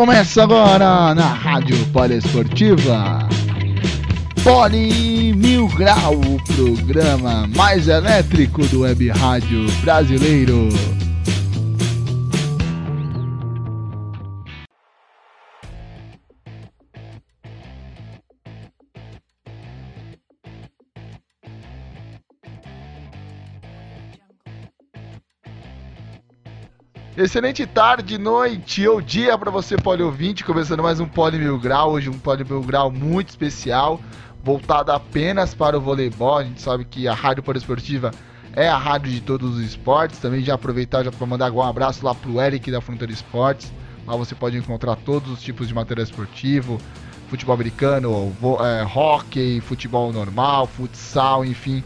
Começa agora na Rádio Poliesportiva. Poli Mil Grau, o programa mais elétrico do web rádio brasileiro. Excelente tarde, noite ou dia para você, Poli ouvinte, começando mais um Poli Mil Grau, hoje um Poli Mil Grau muito especial, voltado apenas para o voleibol, a gente sabe que a Rádio Poliesportiva é a rádio de todos os esportes, também já aproveitar já para mandar um abraço lá pro Eric da Fronteira Esportes, lá você pode encontrar todos os tipos de material esportivo, futebol americano, é, hockey, futebol normal, futsal, enfim,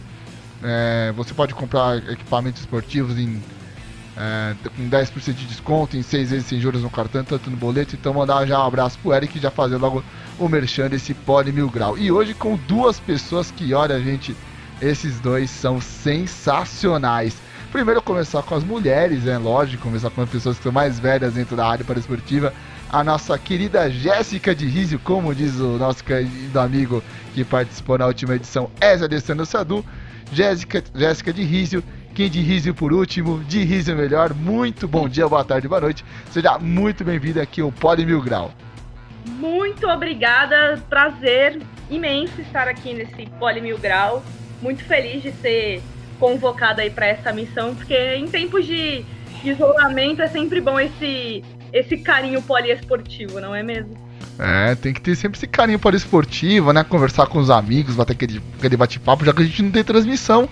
é, você pode comprar equipamentos esportivos em é, com 10% de desconto em 6 vezes sem juros no cartão, tanto no boleto. Então mandar já um abraço pro Eric já fazer logo o merchan desse Poli Mil Grau. E hoje com duas pessoas que, olha, gente, esses dois são sensacionais. Primeiro começar com as mulheres, é lógico, começar com as pessoas que são mais velhas dentro da área para esportiva. A nossa querida Jéssica de Rizio, como diz o nosso querido amigo que participou na última edição, Eza Alessandro Sadu. Jéssica, Jéssica de Rizio quem de riso por último, de riso melhor. Muito bom dia, boa tarde, boa noite. Seja muito bem-vindo aqui ao Poli Mil Grau. Muito obrigada, prazer imenso estar aqui nesse Poli Mil Grau. Muito feliz de ser convocada aí para essa missão, porque em tempos de isolamento é sempre bom esse esse carinho poliesportivo, não é mesmo? É, tem que ter sempre esse carinho poliesportivo, né? Conversar com os amigos, bater aquele, aquele bate-papo, já que a gente não tem transmissão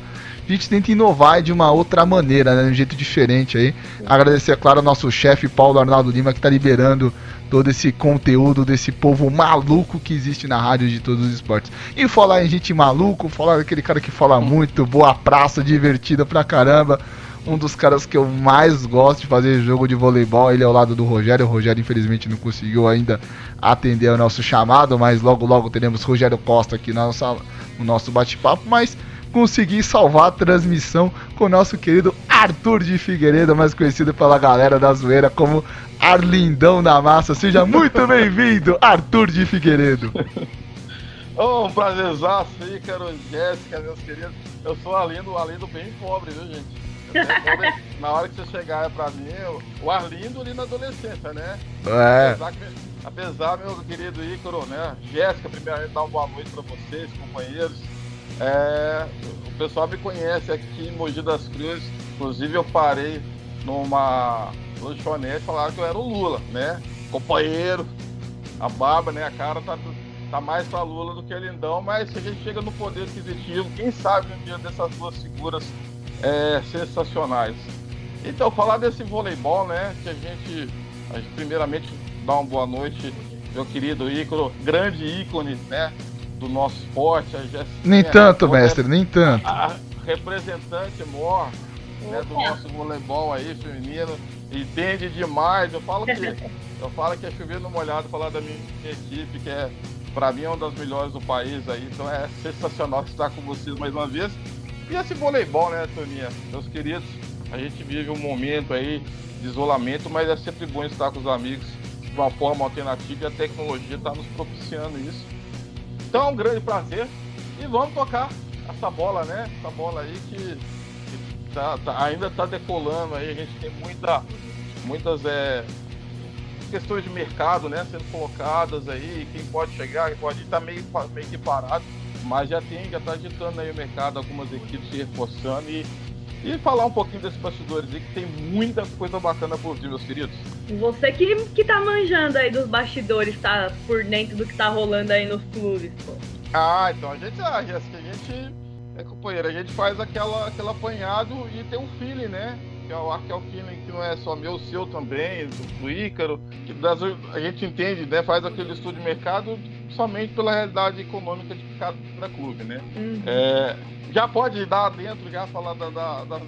a gente tenta inovar de uma outra maneira, né? De um jeito diferente aí. Agradecer, é claro, ao nosso chefe Paulo Arnaldo Lima, que está liberando todo esse conteúdo desse povo maluco que existe na rádio de todos os esportes. E falar em gente maluco, falar daquele cara que fala muito, boa praça, divertida pra caramba. Um dos caras que eu mais gosto de fazer jogo de voleibol, ele é ao lado do Rogério. O Rogério, infelizmente, não conseguiu ainda atender o nosso chamado, mas logo, logo teremos Rogério Costa aqui no nosso, no nosso bate-papo. Mas consegui salvar a transmissão com o nosso querido Arthur de Figueiredo, mais conhecido pela galera da zoeira como Arlindão da Massa. Seja muito bem-vindo, Arthur de Figueiredo. Oh, um prazerzaço, Ícaro, Jéssica, meus queridos. Eu sou Arlindo, Arlindo bem pobre, viu, gente? Pobre, na hora que você chegar pra mim, o Arlindo ali na adolescência, né? É. Apesar, que, apesar meu querido Ícaro, né? Jéssica, primeiramente, dar uma boa noite pra vocês, companheiros. É, o pessoal me conhece aqui em Mogi das Cruzes. Inclusive eu parei numa lanchonete e falaram que eu era o Lula, né? Companheiro, a barba, né? A cara tá, tá mais pra Lula do que Lindão, mas se a gente chega no poder aquisitivo, quem sabe um dia dessas duas figuras é, sensacionais. Então, falar desse voleibol, né? Que a gente, a gente primeiramente dá uma boa noite, meu querido ícone, grande ícone, né? Do nosso esporte. A Jéssica, nem tanto, mestre, nem tanto. A representante mor né, do nosso voleibol aí, feminino, entende demais. Eu falo que eu falo que é chover no molhado falar da minha equipe, que é para mim é uma das melhores do país aí, então é sensacional estar com vocês mais uma vez. E esse voleibol, né, Toninha? Meus queridos, a gente vive um momento aí de isolamento, mas é sempre bom estar com os amigos de uma forma alternativa e a tecnologia está nos propiciando isso. Então é um grande prazer. E vamos tocar essa bola, né? Essa bola aí que, que tá, tá, ainda está decolando aí. A gente tem muita, muitas é, questões de mercado, né? Sendo colocadas aí. Quem pode chegar, quem pode estar tá meio, meio que parado. Mas já tem, já está agitando aí o mercado, algumas equipes se reforçando e e falar um pouquinho desses bastidores aí, que tem muita coisa bacana por vir, meus queridos. Você que, que tá manjando aí dos bastidores, tá por dentro do que tá rolando aí nos clubes, pô. Ah, então a gente, ah, Jéssica, a gente, é companheiro, a gente faz aquela, aquele apanhado e tem um feeling, né? Que é o que é que não é só meu, seu também, do Ícaro, que das, a gente entende, né? Faz aquele estudo de mercado somente pela realidade econômica de cada clube, né? Uhum. É, já pode dar dentro, já falar da, da, das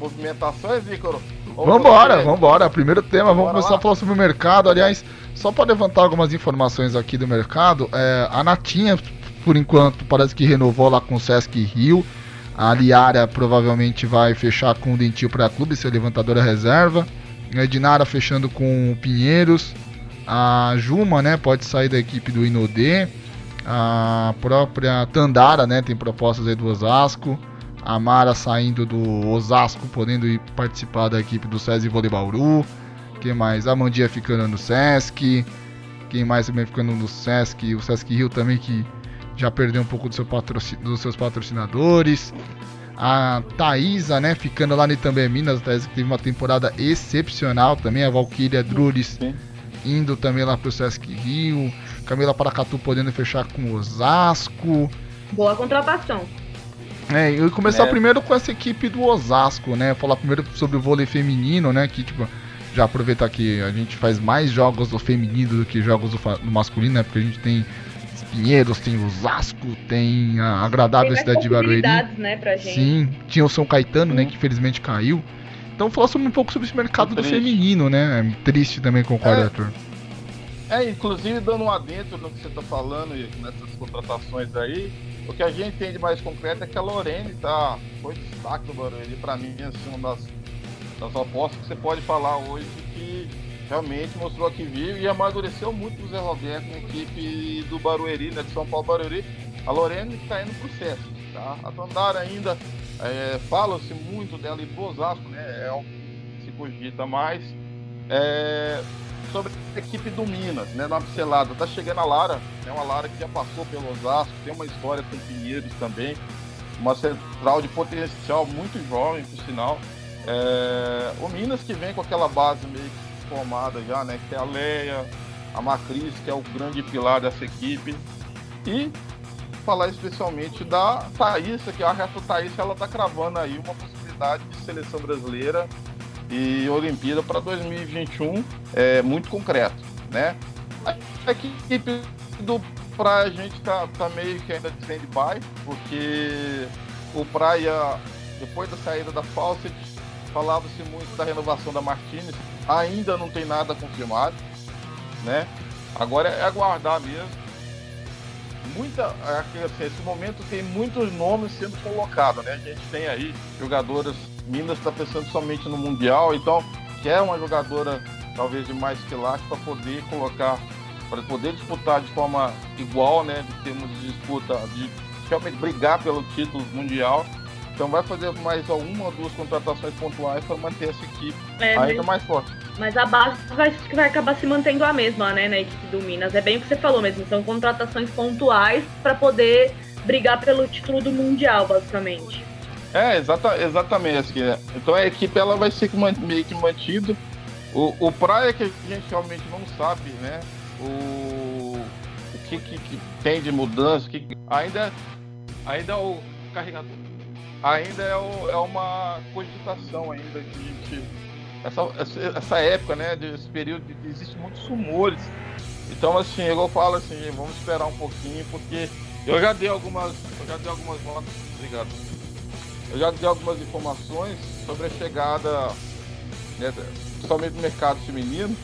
movimentações, Ícaro? Vambora, vambora. Primeiro tema, vamos começar lá. a falar sobre o mercado. Aliás, só para levantar algumas informações aqui do mercado, é, a Natinha, por enquanto, parece que renovou lá com o Sesc Rio. A Liara provavelmente vai fechar com o Dentil para Clube, ser levantadora reserva. A Edinara fechando com o Pinheiros. A Juma, né, pode sair da equipe do Inodê. A própria Tandara, né, tem propostas aí do Osasco. A Mara saindo do Osasco, podendo ir participar da equipe do SESI Vôlei Bauru. Quem mais? A Mandia ficando no Sesc. Quem mais também ficando no Sesc? O Sesc Rio também que já perdeu um pouco do seu patrocin... dos seus patrocinadores. A Thaisa, né, ficando lá no Itambé Minas, a Thaisa que teve uma temporada excepcional também, a Valkyria Druris indo também lá pro Sesc Rio, Camila Paracatu podendo fechar com Osasco. Boa contratação. É, eu começar é. primeiro com essa equipe do Osasco, né? Falar primeiro sobre o vôlei feminino, né? Que tipo, já aproveitar que a gente faz mais jogos do feminino do que jogos do, do masculino, né? Porque a gente tem Pinheiros, tem Osasco, tem a agradável tem cidade de Barueri. Né, pra gente. Sim, tinha o São Caetano, né? Que infelizmente caiu. Então falar sobre, um pouco sobre esse mercado do feminino, né? É triste também, concorda, é, Arthur? É, inclusive dando um adentro no que você está falando e nessas contratações aí, o que a gente tem de mais concreto é que a Lorene tá, foi destaque do Barueri para mim, assim, uma das, das apostas que você pode falar hoje que realmente mostrou que vive e amadureceu muito o Zé Roberto na equipe do Barueri, né, de São Paulo Barueri. A Lorene está indo pro Sesc, tá? A Tandara ainda é, fala-se muito dela e do Osasco, né? É o que se cogita mais. É, sobre a equipe do Minas, né? Na pincelada. Tá chegando a Lara, é uma Lara que já passou pelo Osasco, tem uma história com Pinheiros também. Uma central de potencial muito jovem, por sinal. É, o Minas que vem com aquela base meio que formada já, né? Que é a Leia, a Macris, que é o grande pilar dessa equipe. E falar especialmente da Thaísa, que a resto Thaísa ela tá cravando aí uma possibilidade de seleção brasileira e Olimpíada para 2021 é muito concreto, né? A equipe do Praia a gente tá, tá meio que ainda de stand-by, porque o Praia, depois da saída da Fawcett, falava-se muito da renovação da Martinez, ainda não tem nada confirmado, né? Agora é aguardar mesmo. Muita, assim, esse momento tem muitos nomes sendo colocados, né? A gente tem aí jogadoras, Minas está pensando somente no Mundial, então quer uma jogadora talvez de mais quilate para poder colocar, para poder disputar de forma igual, né? De termos de disputa, de realmente brigar pelo título mundial então vai fazer mais uma ou duas contratações pontuais para manter essa equipe é, ainda mais forte. Mas a base vai, vai acabar se mantendo a mesma, né, na equipe do Minas. É bem o que você falou mesmo, são contratações pontuais para poder brigar pelo título do Mundial, basicamente. É, exata, exatamente. Assim, né? Então a equipe ela vai ser meio que mantida. O, o Praia que a gente realmente não sabe, né? O, o que, que, que tem de mudança, que ainda, ainda o carregador ainda é, o, é uma cogitação ainda a gente. Essa, essa época, né, desse período, de, existem muitos rumores. Então, assim, eu falo assim, vamos esperar um pouquinho, porque eu já dei algumas. Eu já dei algumas. Obrigado. Eu já dei algumas informações sobre a chegada, né, principalmente do mercado feminino.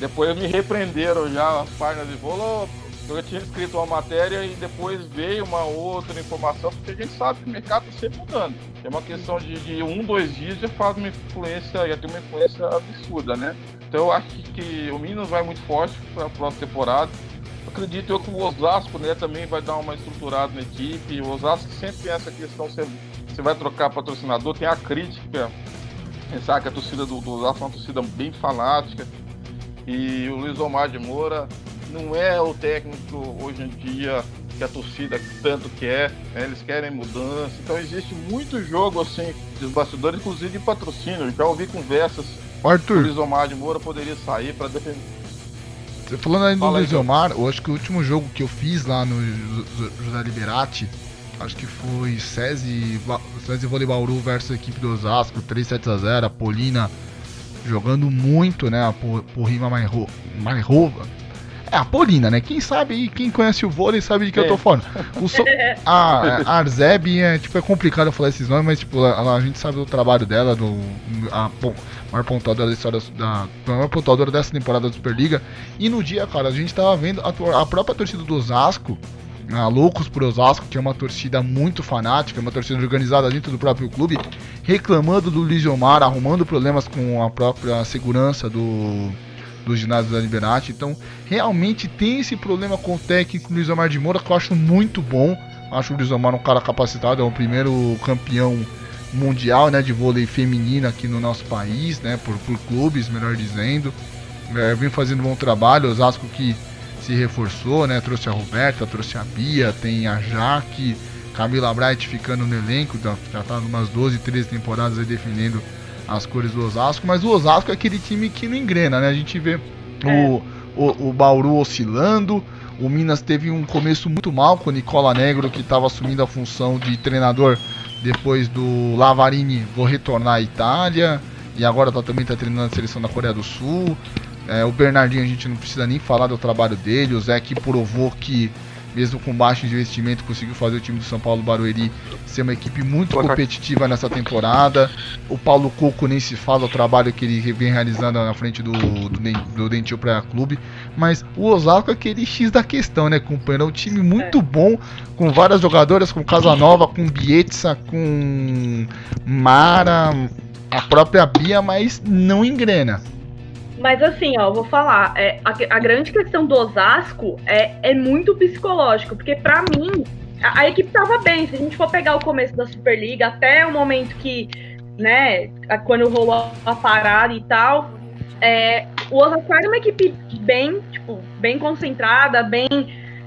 Depois me repreenderam já as páginas de vôlei eu tinha escrito uma matéria e depois veio uma outra informação, porque a gente sabe que o mercado está sempre mudando. É uma questão de, de, um, dois dias já faz uma influência, já tem uma influência absurda, né? Então eu acho que o Minas vai muito forte para a próxima temporada. Acredito eu que o Osasco né, também vai dar uma estruturada na equipe. O Osasco sempre tem essa questão, você, você vai trocar patrocinador, tem a crítica. Pensar que a torcida do, do Osasco é uma torcida bem fanática. E o Luiz Omar de Moura não é o técnico hoje em dia que a torcida tanto quer, né? eles querem mudança. Então existe muito jogo assim dos bastidores, inclusive de patrocínio. Já ouvi conversas. Arthur. O Lisomar de Moura poderia sair para defender. Você falando aí do Fala Lisomar, eu acho que o último jogo que eu fiz lá no José Liberati, acho que foi SESI, SESI Voleibauru versus a equipe do Osasco, 3 7 a 0 a Polina jogando muito, né? A Porrima Mairova é a Polina, né? Quem sabe, quem conhece o vôlei sabe de que é. eu tô é. falando. So... A, a Arzeb é, tipo, é complicado falar esses nomes, mas tipo, a, a gente sabe do trabalho dela, do a, bom, maior pontuadora da história da maior pontuadora dessa temporada da Superliga. E no dia, cara, a gente tava vendo a, a própria torcida do Osasco, a Loucos por Osasco, que é uma torcida muito fanática, uma torcida organizada dentro do próprio clube, reclamando do Ligiomar, arrumando problemas com a própria segurança do do ginásio da Liberati. Então, realmente tem esse problema com o técnico Luiz Omar de Moura que eu acho muito bom. Acho o Luiz Omar um cara capacitado, é o primeiro campeão mundial né, de vôlei feminino aqui no nosso país, né, por, por clubes, melhor dizendo. É, vem fazendo um bom trabalho, Osasco que se reforçou, né, trouxe a Roberta, trouxe a Bia, tem a Jaque, Camila Bright ficando no elenco, já está umas 12, 13 temporadas aí defendendo as cores do Osasco, mas o Osasco é aquele time que não engrena, né? A gente vê é. o, o, o Bauru oscilando, o Minas teve um começo muito mal com o Nicola Negro, que estava assumindo a função de treinador depois do Lavarini, vou retornar à Itália, e agora tá, também está treinando a seleção da Coreia do Sul. É, o Bernardinho a gente não precisa nem falar do trabalho dele, o Zé que provou que mesmo com baixo investimento, conseguiu fazer o time do São Paulo Barueri ser uma equipe muito competitiva nessa temporada. O Paulo Coco nem se fala o trabalho que ele vem realizando na frente do, do, do Dentil Praia Clube. Mas o Osasco é aquele X da questão, né, companheiro? É um time muito é. bom, com várias jogadoras, com Casanova, com Bietsa, com Mara, a própria Bia, mas não engrena. Mas assim, ó, vou falar, é, a, a, grande questão do Osasco é, é muito psicológico, porque para mim a, a, equipe tava bem. Se a gente for pegar o começo da Superliga até o momento que, né, quando rolou a parada e tal, é, o Osasco era uma equipe bem, tipo, bem concentrada, bem,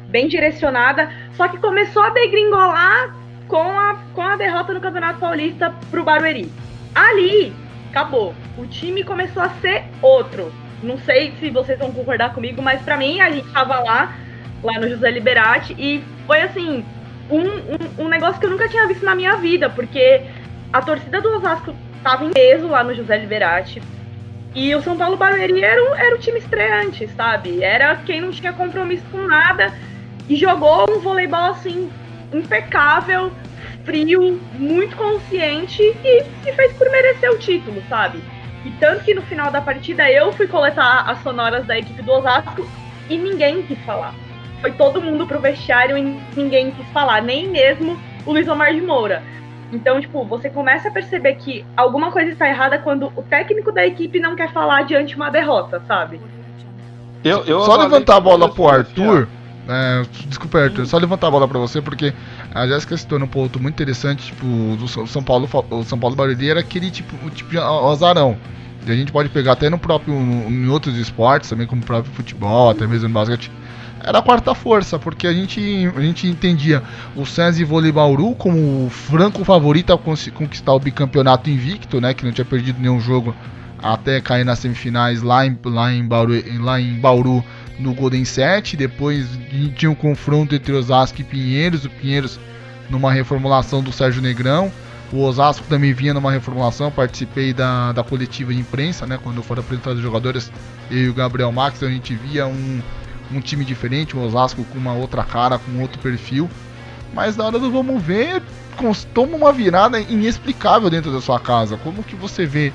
bem direcionada, só que começou a degringolar com a, com a derrota no Campeonato Paulista pro Barueri. Ali acabou. O time começou a ser outro. Não sei se vocês vão concordar comigo, mas para mim a gente tava lá, lá no José Liberati, e foi assim, um, um, um, negócio que eu nunca tinha visto na minha vida, porque a torcida do Osasco tava em peso lá no José Liberati. E o São Paulo Barueri era, era o time estreante, sabe? Era quem não tinha compromisso com nada e jogou um voleibol assim impecável, frio, muito consciente e, fez por merecer o título, sabe? E tanto que no final da partida eu fui coletar as sonoras da equipe do Osasco e ninguém quis falar. Foi todo mundo pro vestiário e ninguém quis falar, nem mesmo o Luiz Omar de Moura. Então, tipo, você começa a perceber que alguma coisa está errada quando o técnico da equipe não quer falar diante de uma derrota, sabe? Eu, eu Só levantar a bola pro Arthur. É, desculpa, Arthur, só levantar a bola para você, porque a Jéssica se torna um ponto muito interessante, tipo, do São Paulo, o São Paulo Barueri era aquele tipo, tipo de azarão. E a gente pode pegar até no próprio, em outros esportes, também como o próprio futebol, até mesmo no basquete. Era a quarta força, porque a gente, a gente entendia o César Vôlei Bauru como o franco favorito a conquistar o bicampeonato invicto, né? Que não tinha perdido nenhum jogo até cair nas semifinais lá em, lá em, Bauru, lá em Bauru no Golden 7. Depois tinha um confronto entre Osasco e Pinheiros. O Pinheiros numa reformulação do Sérgio Negrão. O Osasco também vinha numa reformulação. Participei da, da coletiva de imprensa, né? Quando foram apresentados os jogadores, eu e o Gabriel Max, a gente via um, um time diferente. O Osasco com uma outra cara, com outro perfil. Mas na hora do vamos ver, toma uma virada inexplicável dentro da sua casa. Como que você vê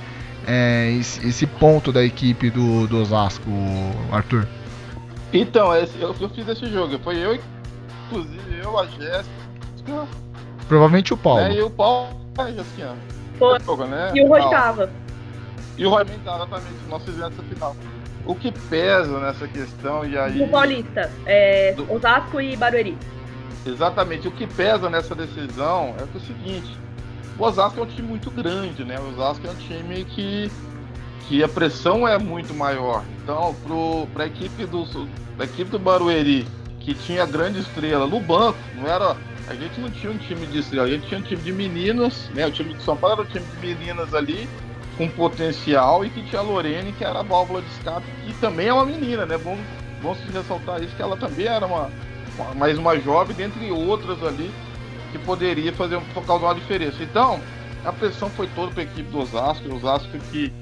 é, esse, esse, ponto da equipe do, do Osasco, Arthur? Então, esse, eu, eu, fiz esse jogo. Foi eu, inclusive, eu, a Jéssica. Provavelmente o Paulo. Né, e o Paulo a Jéssica. Foi. Jogo, né? E o Roy tava. E o Roy tava, exatamente. Nós fizemos essa final. O que pesa nessa questão, e aí. O Paulista, é, do... Osasco e Barueri. Exatamente. O que pesa nessa decisão é, é o seguinte: o Osasco é um time muito grande, né? O Osasco é um time que que a pressão é muito maior. Então, para a equipe do equipe do Barueri, que tinha grande estrela no banco, não era a gente não tinha um time de estrela, a gente tinha um time de meninas, né? O time de São Paulo era um time de meninas ali com potencial e que tinha a Lorene, que era a válvula de escape, que também é uma menina, né? Vamos, vamos ressaltar isso, que ela também era uma, uma mais uma jovem, dentre outras ali, que poderia fazer causar uma diferença. Então, a pressão foi toda para a equipe do Osasco, o Osasco que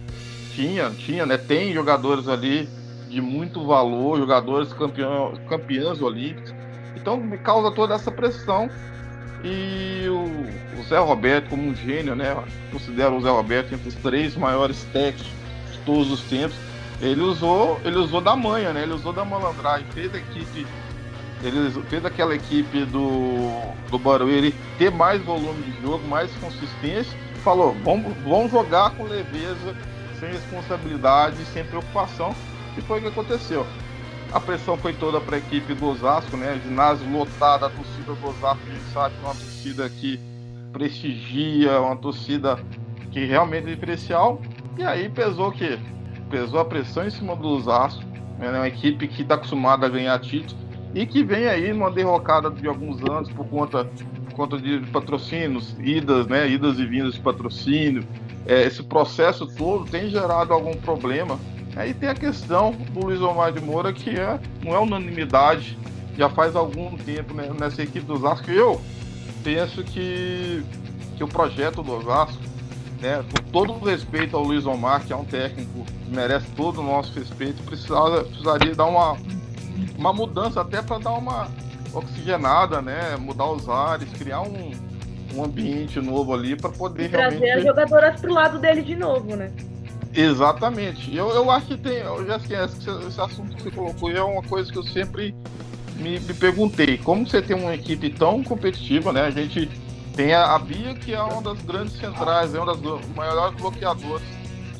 tinha, tinha, né? Tem jogadores ali de muito valor, jogadores campeão, campeãs olímpicos. Então me causa toda essa pressão. E o, o Zé Roberto, como um gênio, né? Considero o Zé Roberto entre os três maiores técnicos de todos os tempos. Ele usou, ele usou da manha, né? Ele usou da malandragem, fez a equipe, ele fez aquela equipe do, do Barueri ter mais volume de jogo, mais consistência. Falou, vamos, vamos jogar com leveza sem responsabilidade, sem preocupação. E foi o que aconteceu. A pressão foi toda para a equipe do Osasco, né? Ginásio lotado, a torcida do Osasco, a gente sabe que é uma torcida que prestigia, uma torcida que realmente é diferencial. E aí pesou o quê? Pesou a pressão em cima do Osasco, né? uma equipe que está acostumada a ganhar títulos e que vem aí numa derrocada de alguns anos por conta, por conta de patrocínios, idas, né? Idas e vindas de patrocínio. É, esse processo todo tem gerado algum problema Aí tem a questão do Luiz Omar de Moura, que é, não é unanimidade, já faz algum tempo né, nessa equipe do Osasco. Eu penso que, que o projeto do Osasco, né, com todo o respeito ao Luiz Omar, que é um técnico que merece todo o nosso respeito, precisava, precisaria dar uma, uma mudança até para dar uma oxigenada, né, mudar os ares, criar um, um ambiente novo ali para poder trazer realmente... as jogadoras pro lado dele de novo, né? Exatamente. Eu, eu acho que tem. Eu já esqueço que esse assunto que você colocou é uma coisa que eu sempre me, me, perguntei. Como você tem uma equipe tão competitiva, né? A gente tem a, a Bia, que é uma das grandes centrais, é uma das maiores bloqueadoras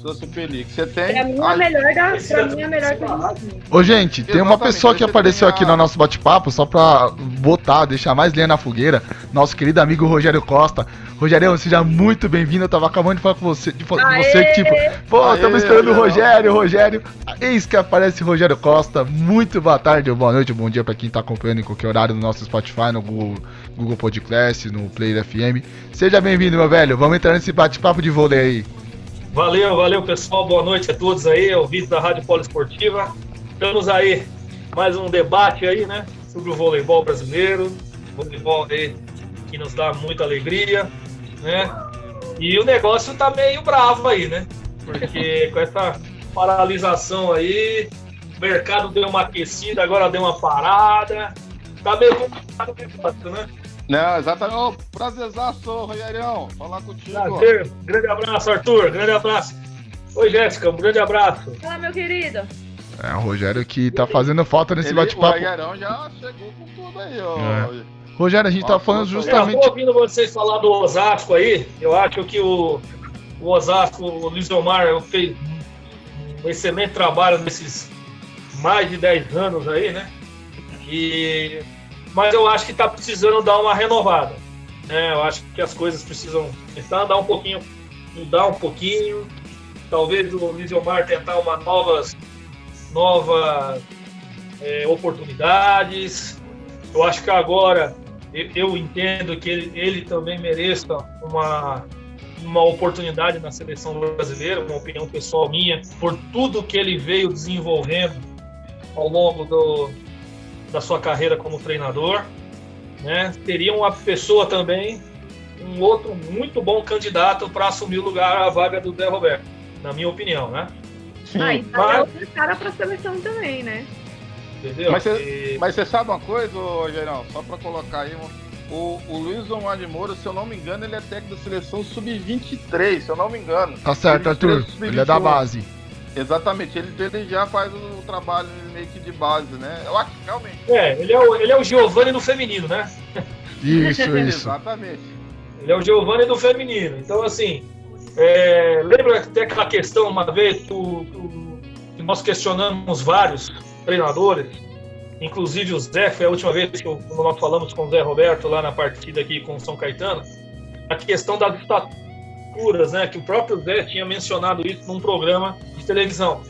da Super League. Você tem. Pra mim, a melhor da. Pra mim, a melhor da. Ô, gente, tem uma pessoa que apareceu aqui no nosso bate-papo, só pra botar, deixar mais lenha na fogueira. Nosso querido amigo Rogério Costa. Rogério, seja muito bem-vindo. Eu tava acabando de falar com você, de, de você que, tipo, pô, estamos esperando o Rogério, Rogério. Eis que aparece o Rogério Costa. Muito boa tarde, boa noite, bom dia pra quem tá acompanhando em qualquer horário no nosso Spotify, no Google, Google Podcast, no Player FM. Seja bem-vindo, meu velho. Vamos entrar nesse bate-papo de vôlei aí. Valeu, valeu pessoal, boa noite a todos aí, ouvintes da Rádio Poliesportiva. Estamos aí, mais um debate aí, né, sobre o voleibol brasileiro, voleibol aí que nos dá muita alegria, né, e o negócio tá meio bravo aí, né, porque com essa paralisação aí, o mercado deu uma aquecida, agora deu uma parada, tá meio complicado o negócio, né. Não, exatamente. Oh, prazerzaço, Rogerião. Falar contigo. Prazer. Grande abraço, Arthur. Grande abraço. Oi, Jéssica. Um grande abraço. Fala, meu querido. É, o Rogério que tá fazendo falta nesse bate-papo. O Rogerião já chegou com tudo aí, ó. É. Rogério, a gente Nossa, tá falando justamente. Eu tô ouvindo vocês falar do Osasco aí. Eu acho que o, o Osasco, o Luiz Omar, fez um excelente trabalho nesses mais de 10 anos aí, né? E mas eu acho que está precisando dar uma renovada. Né? Eu acho que as coisas precisam tentar andar um pouquinho, mudar um pouquinho. Talvez o Luiz Omar tentar uma novas, novas é, oportunidades. Eu acho que agora eu entendo que ele, ele também mereça uma, uma oportunidade na seleção brasileira, uma opinião pessoal minha, por tudo que ele veio desenvolvendo ao longo do, da sua carreira como treinador. Né? Teria uma pessoa também, um outro muito bom candidato para assumir o lugar, a vaga do Zé Roberto, na minha opinião, né? Sim. Ah, então mas... é outro cara para a seleção também, né? Entendeu? Mas você, e... sabe uma coisa, Gerão? Só para colocar aí, o, o Luiz Omar de Moura, se eu não me engano, ele é técnico da seleção sub-23, se eu não me engano. Tá certo, Arthur. Ele é da base. Exatamente, ele, ele já faz o trabalho meio que de base, né? Eu acho que realmente. É, ele é o, ele é o Giovanni do feminino, né? Isso, isso. Exatamente. Ele é o Giovanni do feminino. Então, assim, é, lembra até aquela questão uma vez que, que nós questionamos vários treinadores, inclusive o Zé, foi a última vez que nós falamos com o Zé Roberto lá na partida aqui com o São Caetano, a questão das estaturas, né? Que o próprio Zé tinha mencionado isso num programa televisão.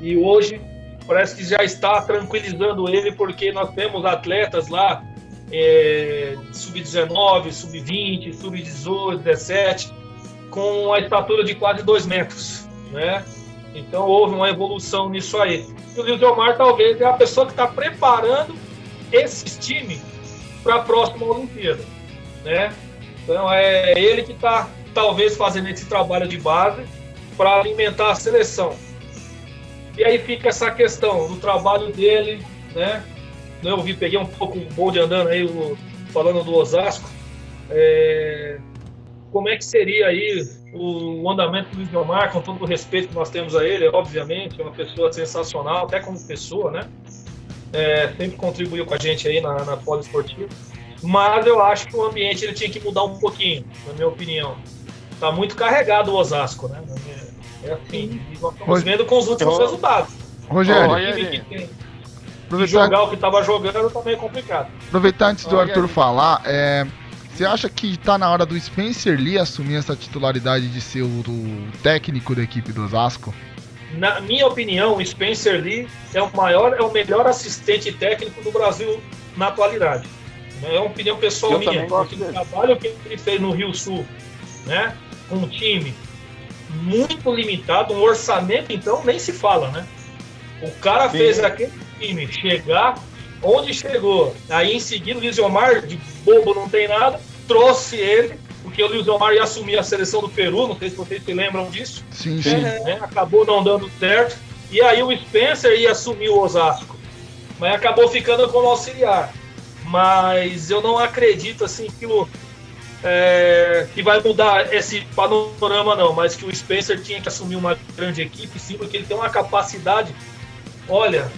E hoje parece que já está tranquilizando ele, porque nós temos atletas lá, é, sub-19, sub-20, sub-18, 17, com a estatura de quase 2 metros, né? Então houve uma evolução nisso aí. E o Luiz Omar talvez é a pessoa que está preparando esses times para a próxima Olimpíada, né? Então é ele que está talvez fazendo esse trabalho de base para alimentar a seleção. E aí fica essa questão do trabalho dele, né? Eu vi, peguei um pouco o bonde andando aí, falando do Osasco. É, como é que seria aí o, andamento do Luiz Omar, com todo o respeito que nós temos a ele, obviamente, é uma pessoa sensacional, até como pessoa, né? É, sempre contribuiu com a gente aí na, na poliesportiva. Mas eu acho que o ambiente ele tinha que mudar um pouquinho, na minha opinião. Tá muito carregado o Osasco, né? É assim, e nós estamos vendo com os últimos resultados. Rogério, aí. aproveitar, jogar o que tava jogando também é complicado. aproveitar antes do Arthur aí. falar, é, você acha que tá na hora do Spencer Lee assumir essa titularidade de ser o, o técnico da equipe do Osasco? Na minha opinião, o Spencer Lee é o maior, é o melhor assistente técnico do Brasil na atualidade. É uma opinião pessoal Eu minha, porque o trabalho que ele fez no Rio Sul, né, um time muito limitado, um orçamento então nem se fala, né? O cara Sim. fez aquele time chegar onde chegou. Aí em seguida o Luiz Omar, de bobo não tem nada, trouxe ele, porque o Luiz Omar ia assumir a seleção do Peru, não sei se vocês se lembram disso Sim, Sim. sim. né? acabou não dando certo. E aí o Spencer ia assumir o Osasco, mas acabou ficando como auxiliar. Mas eu não acredito assim que, o, é, que vai mudar esse panorama, não. Mas que o Spencer tinha que assumir uma grande equipe, sim, porque ele tem uma capacidade, olha,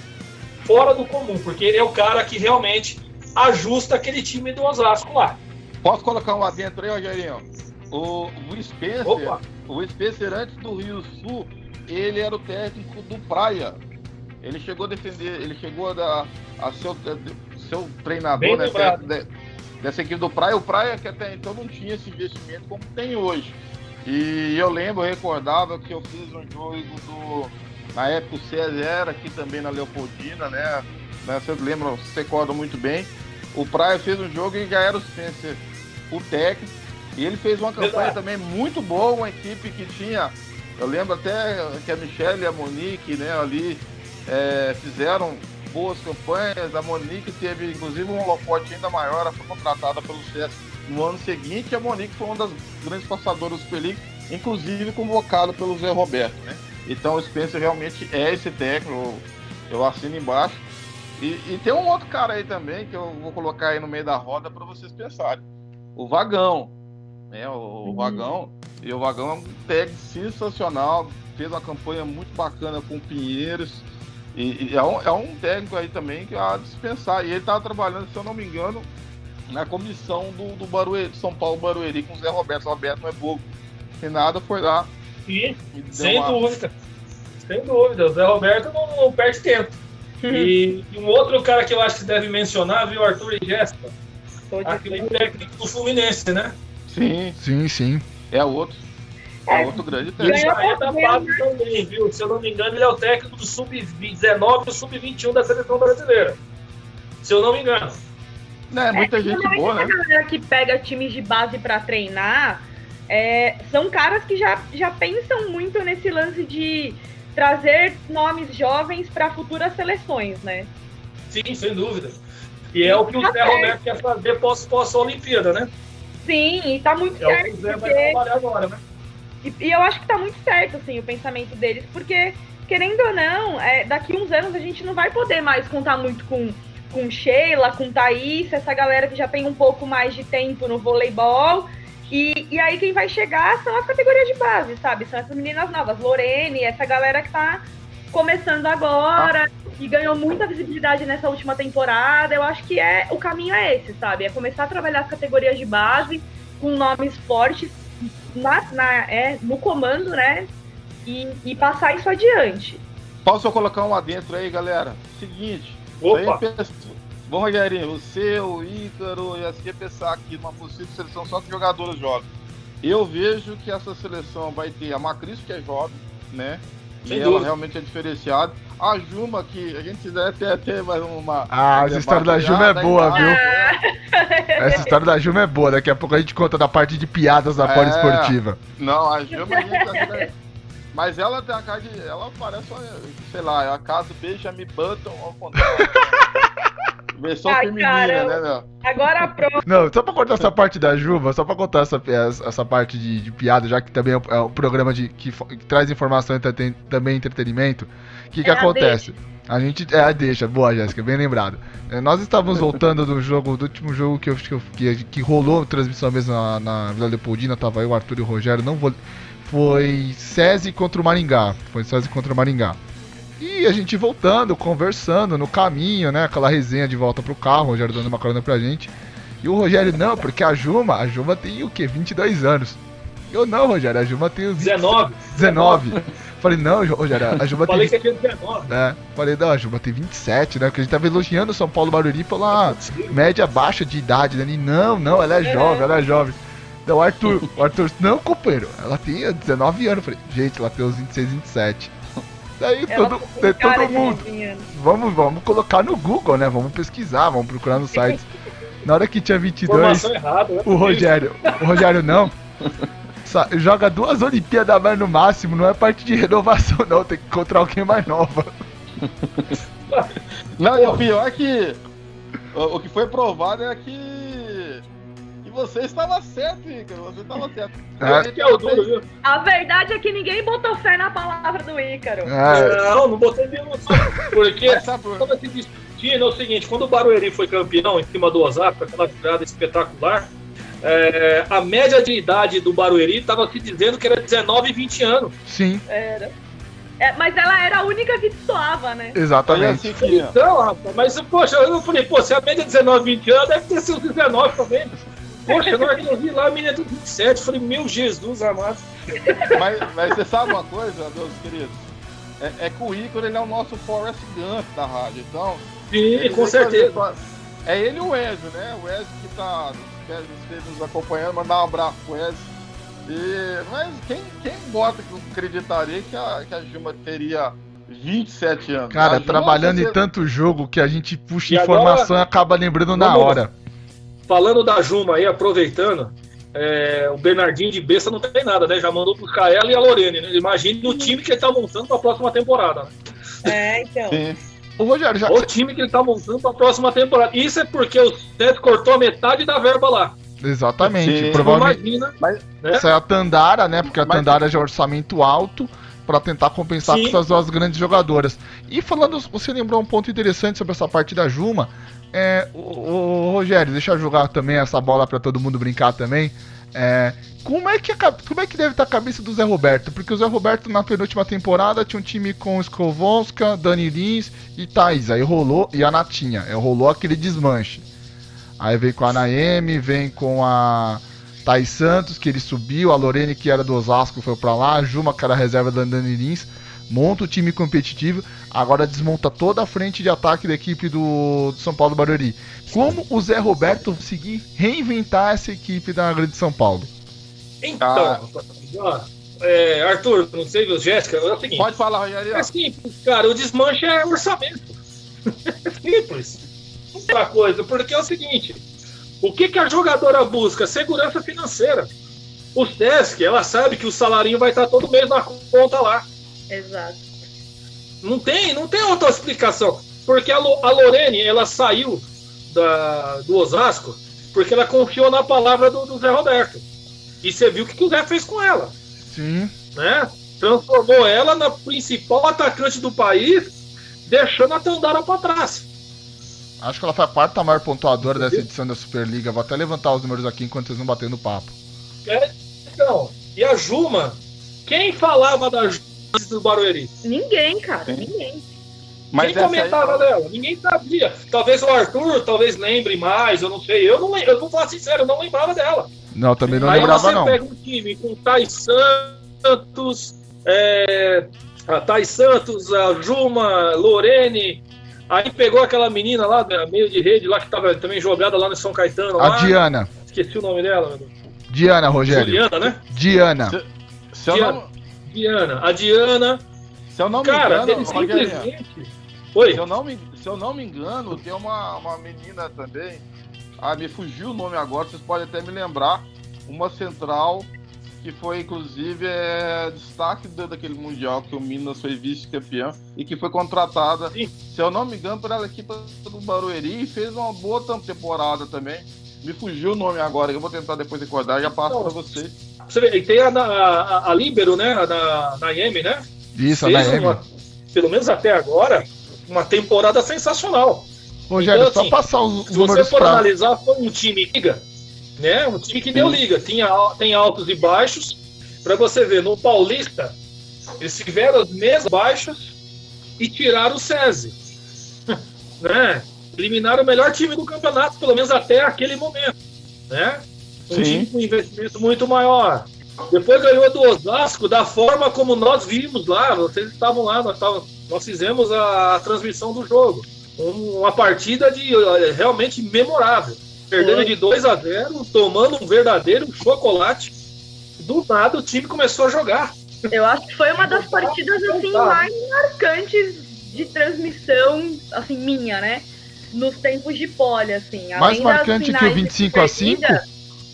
fora do comum, porque ele é o cara que realmente ajusta aquele time do Osasco lá. Posso colocar um adentro aí, Rogerinho? O, o Spencer, Opa, o Spencer antes do Rio Sul, ele era o técnico do Praia. Ele chegou a defender, ele chegou a, dar- a ser o, treinador né, dessa equipe do Praia. O Praia que até então não tinha esse investimento como tem hoje. E eu lembro, eu recordava que eu fiz um jogo do. Na época o César era aqui também na Leopoldina, né? Vocês lembram, vocês recordam muito bem. O Praia fez um jogo e já era o Spencer, o técnico. E ele fez uma campanha também muito boa, uma equipe que tinha. Eu lembro até que a Michelle e a Monique, né, ali é, fizeram boas campanhas. A Monique teve, inclusive, um holofote ainda maior. Ela foi contratada pelo CS no ano seguinte. A Monique foi uma das grandes passadoras do League, inclusive convocada pelo Zé Roberto, né? Então o Spencer realmente é esse técnico. Eu, eu assino embaixo. E, e tem um outro cara aí também que eu vou colocar aí no meio da roda para vocês pensarem. O Vagão. Né? O, o Uhum. Vagão. E o Vagão é um técnico sensacional. Fez uma campanha muito bacana com o Pinheiros. E, e é, um, é um técnico aí também que há de dispensar. E ele estava trabalhando, se eu não me engano, na comissão do, do Barueri, São Paulo Barueri com o Zé Roberto. O Roberto não é bobo. E nada foi lá. sim, e sem uma- dúvida. Sem dúvida. O Zé Roberto não, não perde tempo. E, e um outro cara que eu acho que deve mencionar, viu, Arthur e de aquele técnico do Fluminense, né? Sim, Sim, sim. é outro. É outro grande técnico. já é da base também, viu? Se eu não me engano, ele é o técnico do Sub-19 e Sub-21 da seleção brasileira. Se eu não me engano. É, muita gente Normalmente boa, né? galera que pega times de base pra treinar é, são caras que já, já pensam muito nesse lance de trazer nomes jovens para futuras seleções, né? Sim, sem dúvida. E é o que o Zé Roberto quer fazer pós- pós-Olimpíada, né? Sim, e tá muito É o que certo, o Zé vai porque trabalhar agora, né? E, e eu acho que tá muito certo, assim, o pensamento deles, porque, querendo ou não, é, daqui uns anos a gente não vai poder mais contar muito com, com Sheila, com Thaís, essa galera que já tem um pouco mais de tempo no voleibol. E, e aí quem vai chegar são as categorias de base, sabe? São essas meninas novas, Lorene, essa galera que tá começando agora e ganhou muita visibilidade nessa última temporada. Eu acho que é o caminho é esse, sabe? É começar a trabalhar as categorias de base com nomes fortes na, na- é, no comando, né? E, e passar isso adiante. Posso eu colocar um adentro aí, galera? Seguinte. Opa! pensa- Bom, Rogerinho, você, o Ícaro e assim pensar aqui numa possível seleção só com jogadores jovens. Eu vejo que essa seleção vai ter a Macris, que é jovem, né? Sem e ela dúvida. realmente é diferenciada. A Juma, que a gente deve ter até mais uma. Ah, essa história da Juma é boa, viu? né? Essa história da Juma é boa. Daqui a pouco a gente conta da parte de piadas da É. poliesportiva. Não, a Juma a gente tá Mas ela tem a cara de. Ela parece uma, sei lá, é a casa Benjamin Button ao contrário. Versão Ai, feminina, caramba. né, meu? Agora pronto. Não, só pra contar essa parte da Juba, só pra contar essa, essa parte de, de piada, já que também é um, é programa de, que, que traz informação e entreten- também entretenimento. O que, que É a acontece? A gente. É, deixa, boa, Jéssica, bem lembrado. É, nós estávamos voltando do jogo, do último jogo que, eu, que, que, que rolou transmissão mesmo na, na Vila Leopoldina, tava eu, o Arthur e o Rogério, não vou. Foi SESI contra o Maringá. Foi SESI contra o Maringá. E a gente voltando, conversando no caminho, né? Aquela resenha de volta pro carro, o Rogério dando uma carona pra gente. E o Rogério, não, porque a Juma, a Juma tem o quê? 22 anos. Eu não, Rogério, a Juma tem os 19. 19. Falei, não, Rogério, a Juba Falei tem. que é 19. É, falei, não, a Juba tem 27, né? Porque a gente tava elogiando o São Paulo Barueri falou, ah, média baixa de idade, né? Ele, não, não, ela é jovem, ela é jovem. Então o Arthur, o Arthur, não, companheiro, ela tem 19 anos. Eu falei, gente, ela tem uns 26, 27. Daí Ela todo, ficou com todo mundo, vamos, vamos colocar no Google, né? Vamos pesquisar, vamos procurar nos sites. Na hora que tinha 22, Informação errada, né? o Rogério, o Rogério não. Joga duas Olimpíadas a mais no máximo, não é parte de renovação, não. Tem que encontrar alguém mais nova. Não, e o pior é que o, o que foi provado é que, que você estava certo, Ícaro. Você estava certo. É. Que é o duro, viu? A verdade é que ninguém botou fé na palavra do Ícaro. É, Não, não botei nenhum. Porque estava se discutindo é o seguinte, quando o Barueri foi campeão em cima do Osaka, aquela virada espetacular, é, a média de idade do Barueri estava se dizendo que era 19 e 20 anos. sim, Era. É, mas ela era a única que destoava, né? Exatamente. assim que Então, rapaz, mas poxa, eu falei, pô, se a média é 19, 20 anos, deve ter sido 19 também. Poxa, na hora que eu vi lá, a menina é do 27, eu falei, meu Jesus amado. mas, mas você sabe uma coisa, meus queridos? É, é que o Ícaro ele é o nosso Forrest Gump da rádio. Então, Sim, com certeza. fazer- É ele e o Ezio, né? O Ezio que tá nos acompanhando, mandar um abraço pro Ezio. E, mas quem, quem bota que eu acreditaria que a, que a Gilma teria 27 anos? Cara, trabalhando em tanto jogo que a gente puxa E informação e acaba lembrando na hora. Falando da Juma aí, aproveitando, é, o Bernardinho de besta não tem nada, né? Já mandou buscar ela e a Lorene, né? Imagine o time que ele tá montando pra próxima temporada, né? É, então. Sim. Ô Rogério, já O time que ele tá montando pra próxima temporada. Isso é porque o Seth cortou a metade da verba lá. Exatamente. Sim. Provavelmente Imagina. Mas- né? saiu a Tandara, né? Porque a Mas- Tandara já é orçamento alto pra tentar compensar Sim. com essas duas grandes jogadoras. E falando, você lembrou um ponto interessante sobre essa parte da Juma. É, o, o- Rogério, deixa eu jogar também essa bola pra todo mundo brincar também. É, como, é que como é que deve estar a cabeça do Zé Roberto? Porque o Zé Roberto na penúltima temporada tinha um time com Skovonska, Dani Lins e Thaís. Aí rolou, e a Natinha. Aí rolou aquele desmanche. Aí vem com a Naemi, vem com a Thaís Santos, que ele subiu, a Lorene, que era do Osasco, foi pra lá, a Juma, que era a reserva da Dani Lins, monta o time competitivo, agora desmonta toda a frente de ataque da equipe do, do São Paulo Barueri. Como o Zé Roberto conseguir reinventar essa equipe da Grande São Paulo? Então, ó, é, Arthur, não sei, Jéssica, é o seguinte. Pode falar, Rogério. É simples, cara. O desmanche é orçamento. É simples. Outra coisa, porque é o seguinte: o que, que a jogadora busca? Segurança financeira. O Sesc, ela sabe que o salarinho vai estar todo mês na conta lá. Exato. Não tem, não tem outra explicação. Porque a, Lo- a Lorene, ela saiu da, do Osasco porque ela confiou na palavra do, do Zé Roberto. E você viu o que, que o Zé fez com ela Sim, né? Transformou ela na principal atacante do país, deixando a Tandara para trás. Acho que ela foi a quarta maior pontuadora dessa edição da Superliga. Vou até levantar os números aqui enquanto vocês não batem no papo. É, então, e a Juma, quem falava da Juma antes do Barueri? Ninguém, cara. Sim. Ninguém. Mas quem essa aí- comentava dela? Ninguém sabia. Talvez o Arthur, talvez lembre mais, eu não sei. Eu não lembro, eu vou falar sincero, eu não lembrava dela. Não, também não Aí lembrava você não. pega um time com Thais Santos, é, a Thais Santos, a Juma, Lorene. Aí pegou aquela menina lá, meio de rede lá, que tava também jogada lá no São Caetano. A lá. Diana. Esqueci o nome dela. meu Deus. Diana, Rogério. Juliana, né? Diana. Se eu Diana. não, Diana. A Diana, se eu não me cara, engano, ele Rogério, simplesmente. Oi, se eu não me, se eu não me engano, tem uma, uma menina também. Ah, me fugiu o nome agora, vocês podem até me lembrar. Uma central que foi, inclusive, é, destaque do- daquele Mundial que o Minas foi vice-campeão e que foi contratada, Sim. se eu não me engano, pela equipe do Barueri e fez uma boa temporada também. Me fugiu o nome agora, eu vou tentar depois recordar, já passo para você. você vê, e tem a, a, a, a Líbero, né? A da Naemi, né? Isso, a Fez Naemi. uma, pelo menos até agora, uma temporada sensacional. Rogério, Então, só assim, passar os Se você for pra. analisar, foi um time liga, né? Um time que deu liga. Tinha, tem altos e baixos. Pra você ver, no Paulista, eles tiveram os mesmos baixos e tiraram o SESI. né? Eliminaram o melhor time do campeonato, pelo menos até aquele momento. Né? Um Sim. time com investimento muito maior. Depois ganhou do Osasco da forma como nós vimos lá. Vocês estavam lá, nós, tava, nós fizemos a, a, transmissão do jogo. Um, uma partida de realmente memorável. Perdendo de 2 a 0 tomando um verdadeiro chocolate. Do nada o time começou a jogar. Eu acho que foi uma das partidas assim mais marcantes de transmissão, assim, minha, né? Nos tempos de pole, assim. Mais marcante que o 25 a 5?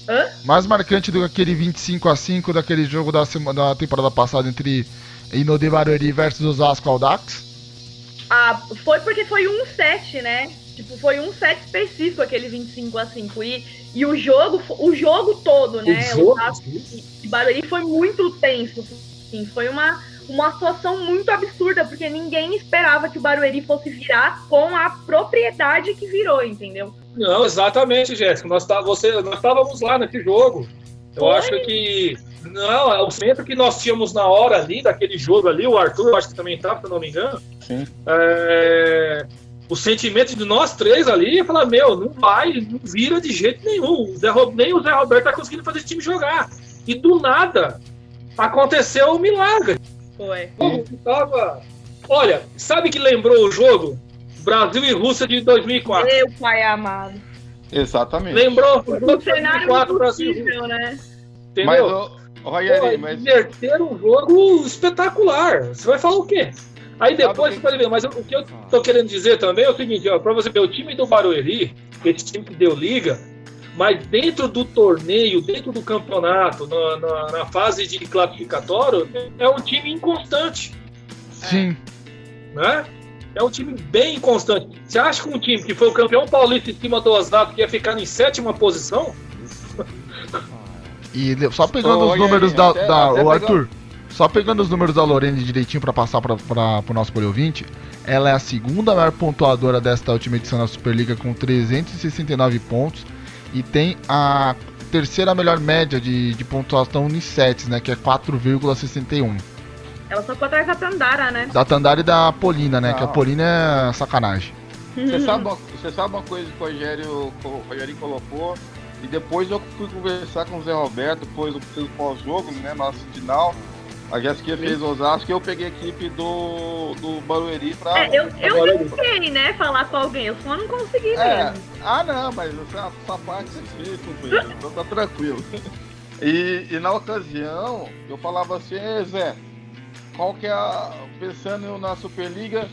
Hã? Mais marcante do que aquele 25 a 5 daquele jogo da, semana, da temporada passada entre Inode Barueri versus Osasco Audax? Ah, foi porque foi um set, né? Tipo, foi um set específico aquele 25 a 5 e, e o jogo, o jogo todo, né? O jogo? Osasco e Barueri foi muito tenso, assim, foi uma uma situação muito absurda, porque ninguém esperava que o Barueri fosse virar com a propriedade que virou, entendeu? Não, exatamente, Jéssica. Nós, tá, você, nós estávamos lá nesse jogo. Eu Foi? acho que. Não, é o centro que nós tínhamos na hora ali, daquele jogo ali, o Arthur, acho que também estava, se eu não me engano. Sim. É, o sentimento de nós três ali é falar: meu, não vai, não vira de jeito nenhum. O Zé, nem o Zé Roberto tá conseguindo fazer esse time jogar. E do nada aconteceu o um milagre. Foi. tava... Olha, sabe que lembrou o jogo? Brasil e Rússia de 2004. Meu pai amado. Exatamente. Lembrou o jogo de 2004, Brasil possível, né? Entendeu? Mas, Rogério, mas... Inverteram um jogo espetacular. Você vai falar o quê? Aí depois você pode ver, mas o que eu tô querendo dizer também é o seguinte, ó, pra você ver, o time do Barueri, esse time que deu liga, mas dentro do torneio, dentro do campeonato, na, na, na fase de classificatório, é um time inconstante. Sim. Né? É um time bem inconstante. Você acha que um time que foi o campeão paulista em cima do Osasco ia ficar em sétima posição? E só pegando os números da, até, da até o Arthur, só pegando os números da Lorene direitinho para passar para o nosso ouvinte, ela é a segunda maior pontuadora desta última edição da Superliga com 369 pontos e tem a terceira melhor média de, de pontuação Unisets, né? Que é 4,61. Ela só ficou atrás da Tandara, né? Da Tandara e da Polina, né? Não. Que a Polina é sacanagem. Você sabe, você sabe uma coisa que o Rogério, o Rogério colocou? E depois eu fui conversar com o Zé Roberto, depois do pós-jogo, né? Nosso final. A Jéssica fez Osasco e eu peguei a equipe do, do Barueri pra. É, eu, eu tentei, né, falar com alguém, eu só não consegui é. mesmo. Ah, não, mas essa, essa parte você fez, companheiro, então tá tranquilo. E, e na ocasião, eu falava assim, Zé, qual que é a. Pensando na Superliga,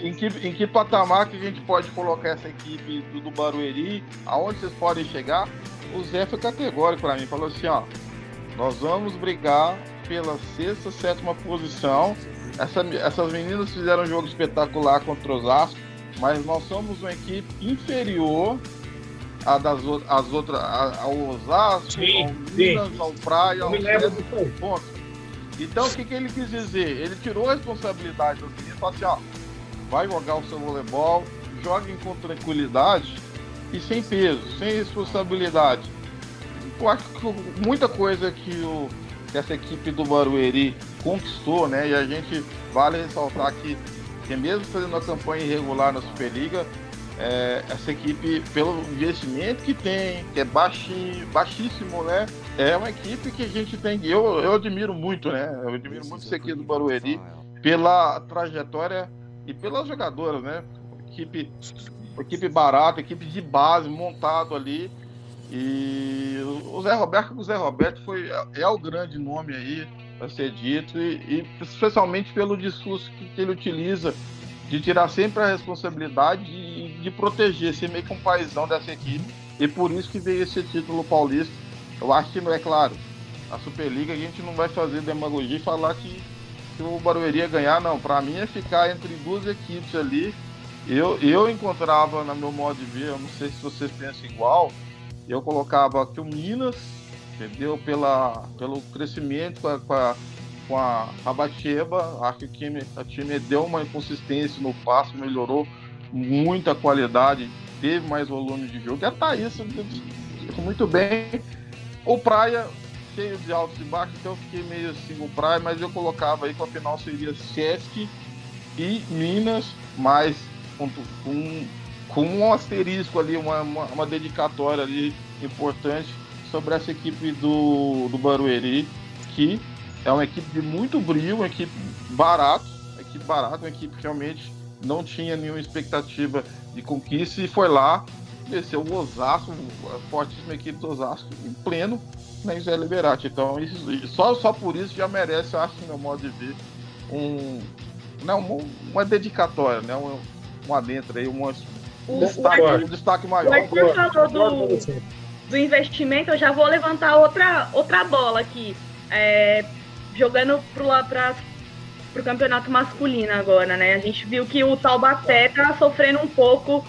em que, em que patamar que a gente pode colocar essa equipe do, do Barueri, aonde vocês podem chegar? O Zé foi categórico para mim, falou assim, ó, nós vamos brigar pela sexta, sétima posição. Essa, essas meninas fizeram um jogo espetacular contra os Osasco, mas nós somos uma equipe inferior das as outras, ao Osasco, sim, ao Minas, ao Praia, ao ponto. Então o que, que ele quis dizer? Ele tirou a responsabilidade dos meninos e falou assim, ó, vai jogar o seu voleibol, joguem com tranquilidade e sem peso, sem responsabilidade. Eu acho que muita coisa que o que essa equipe do Barueri conquistou, né? E a gente vale ressaltar que, que mesmo fazendo uma campanha irregular na Superliga, é, essa equipe, pelo investimento que tem, que é baixinho, baixíssimo, né? É uma equipe que a gente tem. Eu, eu admiro muito, né? Eu admiro muito essa equipe do Barueri pela trajetória e pelas jogadoras, né? Equipe, equipe barata, equipe de base montado ali e o Zé Roberto, o Zé Roberto foi, é, o grande nome aí a ser dito, e, e especialmente pelo discurso que, que, ele utiliza de tirar sempre a responsabilidade de, de proteger, ser meio que um paizão dessa equipe, e por isso que veio esse título paulista. Eu acho que é claro. A Superliga a gente não vai fazer demagogia e falar que, que o Barueri ia ganhar, não. Para mim é ficar entre duas equipes ali. Eu, eu encontrava, no meu modo de ver, eu não sei se vocês pensam igual, eu colocava aqui o Minas, entendeu? Pela, pelo crescimento com a, com a, com a Rabacheba, acho que a time deu uma inconsistência no passo, melhorou muita qualidade, teve mais volume de jogo. E a Thaís muito bem. O Praia, cheio de altos e baixos, então eu fiquei meio assim o Praia, mas eu colocava aí que a final seria Sesc e Minas, mais com, com com um asterisco ali, uma, uma, uma dedicatória ali importante, sobre essa equipe do, do Barueri, que é uma equipe de muito brilho, uma equipe barato, uma equipe barata, uma equipe que realmente não tinha nenhuma expectativa de conquista e foi lá, venceu o Osasco, a fortíssima equipe do Osasco, em pleno na José Liberati. Então, isso, só, só por isso já merece, eu acho, no meu modo de ver, um, não, uma, uma dedicatória, né? Um, um adentro aí, um, um, destaque, um destaque maior. O Arthur falou do, do investimento, eu já vou levantar outra, outra bola aqui. É, jogando para o campeonato masculino agora, né? A gente viu que o Taubaté tá sofrendo um pouco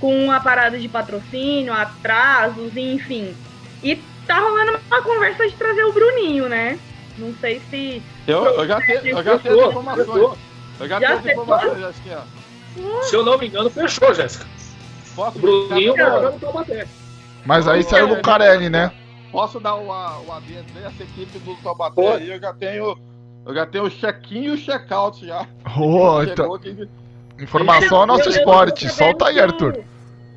com a parada de patrocínio, atrasos, enfim. E tá rolando uma conversa de trazer o Bruninho, né? Não sei se. Eu, eu já, já tenho informações. Eu já, já tenho informações, Jéssica. Se eu não me engano, fechou, Jéssica. Posso o Bruninho vai jogar no Taubaté. Mas aí saiu o Lucarelli, né? Posso dar o, o adendo essa equipe do Taubaté aí, eu já tenho. Eu já tenho o check-in e o check-out já. Oh, então... Informação é nosso esporte. Solta aí, Arthur.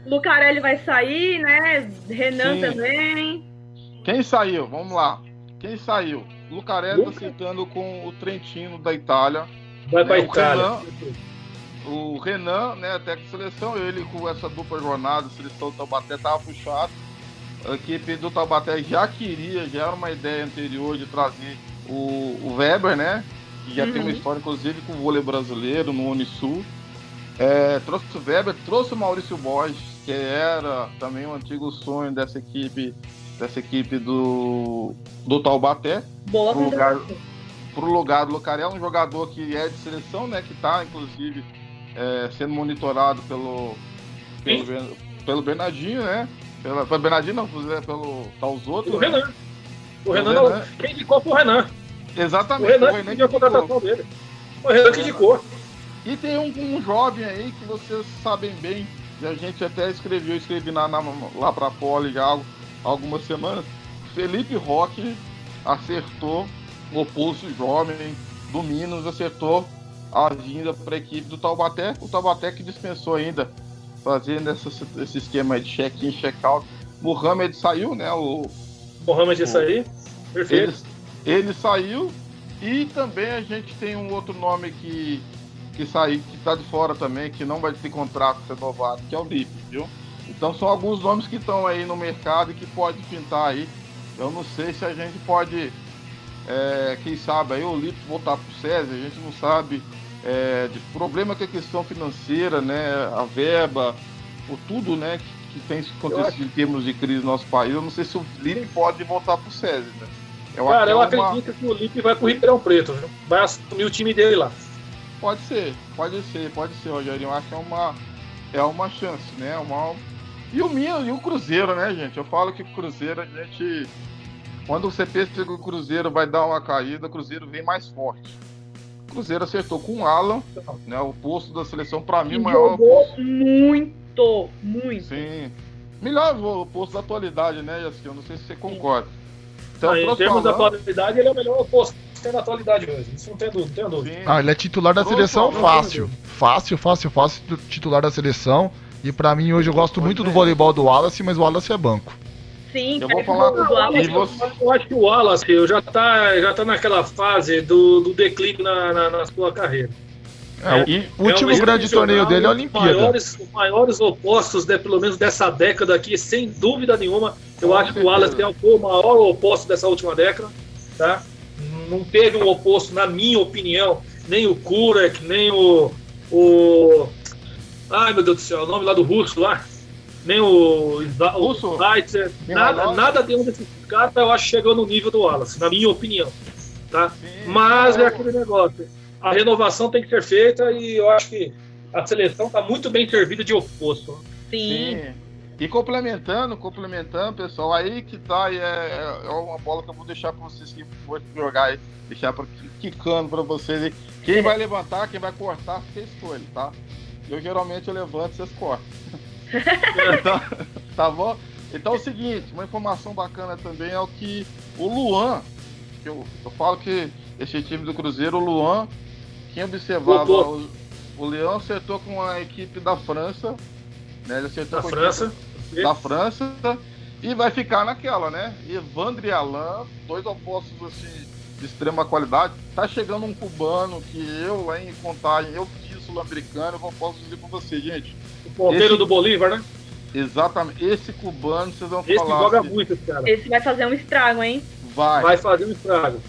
Lucarelli vai sair, né? Renan Sim. também. Quem saiu? Vamos lá. Quem saiu? Lucarelli tá sentando com o Trentino da Itália. Vai né? pra Itália. Renan, o Renan, né, até com seleção, ele com essa dupla jornada, seleção do Taubaté tava puxado. A equipe do Taubaté já queria, já era uma ideia anterior de trazer o, o Weber, né? Que já uhum. tem uma uhum. história, inclusive, com o vôlei brasileiro no Unisul. É, trouxe o Weber, trouxe o Maurício Borges, que era também um antigo sonho dessa equipe, dessa equipe do, do Taubaté. Boa pro lugar, pro lugar do Lucarel, um jogador que é de seleção, né? Que está inclusive, é, sendo monitorado pelo, pelo, pelo Bernardinho, né? Pela, pelo Bernardinho não, pelo tá os outros. O né? Renan. O Renan, Renan. Quem indicou foi o Renan. Exatamente. O Renan, o Renan que a contratação dele. O Renan que indicou. E tem um, um, jovem aí que vocês sabem bem, e a gente até escreveu, escrevi na, na, lá pra Poli há algumas semanas. Felipe Roque acertou o pulso jovem do Minas, acertou a vinda para a equipe do Taubaté. O Taubaté que dispensou ainda, fazendo essa, esse esquema de check-in, check-out. Mohamed saiu, né? O, Mohamed ia sair, perfeito. Ele, ele, saiu e também a gente tem um outro nome que, que saiu, que está de fora também, que não vai ter contrato renovado, que é o Lipe, viu? Então são alguns nomes que estão aí no mercado e que pode pintar aí. Eu não sei se a gente pode, é, quem sabe, aí o Lipe voltar para o César, a gente não sabe é, de problema com a questão financeira, né? A verba, o tudo, né? Que, que tem acontecido em termos de crise no nosso país. Eu não sei se o Lipe pode voltar para o César, né? Eu Cara, eu é uma... acredito que o Lipe vai pro Ribeirão Preto, viu? vai assumir o time dele lá. Pode ser, pode ser, pode ser, Rogério. Eu acho que é uma, é uma chance, né? Uma, e o minha e o Cruzeiro, né, gente? Eu falo que o Cruzeiro, a gente. Quando você pensa que o Cruzeiro vai dar uma caída, o Cruzeiro vem mais forte. O Cruzeiro acertou com o Alan, né? O posto da seleção, para mim, maior. Jogou muito, muito. Sim. Melhor o posto da atualidade, né, Yassi? Eu não sei se você concorda. Então, ah, em termos da atualidade, ele é o melhor posto que tem na atualidade hoje. Isso não tem dúvida, não tem dúvida. Ah, ele é titular da seleção fácil. Fácil, fácil, fácil, titular da seleção. E pra mim hoje eu gosto muito do voleibol do Wallace, mas o Wallace é banco. Sim, eu vou falar do Wallace. Eu acho que o Wallace já tá, já tá naquela fase do, do declínio na, na, na sua carreira. É, é, o último é grande torneio dele é a Olimpíada. Os maiores, os maiores opostos, de, pelo menos dessa década aqui, sem dúvida nenhuma. Eu Com acho certeza. que o Wallace é o maior oposto dessa última década. Tá? Não teve um oposto, na minha opinião, nem o Kurek, nem o, o Ai, meu Deus do céu, o nome lá do russo lá. Nem o, o Schweitzer, nada, nada de um desses caras eu acho que chegou no nível do Wallace, na minha opinião. Tá? Sim, Mas é aquele negócio. A renovação tem que ser feita e eu acho que a seleção está muito bem servida de oposto. Sim. Sim. E complementando, complementando, pessoal, aí que tá, é, é uma bola que eu vou deixar para vocês que for jogar aí, deixar pra, quicando para vocês. Quem vai levantar, quem vai cortar, fica escolha, tá? Eu geralmente eu levanto e vocês cortam. Então, tá bom? Então é o seguinte, uma informação bacana também é o que o Luan, que eu, eu falo que esse time do Cruzeiro, o Luan, quem observava, o, o Leão acertou com a equipe da França, né? Ele acertou da França. da França. E vai ficar naquela, né? Evandro e Alain, dois opostos assim de extrema qualidade. Tá chegando um cubano que eu, lá em Contagem, eu fiz sul-americano, eu posso dizer pra você, gente. Ponteiro esse... do Bolívar, né? Exatamente. Esse cubano, vocês vão esse falar. Esse joga assim, muito, esse cara. Esse vai fazer um estrago, hein? Vai. Vai fazer um estrago.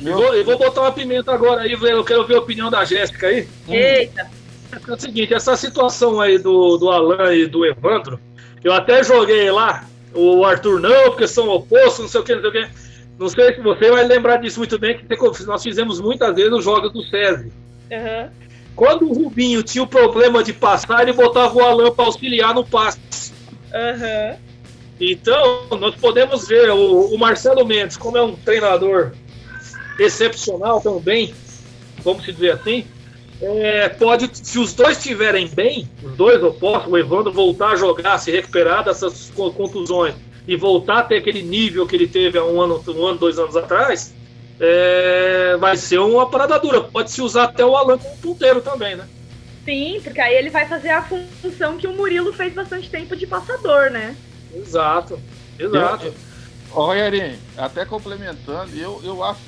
Eu vou, eu vou botar uma pimenta agora aí, eu quero ver a opinião da Jéssica aí. Eita! É o seguinte, essa situação aí do, do Alan e do Evandro, eu até joguei lá, o Arthur não, porque são opostos, não sei o que, não sei o que. Não sei se você vai lembrar disso muito bem, que nós fizemos muitas vezes os jogos do SESI. Uhum. Quando o Rubinho tinha o problema de passar, ele botava o Alan para auxiliar no passe. Uhum. Então, nós podemos ver o, o, Marcelo Mendes, como é um treinador excepcional também, vamos dizer assim, é, pode, se os dois estiverem bem, os dois opostos, o Evandro voltar a jogar, se recuperar dessas contusões e voltar a ter aquele nível que ele teve há um ano, um ano dois anos atrás, é, vai ser uma parada dura. Pode se usar até o Alan como ponteiro também, né? Sim, porque aí ele vai fazer a função que o Murilo fez bastante tempo de passador, né? Exato, exato. Olha, até complementando, eu, eu acho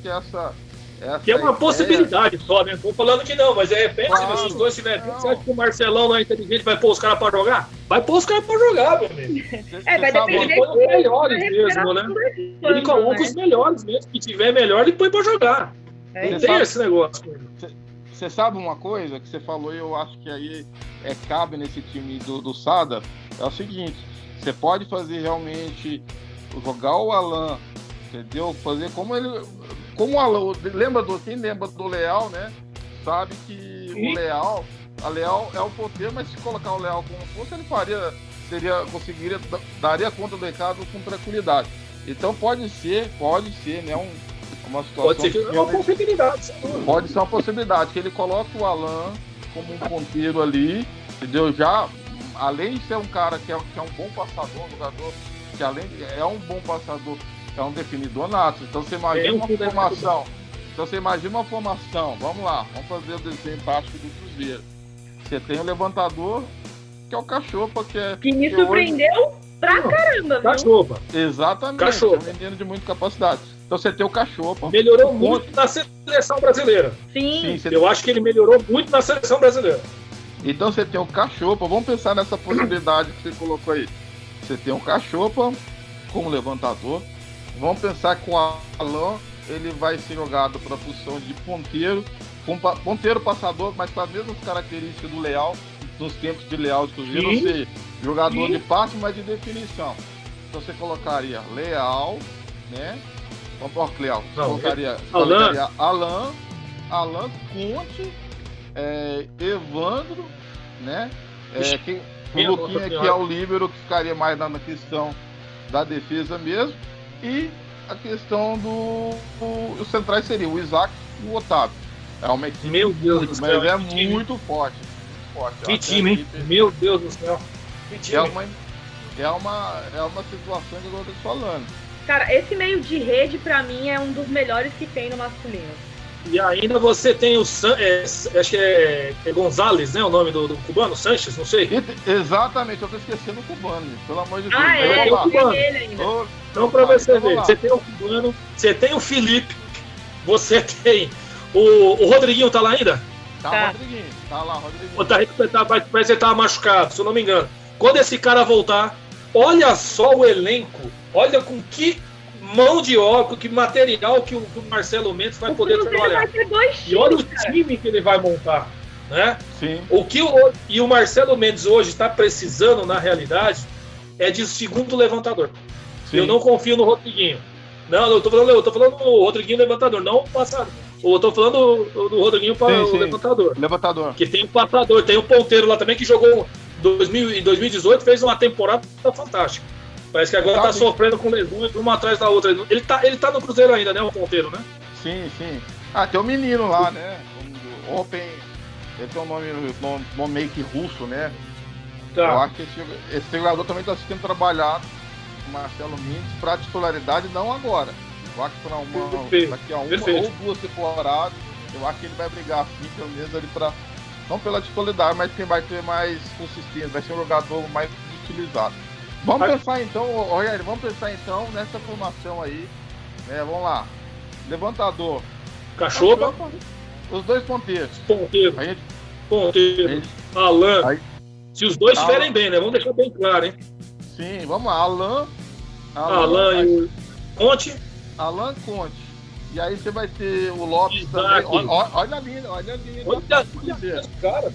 que essa essa que é uma ideia... possibilidade só, né? Não tô falando que não, mas é repente, claro. se os dois tiverem. Você acha que o Marcelão não é inteligente vai pôr os caras pra jogar? Vai pôr os caras pra jogar, meu amigo. É, vai depender. Ele põe os melhores mesmo, né? Ele coloca né? os melhores mesmo. Se tiver melhor, ele põe pra jogar. É, não tem sabe, esse negócio. Você sabe uma coisa que você falou e eu acho que aí é, cabe nesse time do, do Sada? É o seguinte: você pode fazer realmente jogar o Alan, entendeu? Fazer como ele como a, lembra do quem lembra do Leal, né? Sabe que Sim. o Leal, a Leal é o poder, mas se colocar o Leal como fosse, ele faria, seria, conseguiria, daria conta do recado com tranquilidade. Então pode ser, pode ser, né? Um, uma situação. Pode ser que é uma possibilidade. Pode ser uma possibilidade que ele coloque o Alan como um ponteiro ali, entendeu? Já, além de ser um cara que é, que é um bom passador, um jogador que além é um bom passador é um definidor nato. Então você imagina é uma formação. Então você imagina uma formação. Vamos lá, vamos fazer o desenho tático do Cruzeiro. Você tem o levantador, que é o Cachopa, que é. Que me surpreendeu hoje... pra caramba, Cachopa. Exatamente. Cachopa. É um menino de muita capacidade. Então você tem o Cachopa. Melhorou muito na seleção brasileira. Sim. Sim Eu tem... acho que ele melhorou muito na seleção brasileira. Então você tem o Cachopa. Vamos pensar nessa possibilidade que você colocou aí. Você tem o Cachopa como levantador. Vamos pensar que o Alan ele vai ser jogado para a função de ponteiro, com ponteiro passador, mas com as mesmas características do Leal, nos tempos de Leal de Cruzeiro, ou seja, jogador Sim. de passe, mas de definição. Então você colocaria Leal, né? Vamos para o Leal. Você colocaria, colocaria Alan, Alan Conte, é, Evandro, né? É, que, o Luquinha que é o líbero, que ficaria mais na questão da defesa mesmo. E a questão do. Os centrais seriam o Isaac e o Otávio. É uma equipe. Meu Deus do céu. Mas é muito forte. forte. Que time, hein? Meu Deus do céu. Que time. É uma, é uma, é uma situação que eu tô falando. Cara, esse meio de rede, pra mim, é um dos melhores que tem no masculino. E ainda você tem o San, é, acho que é, é Gonzalez, né? O nome do, do cubano, Sanches, não sei. E, exatamente, eu tô esquecendo o cubano, pelo amor de Deus. Ah, é, é o cubano. Ainda. Então, pra você ver, você tem o cubano, você tem o Felipe, você tem o, o Rodriguinho, tá lá ainda? Tá, tá. Rodriguinho, tá lá, Rodriguinho. Tá, parece que ele tava machucado, se eu não me engano. Quando esse cara voltar, olha só o elenco, olha com que mão de obra, que material que o, que o Marcelo Mendes vai o poder trabalhar. e olha o time que ele vai montar. Né? Sim. O que o, e o Marcelo Mendes hoje está precisando, na realidade, é de segundo levantador. Sim. Eu não confio no Rodriguinho. Não, eu tô falando, eu tô falando do Rodriguinho levantador, não o passado. Eu tô falando do, Rodriguinho para o levantador. Levantador. Que tem o passador, tem o ponteiro lá também que jogou 2000, em 2018, fez uma temporada fantástica. Parece que agora tá, sofrendo com lesões uma atrás da outra. Ele tá, ele tá no Cruzeiro ainda, né? O ponteiro, né? Sim, sim. Ah, tem um menino lá, né? Open. Ele tem um nome, nome, nome meio que russo, né? Tá. Eu acho que esse, esse jogador também está sendo trabalhado Marcelo Mendes para titularidade, não agora. Eu acho que para uma, daqui a uma Perfeito. ou duas temporadas, eu acho que ele vai brigar assim, pelo menos ali para. Não pela titularidade, mas quem vai ter mais consistência, vai ser um jogador mais utilizado. Vamos pensar então, olha, vamos pensar então nessa formação aí. É, vamos lá. Levantador. Cachopa. Os dois ponteiros. Ponteiro. Gente, Ponteiro. gente- Alan. Aí- Se os dois Alan. ferem bem, né? Vamos deixar bem claro, hein? Sim, vamos lá. Alan. Alan e o Conte. Alan Conte. E aí você vai ter o Lopes Isaac. também. Olha, olha- a linha, olha a linha de Olha, ataque Cruzeiro. olha, cara.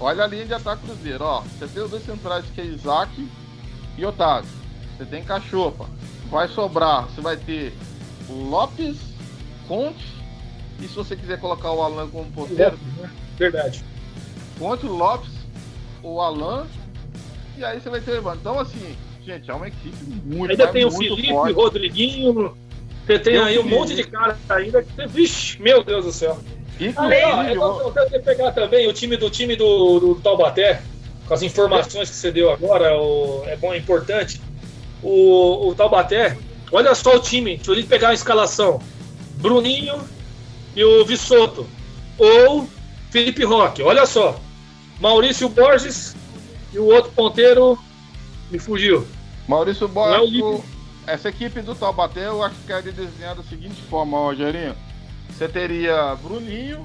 Olha a linha de ataque Cruzeiro, ó. Você tem os dois centrais que é Isaac e Otávio. Você tem Cachopa. Vai sobrar, você vai ter o Lopes, Conte. E se você quiser colocar o Alan como ponteiro, Lopes, né? Verdade. Conte, o Lopes, o Alan. E aí você vai ter o Evandro. Então, assim, gente, é uma equipe muito, Ainda tem o Felipe, forte. Rodriguinho. Você tem o aí um monte de cara ainda que. Vixe, meu Deus do céu. Inclusive, ó, é eu- eu quero pegar também o time do time do, do Taubaté, com as informações que você deu agora, o- é bom, é importante. O, o Taubaté, olha só o time, se ele pegar a escalação, Bruninho e o Vissoto, ou Felipe Roque, olha só, Maurício Borges e o outro ponteiro me fugiu. Maurício é Borges, essa equipe do Taubaté, eu acho que quero desenhar da seguinte forma, Rogerinho. Você teria Bruninho,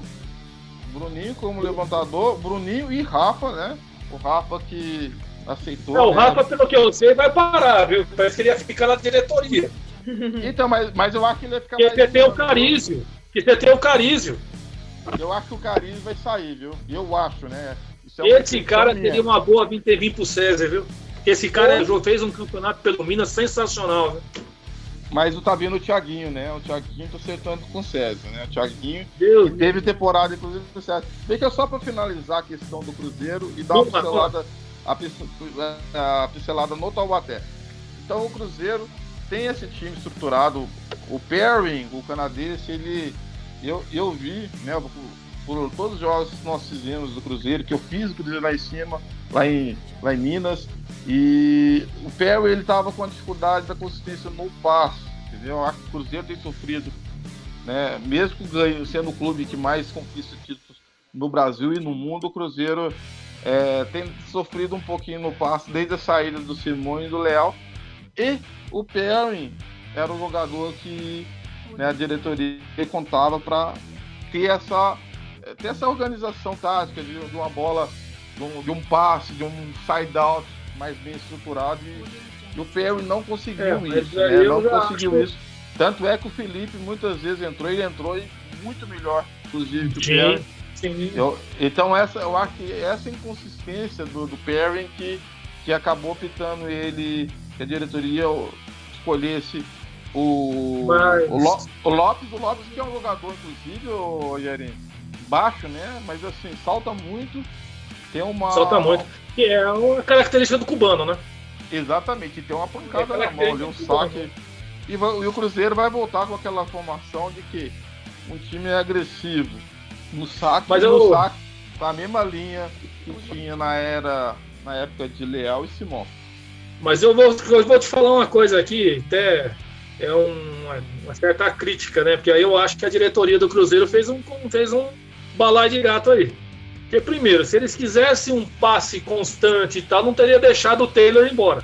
Bruninho como levantador, Bruninho e Rafa, né? O Rafa que aceitou. Não, o né? Rafa, pelo que eu sei, vai parar, viu? Parece que ele ia ficar na diretoria. Então, mas, mas eu acho que ele vai ficar Porque você tem o? Carísio. Porque você tem o Carísio. Eu acho que o Carinho vai sair, viu? Eu acho, né? É Esse cara minha. teria uma boa vir ter vindo pro César, viu? Porque esse cara jo- fez um campeonato pelo Minas sensacional, viu? Mas o tá vindo o Thiaguinho, né? O Thiaguinho tá acertando com o César, né? O Thiaguinho Deus, teve temporada, inclusive, com o César. É só pra finalizar a questão do Cruzeiro e dar uma pincelada, a, a pincelada no Taubaté. Então o Cruzeiro tem esse time estruturado. O Perrin, o canadense, ele. Eu, eu vi, né? Por, todos os jogos que nós fizemos do Cruzeiro, que eu fiz o Cruzeiro lá em cima, lá em, lá em Minas. E o Perry ele tava com a dificuldade da consistência no passe, entendeu? O Cruzeiro tem sofrido, né? Mesmo ganho, sendo o clube que mais conquista títulos no Brasil e no mundo, o Cruzeiro é, tem sofrido um pouquinho no passe desde a saída do Simone e do Leal. E o Perry era o jogador que né, a diretoria contava para ter essa, ter essa organização tática de, de uma bola, de um, de um passe, de um side-out mais bem estruturado. E, e o Perry não conseguiu É, isso, né? não conseguiu acho- isso. Tanto é que o Felipe muitas vezes entrou, ele entrou e muito melhor, inclusive, que o. Perry. sim. Eu- então essa, eu acho que essa inconsistência do, do Perry que, que acabou pitando ele, que a diretoria escolhesse o, Mas- o, Lo- o Lopes, o Lopes que é um jogador, inclusive, o Rogerinho, baixo, né? Mas assim, salta muito, tem uma. Salta muito. Que é uma característica do cubano, né? Exatamente, tem uma pancada É na mão ali, um saque. E, vai- e o Cruzeiro vai voltar com aquela formação de que um time é agressivo no saque, Mas eu- no saque com a mesma linha que tinha na era na época de Leal e Simão. Mas eu vou, eu vou te falar uma coisa aqui, até é uma, uma certa crítica, né? Porque aí eu acho que a diretoria do Cruzeiro fez um, fez um balai de gato aí. Porque, primeiro, se eles quisessem um passe constante e tal, não teria deixado o Taylor embora.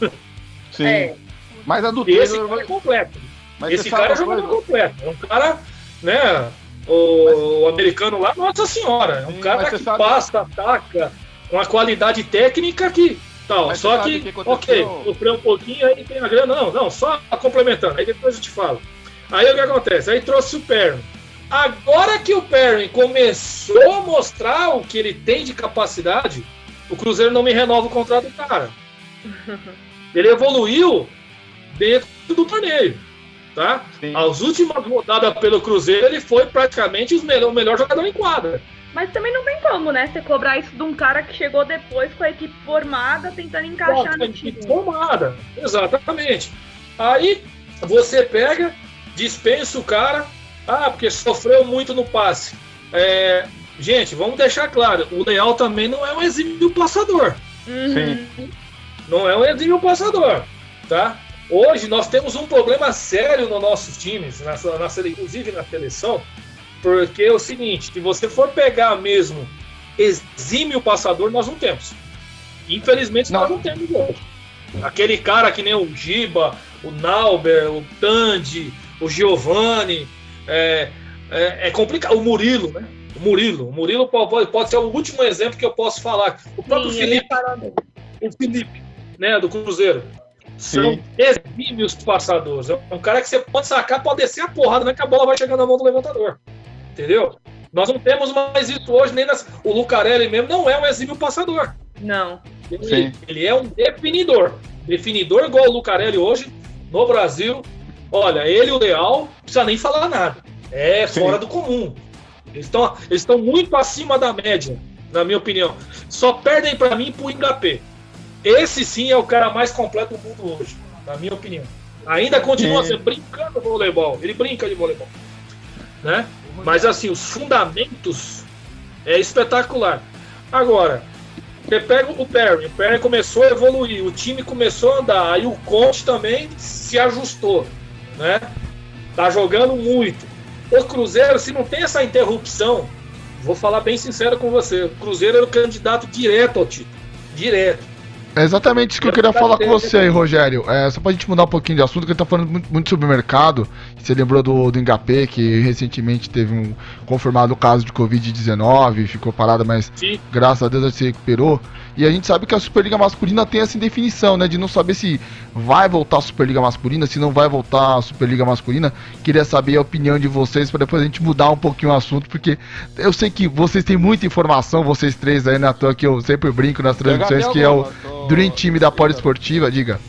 Sim. É. Mas a do E esse Taylor cara é completo. mas esse cara é jogador completo. É um cara, né? O, o americano lá, nossa senhora, é um Sim, cara mas que sabe- passa, ataca, com uma qualidade técnica que. Tal. Mas Só que, o que ok, sofreu um pouquinho, aí tem a grana. Não, não, só complementando, aí depois eu te falo. Aí o que acontece? Aí trouxe o Perry. Agora que o Perry começou a mostrar o que ele tem de capacidade, o Cruzeiro não me renova o contrato do cara. Ele evoluiu dentro do torneio, tá? Sim. As últimas rodadas pelo Cruzeiro, ele foi praticamente melhor, o melhor jogador em quadra. Mas também não tem como, né? Você cobrar isso de um cara que chegou depois com a equipe formada, tentando encaixar no time. Formada, exatamente. Aí você pega, dispensa o cara, ah, porque sofreu muito no passe. É, gente, vamos deixar claro, o Leal também não é um exímio passador. Uhum. Não é um exímio passador, tá? Hoje nós temos um problema sério nos nossos times, na, sele- inclusive na seleção, porque é o seguinte, se você for pegar mesmo exímio passador, nós não temos. Infelizmente Não. nós não temos hoje. Aquele cara que nem o Giba, o Nauber, o Tandy, o Giovanni, é, é, é complicado. O Murilo, né? O Murilo. O Murilo pode, pode ser o último exemplo que eu posso falar. O próprio Sim, Felipe. O Felipe, né? Do Cruzeiro. São exímios passadores. É um cara que você pode sacar, pode descer a porrada, né? Que a bola vai chegar na mão do levantador. Entendeu? Nós não temos mais isso hoje, nem nas... o Lucarelli mesmo não é um exímio passador. Não. Ele, ele, é um definidor. Definidor igual o Lucarelli hoje, no Brasil. Olha, ele e o Leal, não precisa nem falar nada. É Sim. fora do comum. Eles estão eles muito acima da média, na minha opinião. Só perdem para mim pro Ingapé. Esse sim é o cara mais completo do mundo hoje, na minha opinião. Ainda continua é. sendo brincando de voleibol. Ele brinca de voleibol. Né? Mas assim, os fundamentos é espetacular. Agora, você pega o Perry, o Perry começou a evoluir, o time começou a andar, aí o Conte também se ajustou, né? Tá jogando muito. O Cruzeiro, se não tem essa interrupção, vou falar bem sincero com você, o Cruzeiro era o candidato direto ao título. Direto. É exatamente isso que eu queria falar com você aí, Rogério. É, só pra gente mudar um pouquinho de assunto, que ele tá falando muito, muito sobre o mercado. Você lembrou do, do Engapé, que recentemente teve um confirmado caso de Covid-19, ficou parado, mas Sim. graças a Deus ele se recuperou. E a gente sabe que a Superliga Masculina tem essa indefinição, né? De não saber se vai voltar a Superliga Masculina, se não vai voltar a Superliga Masculina. Queria saber a opinião de vocês para depois a gente mudar um pouquinho o assunto, porque eu sei que vocês têm muita informação, vocês três aí na toa que eu sempre brinco nas transmissões, que é o Dream Team da Poliesportiva, diga.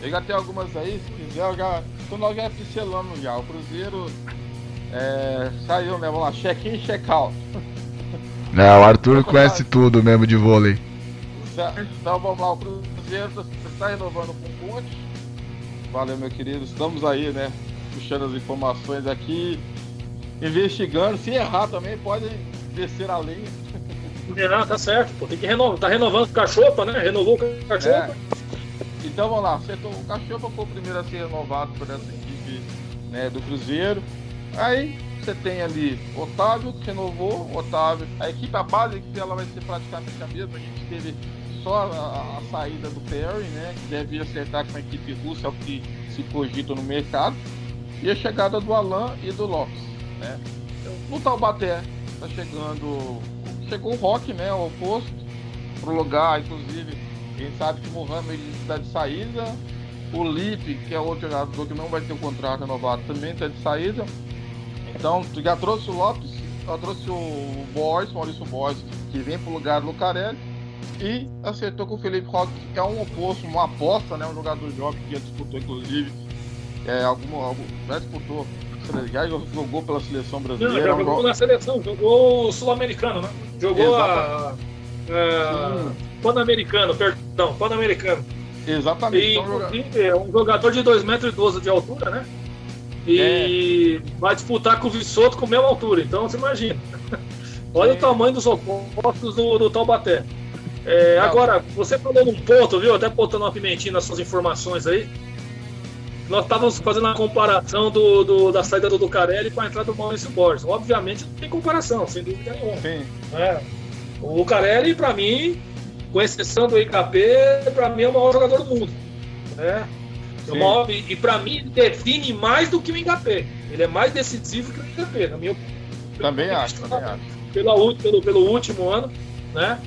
Eu já tenho algumas aí, se quiser, eu já. Então nós já pincelamos já. O Cruzeiro é, saiu, né? Vamos lá, check-in e check-out. Não, o Arthur conhece tudo mesmo de vôlei. Então vamos lá, o Cruzeiro está renovando com o Ponte. Valeu, meu querido. Estamos aí, né? Puxando as informações aqui, investigando. Se errar também, pode descer a linha. Não, tá certo, pô. Tem que renovar. Tá renovando o Cachopa, né? Renovou o Cachopa. É. Então vamos lá, acertou. o Cachopa foi o primeiro a ser renovado por essa equipe né, do Cruzeiro. Aí você tem ali Otávio, que renovou, Otávio. A equipe, a base equipe, ela vai ser praticamente a mesma. A gente teve só a, a saída do Perry, né? Que deve acertar com a equipe russa, é o que se cogita no mercado. E a chegada do Alan e do Lopes, né? No Taubaté tá chegando. Chegou o Rock, né? O oposto. Pro lugar, inclusive, quem sabe que o Mohamed está de saída. O Lipe, que é outro jogador que não vai ter o contrato renovado, também está de saída. Então, tu já trouxe o Lopes, já trouxe o Boys, Maurício Boys, que vem pro lugar do Lucarelli, e acertou com o Felipe Roque, que é um oposto, uma aposta, né? Um jogador jovem que já disputou, inclusive, é, algum, algum, já disputou, já jogou pela seleção brasileira. Não, já jogou na seleção, jogou sul-americano, né? Jogou Exatamente. a. a Pan-americano, perdão, Pan-americano. Exatamente. E, então, é um jogador de 2,12 metros de altura, né? E é. vai disputar com o Vissoto com a mesma altura. Então você imagina. Olha o tamanho dos opostos do, do Taubaté. É, agora, você falou num ponto, viu? Até botando uma pimentinha nas suas informações aí. Nós estávamos fazendo a comparação do, do, da saída do Lucarelli com a entrada do Maurício Borges. Obviamente não tem comparação, sem dúvida nenhuma. Sim. É. O Lucarelli, para mim, com exceção do IKP, para mim é o maior jogador do mundo. Né? É e, e para mim ele define mais do que o Engapé. Ele é mais decisivo que o Engapé, na minha opinião. Também acho, também acho. Pela, pelo, pelo último ano, né?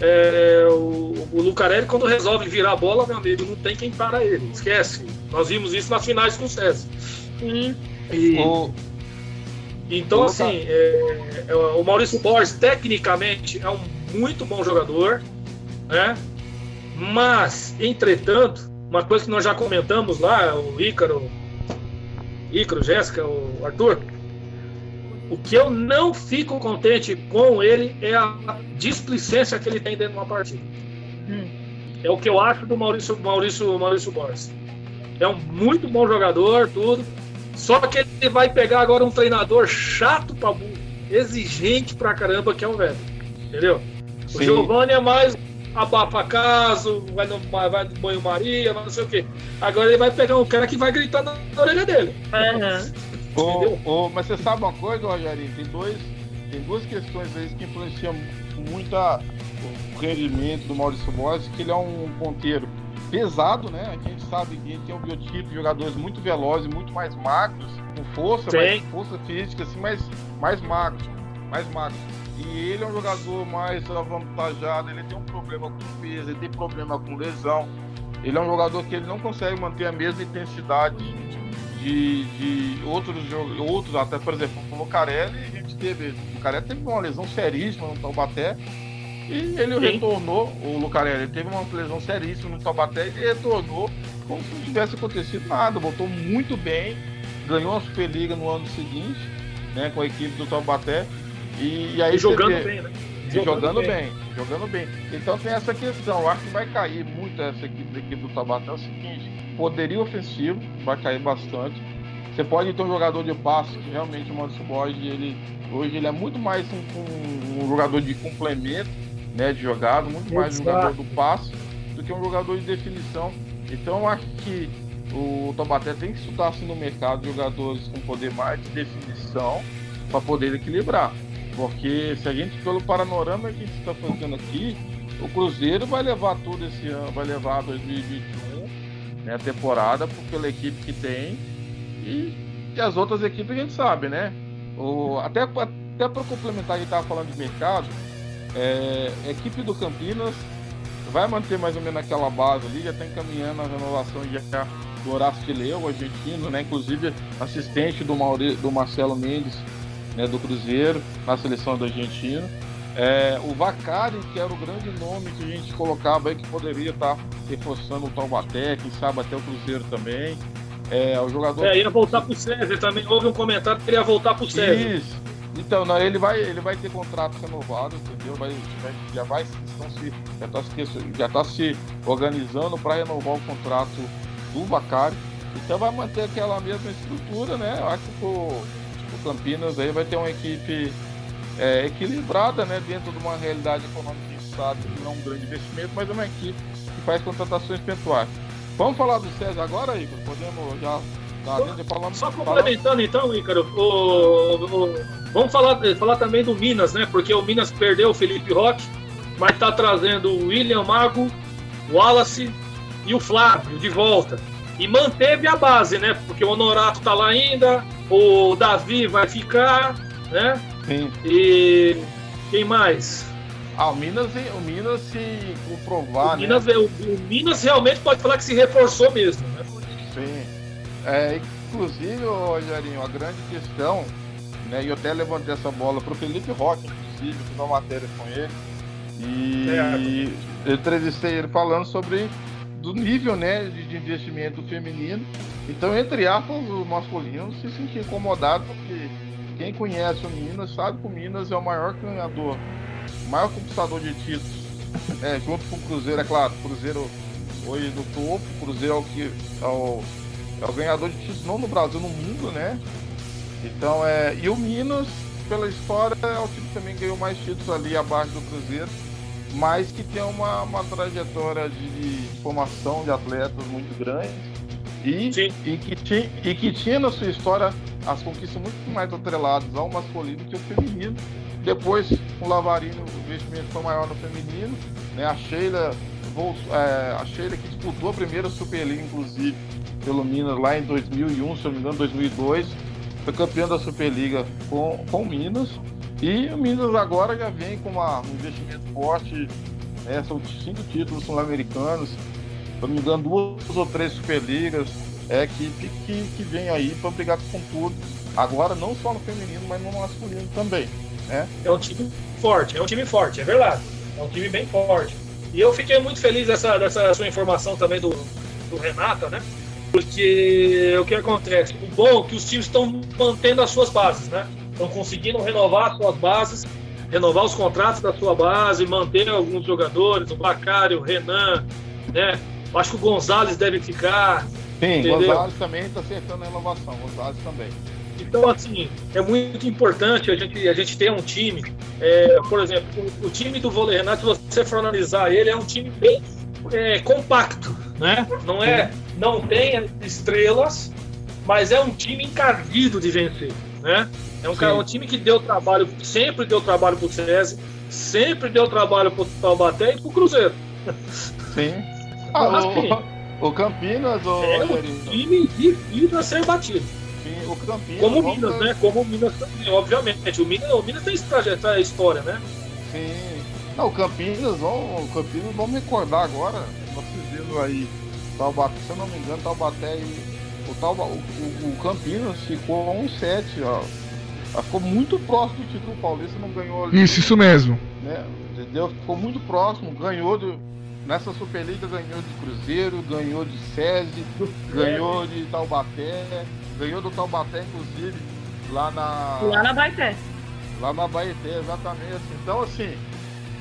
É, o, o Lucarelli, quando resolve virar a bola, meu amigo, não tem quem para ele. Esquece. Nós vimos isso nas finais com o César. E, o... Então, o assim, é, é, o Maurício Borges, tecnicamente, é um muito bom jogador, né? Mas, entretanto, uma coisa que nós já comentamos lá, o Ícaro, Ícaro, Jéssica, o Arthur, o que eu não fico contente com ele é a displicência que ele tem dentro de uma partida. Hum. É o que eu acho do Maurício, Maurício, Maurício Borges. É um muito bom jogador, tudo. Só que ele vai pegar agora um treinador chato pra burro, exigente pra caramba, que é o velho. Entendeu? Sim. O Giovanni é mais abafa caso, vai no, vai no banho-maria, não sei o quê. Agora ele vai pegar um cara que vai gritar na, na orelha dele. Uhum. Oh, oh, mas você sabe uma coisa, Rogerinho? Tem, dois, tem duas questões aí que influenciam muito a, o rendimento do Maurício Borges, que ele é um ponteiro pesado, né? A gente sabe que ele tem um biotipo de jogadores muito velozes, muito mais magros, com força, mais, força física, assim, mais, mais magros, mais magros. E ele é um jogador mais avantajado, ele tem um problema com peso, ele tem problema com lesão. Ele é um jogador que ele não consegue manter a mesma intensidade de, de outros outros, até por exemplo, o Lucarelli, a gente teve. O Lucarelli teve uma lesão seríssima no Taubaté e ele Sim. retornou, o Lucarelli teve uma lesão seríssima no Taubaté e retornou como se não tivesse acontecido nada, voltou muito bem, ganhou a Superliga no ano seguinte, né, com a equipe do Taubaté. E, e aí e jogando vê, bem, né? Jogando, jogando bem. bem. jogando bem. Então tem essa questão, eu acho que vai cair muito essa equipe da equipe do Taubaté é o seguinte, poderio ofensivo vai cair bastante. Você pode ter um jogador de passe que realmente o Maurício Borges, ele hoje ele é muito mais um, um, um jogador de complemento né, de jogada, muito mais um jogador do passe do que um jogador de definição. Então eu acho que o Taubaté tem que estudar assim, no mercado jogadores com poder mais de definição para poder equilibrar. Porque se a gente, pelo panorama que a gente está fazendo aqui, o Cruzeiro vai levar tudo esse ano, vai levar 2021, né, a temporada, pela equipe que tem. E, e as outras equipes a gente sabe, né? O, até até para complementar, a gente estava falando de mercado, é, a equipe do Campinas vai manter mais ou menos aquela base ali, já está encaminhando a renovação já do Horácio de Leu, argentino, né? Inclusive assistente do, Mauri, do Marcelo Mendes, né? do Cruzeiro, na seleção do argentino. É, o Vacari, que era o grande nome que a gente colocava aí, que poderia estar tá reforçando o Taubaté, quem sabe até o Cruzeiro também. É, o jogador. É, ia voltar pro César também. Houve um comentário que ele ia voltar pro César. Isso. Então, não, ele vai, ele vai ter contrato renovado, entendeu? Vai, vai já vai estão se, já está se, já tá se organizando para renovar o contrato do Bacari. Então vai manter aquela mesma estrutura, né? Eu acho que o, o Campinas aí vai ter uma equipe é, equilibrada, né? Dentro de uma realidade econômica que não é um grande investimento, mas é uma equipe que faz contratações pontuais. Vamos falar do César agora, Igor? Podemos já Tá, Só complementando então, Ícaro, o, o, vamos falar, falar também do Minas, né? Porque o Minas perdeu o Felipe Roque, mas está trazendo o William Mago, o Wallace e o Flávio de volta. E manteve a base, né? Porque o Honorato tá lá ainda, o Davi vai ficar, né? Sim. E quem mais? Ah, o Minas, o Minas se comprovar, o né? Minas, o, o Minas realmente pode falar que se reforçou mesmo, né? Sim. É, inclusive, Rogerinho, a grande questão, né, e eu até levantei essa bola para o Felipe Roque, inclusive, fiz uma matéria com ele. E eu entrevistei ele falando sobre do nível né, de, investimento feminino. Então, entre aspas, o masculino se sentia incomodado, porque quem conhece o Minas sabe que o Minas é o maior ganhador, o maior conquistador de títulos. É, junto com o Cruzeiro, é claro, o Cruzeiro hoje no topo, o Cruzeiro é o que é o é o ganhador de títulos não no Brasil, no mundo, né? Então é. E o Minas, pela história, é o time que também ganhou mais títulos ali abaixo do Cruzeiro, mas que tem uma, uma trajetória de, de formação de atletas muito grande. E, e, que tinha, e que tinha na sua história as conquistas muito mais atreladas ao masculino que ao feminino. Depois, o Lavarino, o investimento foi maior no feminino. Né? A Sheila, é, a Sheila que disputou a primeira Superliga, inclusive, pelo Minas lá em 2001, se não me engano, 2002. Foi campeão da Superliga com, com o Minas. E o Minas agora já vem com uma, um investimento forte. Né? São cinco títulos sul-americanos. Se não me engano, duas ou três Superligas. É a equipe que, que vem aí para brigar com tudo. Agora, não só no feminino, mas no masculino também. Né? É um time forte, é um time forte, é verdade. É um time bem forte. E eu fiquei muito feliz dessa, dessa sua informação também do, do Renata, né? Porque o que acontece? O bom é que os times estão mantendo as suas bases, né? Estão conseguindo renovar as suas bases, renovar os contratos da sua base, manter alguns jogadores, o Bacari, o Renan, né? Acho que o Gonzalez deve ficar. Sim, o Gonzalez também está acertando a renovação, Gonzalez também. Então, assim, é muito importante a gente, a gente ter um time. É, por exemplo, o, o, time do Vôlei Renato, se você for analisar ele, é um time bem é, compacto, né? Não é, não tem estrelas, mas é um time encardido de vencer, né? É um, cara, um time que deu trabalho, sempre deu trabalho pro SESI, sempre deu trabalho pro Taubaté e pro Cruzeiro. Sim. Ah, o, o, Campinas, o é um time difícil a ser batido. Sim, o Campinas. Como o Minas, né? Como o Minas também, obviamente. O Minas, o Minas tem essa história, né? Sim. Não, o Campinas, vão, o Campinas vamos recordar agora. Nós fizemos aí. Taubaté, se eu não me engano, Taubaté e. O, Tauba, o, o Campinas ficou 1-7, ó. Ficou muito próximo do título paulista, não ganhou ali. Isso, isso mesmo. Né? Entendeu? Ficou muito próximo, ganhou do, nessa Superliga ganhou de Cruzeiro, ganhou de SESI, ganhou de Taubaté, ganhou do Taubaté, inclusive, lá na. Lá na Baité. Lá na Baité, exatamente. Então, assim,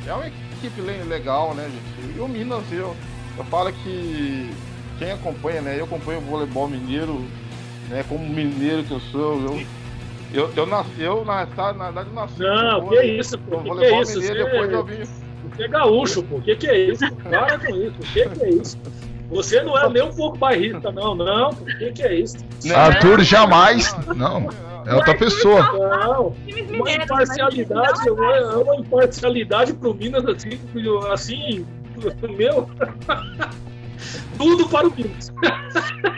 é uma equipe legal, né, gente? E o Minas, eu, eu falo que quem acompanha, né? Eu acompanho o voleibol mineiro, né? Como mineiro que eu sou, eu. Eu, eu, nasci, eu na, na verdade, nasci. Não, que isso, pô. Que, que é isso? Você... depois eu vim. Você é gaúcho, pô. Que que é isso? Para com isso. Que que é isso? Você não é nem um pouco bairrista, não, não. O que, que é isso? Arthur jamais. Não. É outra pessoa. Não, uma imparcialidade, uma, uma imparcialidade pro Minas assim, assim, meu. Tudo para o Minas.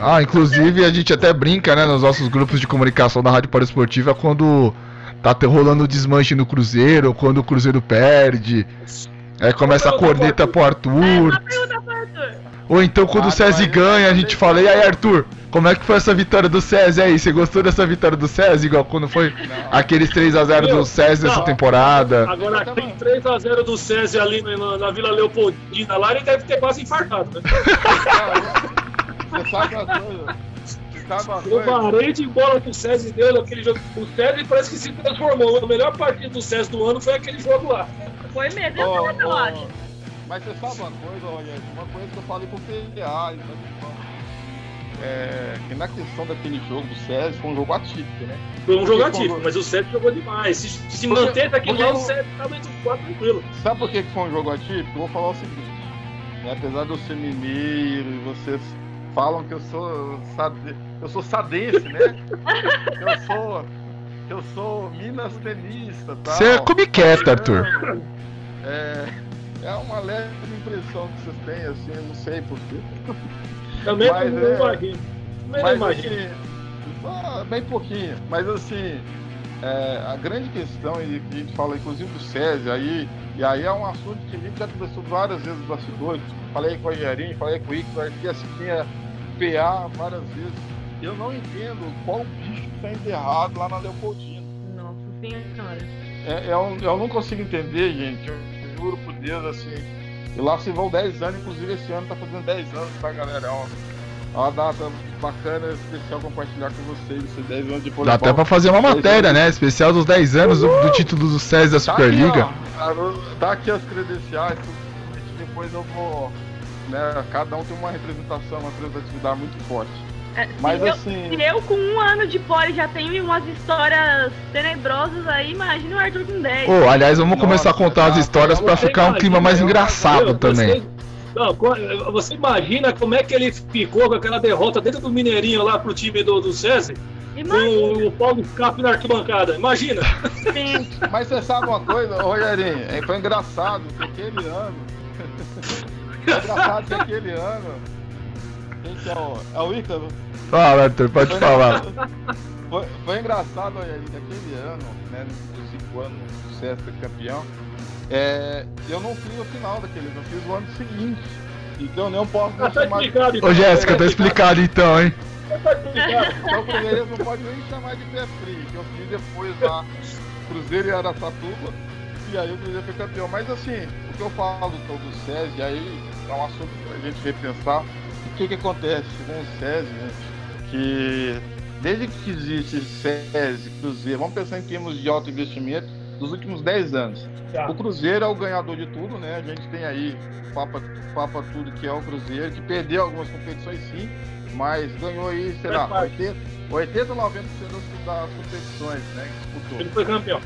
Ah, inclusive a gente até brinca, né, nos nossos grupos de comunicação da Rádio Esportiva quando tá rolando desmanche no Cruzeiro, ou quando o Cruzeiro perde. Aí começa a corneta pro Arthur. Ou então quando o SESI ganha, a gente fala, e aí Arthur, como é que foi essa vitória do SESI aí? Você gostou dessa vitória do SESI, igual quando foi aqueles 3x0 do SESI nessa temporada? Agora tem 3x0 do SESI ali na, na, Vila Leopoldina lá, ele deve ter quase infartado, né? Você sabe uma coisa? Eu parei de bola que o SESI deu naquele jogo. O SESI parece que se transformou. A melhor partida do SESI do ano foi aquele jogo lá. Foi mesmo, eu oh, oh, Mas você sabe uma coisa, Rogério? Uma coisa que eu falei pro PDA, é, que na questão daquele jogo do SESI foi um jogo atípico, né? Foi um jogo atípico, mas o SESI jogou demais. Se, se porque, manter daquele lá, o SESI tava entre os quatro tranquilo. Sabe por que foi um jogo atípico? Eu vou falar o seguinte. Né? Apesar de eu ser mineiro e vocês falam que eu sou sade... eu sou sadense, né? eu sou eu sou Minas tenista, tal. Você é como quer, Arthur? É, é uma leve impressão que vocês têm, assim, eu não sei porquê. Também mas, não é, imagino. Também mas, não imagino. Assim, bem pouquinho, mas assim, é, a grande questão, e a gente fala inclusive do SESI, aí, e aí é um assunto que a gente já conversou várias vezes nos bastidores, falei com a Rogerinho, falei com o Ictor, que assim tinha PA várias vezes. Eu não entendo qual bicho que está enterrado lá na Leopoldina. Nossa senhora. É, eu, eu não consigo entender, gente. Eu juro por Deus, assim. E lá se vão 10 anos, inclusive esse ano tá fazendo 10 anos, tá, galera? É uma, é data bacana, especial compartilhar com vocês, esses 10 anos de Dá até pra fazer uma matéria, né? Especial dos 10 anos do, do título do SES da Superliga. Tá aqui, ó, tá aqui as credenciais, depois eu vou né? Cada um tem uma representação, uma representatividade muito forte. É, Mas se assim. Eu, se eu com um ano de pole já tenho umas histórias tenebrosas aí, imagina o Arthur com 10. Oh, aliás, vamos Nossa, começar a contar as histórias para ficar um clima mais engraçado também. Você, não, você imagina como é que ele ficou com aquela derrota dentro do Mineirinho lá pro time do, do SESI? Com o Paulo Cap na arquibancada, imagina! Sim. Mas você sabe uma coisa, Rogerinho? É, foi engraçado que aquele ano engraçado que aquele ano. Quem que é o. É o Ícaro? Fala, Arthur, pode foi falar. Foi, foi engraçado, olha, aquele ano, né? Dos 5 anos do César campeão. É, eu não fiz o final daquele, eu fiz o ano seguinte. Então eu não posso ah, tá chamar explicado. Então. Ô Jéssica, tá explicado então, hein? Tá então o Cruzeiro não pode nem chamar de pé frio, que eu fiz depois lá, Cruzeiro e Aracatuba, e aí o Cruzeiro foi campeão. Mas assim, o que eu falo do, do SESI, aí é um assunto pra gente repensar. O que que acontece com o SESI, gente? Que desde que existe SESI, Cruzeiro, vamos pensar em termos de alto investimento, dos últimos 10 anos. Tá. O Cruzeiro é o ganhador de tudo, né? A gente tem aí Papa, Papa Tudo, que é o Cruzeiro, que perdeu algumas competições sim, mas ganhou aí, sei lá, 80, 80 90% das competições, né? Que disputou. Ele foi campeão.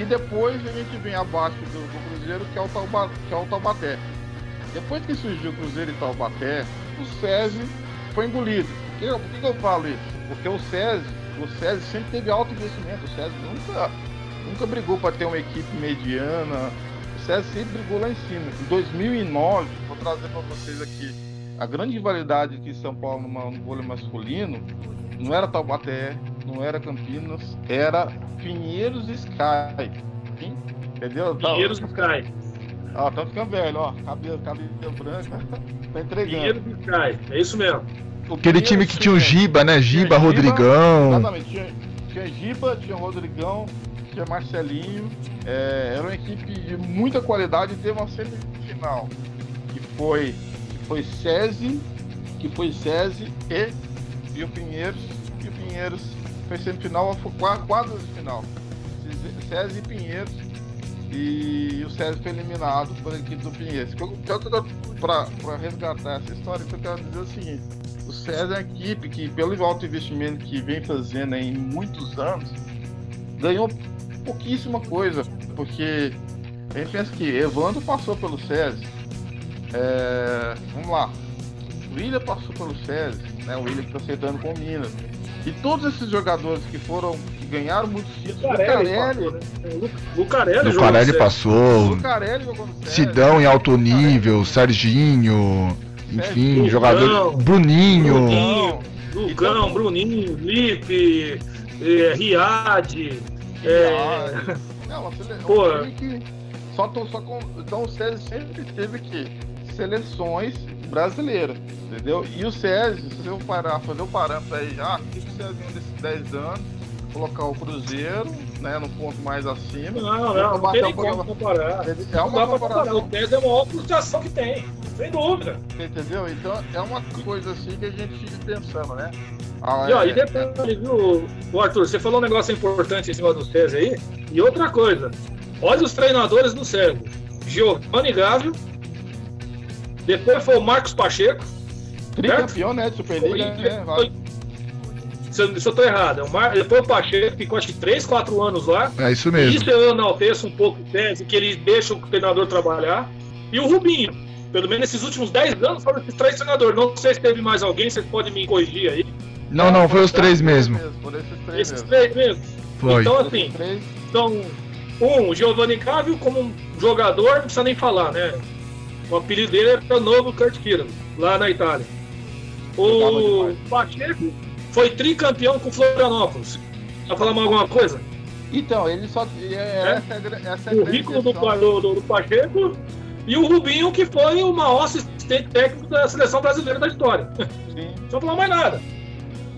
E depois a gente vem abaixo do, do Cruzeiro, que é, o Taubaté, que é o Taubaté. Depois que surgiu o Cruzeiro e Taubaté, o SESI foi engolido. Por que, por que eu falo isso? Porque o SESI, o SESI sempre teve alto investimento. O SESI nunca, nunca brigou para ter uma equipe mediana. O César sempre brigou lá em cima. Em 2009, vou trazer para vocês aqui a grande rivalidade que São Paulo no vôlei masculino não era Taubaté, não era Campinas, era Pinheiros Sky. Entendeu? Tá, Pinheiros Sky. Ó, tá ficando velho, ó. Cabelo, cabelo branco. tá entregando. Pinheiros Sky, é isso mesmo. Aquele time que tinha o Giba, né? Giba, Rodrigão. Exatamente, tinha, tinha Giba, tinha Rodrigão, tinha Marcelinho. É, era uma equipe de muita qualidade e teve uma semifinal. Que foi, que foi SESI, que foi SESI e, e o Pinheiros. E o Pinheiros foi semifinal, quadro de final. SESI e Pinheiros. E o César foi eliminado pela equipe do Pinheiros. Para resgatar essa história, eu quero dizer o seguinte: o César é uma equipe que, pelo alto investimento que vem fazendo em muitos anos, ganhou pouquíssima coisa, porque a gente pensa que Evandro passou pelo SESI, é, vamos lá, o William passou pelo SESI, né, o William que está aceitando com o Minas, e todos esses jogadores que foram, que ganharam muitos títulos, Lucarelli, Lucarelli, né? Lucarelli, Lucarelli passou, Lucarelli jogou no SESI, Sidão em alto nível, Serginho, enfim, Lugão, jogador Bruninho, Bruninho, Lugão, Então- Bruninho, Lipe, é, Riad, é, Não, só, tô- só com... Então o SESI sempre teve que seleções brasileiras, entendeu? E o SESI, se eu parar, fazer o parâmetro aí, ah, o que o SESI desses 10 anos, colocar o Cruzeiro, né, no ponto mais acima. não, não, não tem como comparar. É Não uma comparar. comparação, O Tese é a maior frustração que tem, sem dúvida. entendeu? Então é uma coisa assim que a gente fica pensando, né? Ah, E, ó, é- e detalhe, viu, ô, Arthur, você falou um negócio importante em cima do César aí. E outra coisa, olha os treinadores do César. Giovanni Gávio, depois foi o Marcos Pacheco. Tricampeão, né, de Superliga, Foi- né? foi- Se eu, se eu tô errado, é o Mar... depois o Pacheco ficou acho que 3, 4 anos lá. é isso mesmo. Isso eu enalteço um pouco o Tese, que ele deixa o treinador trabalhar. E o Rubinho. Pelo menos nesses últimos 10 anos foram esses três treinadores. Não sei se teve mais alguém, vocês podem me corrigir aí. Não, não, foi os três mesmo. Por esses três Esses mesmo. três mesmo. Foi. Então, assim, esses. Então, um, o Giovanni Cávio, como um jogador, não precisa nem falar, né? O apelido dele era o novo Kurt Kiran, lá na Itália. O. Pacheco foi tricampeão com Florianópolis. Vai falar mais alguma coisa? Então, ele só. É, essa é, a gra- essa é O Rico do, do, do, Pacheco e o Rubinho, que foi o maior assistente técnico da seleção brasileira da história. Sim. Não precisa falar mais nada.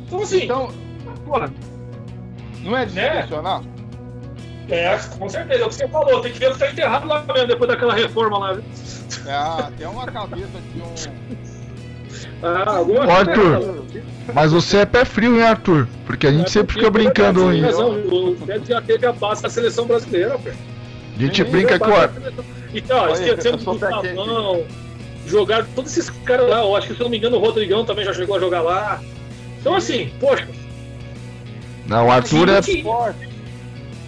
Então, assim, Então, porra, não é de se Né? É, com certeza, é o que você falou, tem que ver se tá enterrado lá mesmo, depois daquela reforma lá. viu? É, tem uma cabeça de um. Ah, Ô, Arthur. Mas você é pé frio, hein, Arthur? Porque a gente sempre fica brincando. Hein? O Fred já teve a base da seleção brasileira, velho. A gente Sim, brinca que o Ar- Então, sou do. Savão, jogaram todos esses caras lá. Eu acho que, se eu não me engano, o Rodrigão também já chegou a jogar lá. Então, assim, poxa. Não, o Arthur é. que-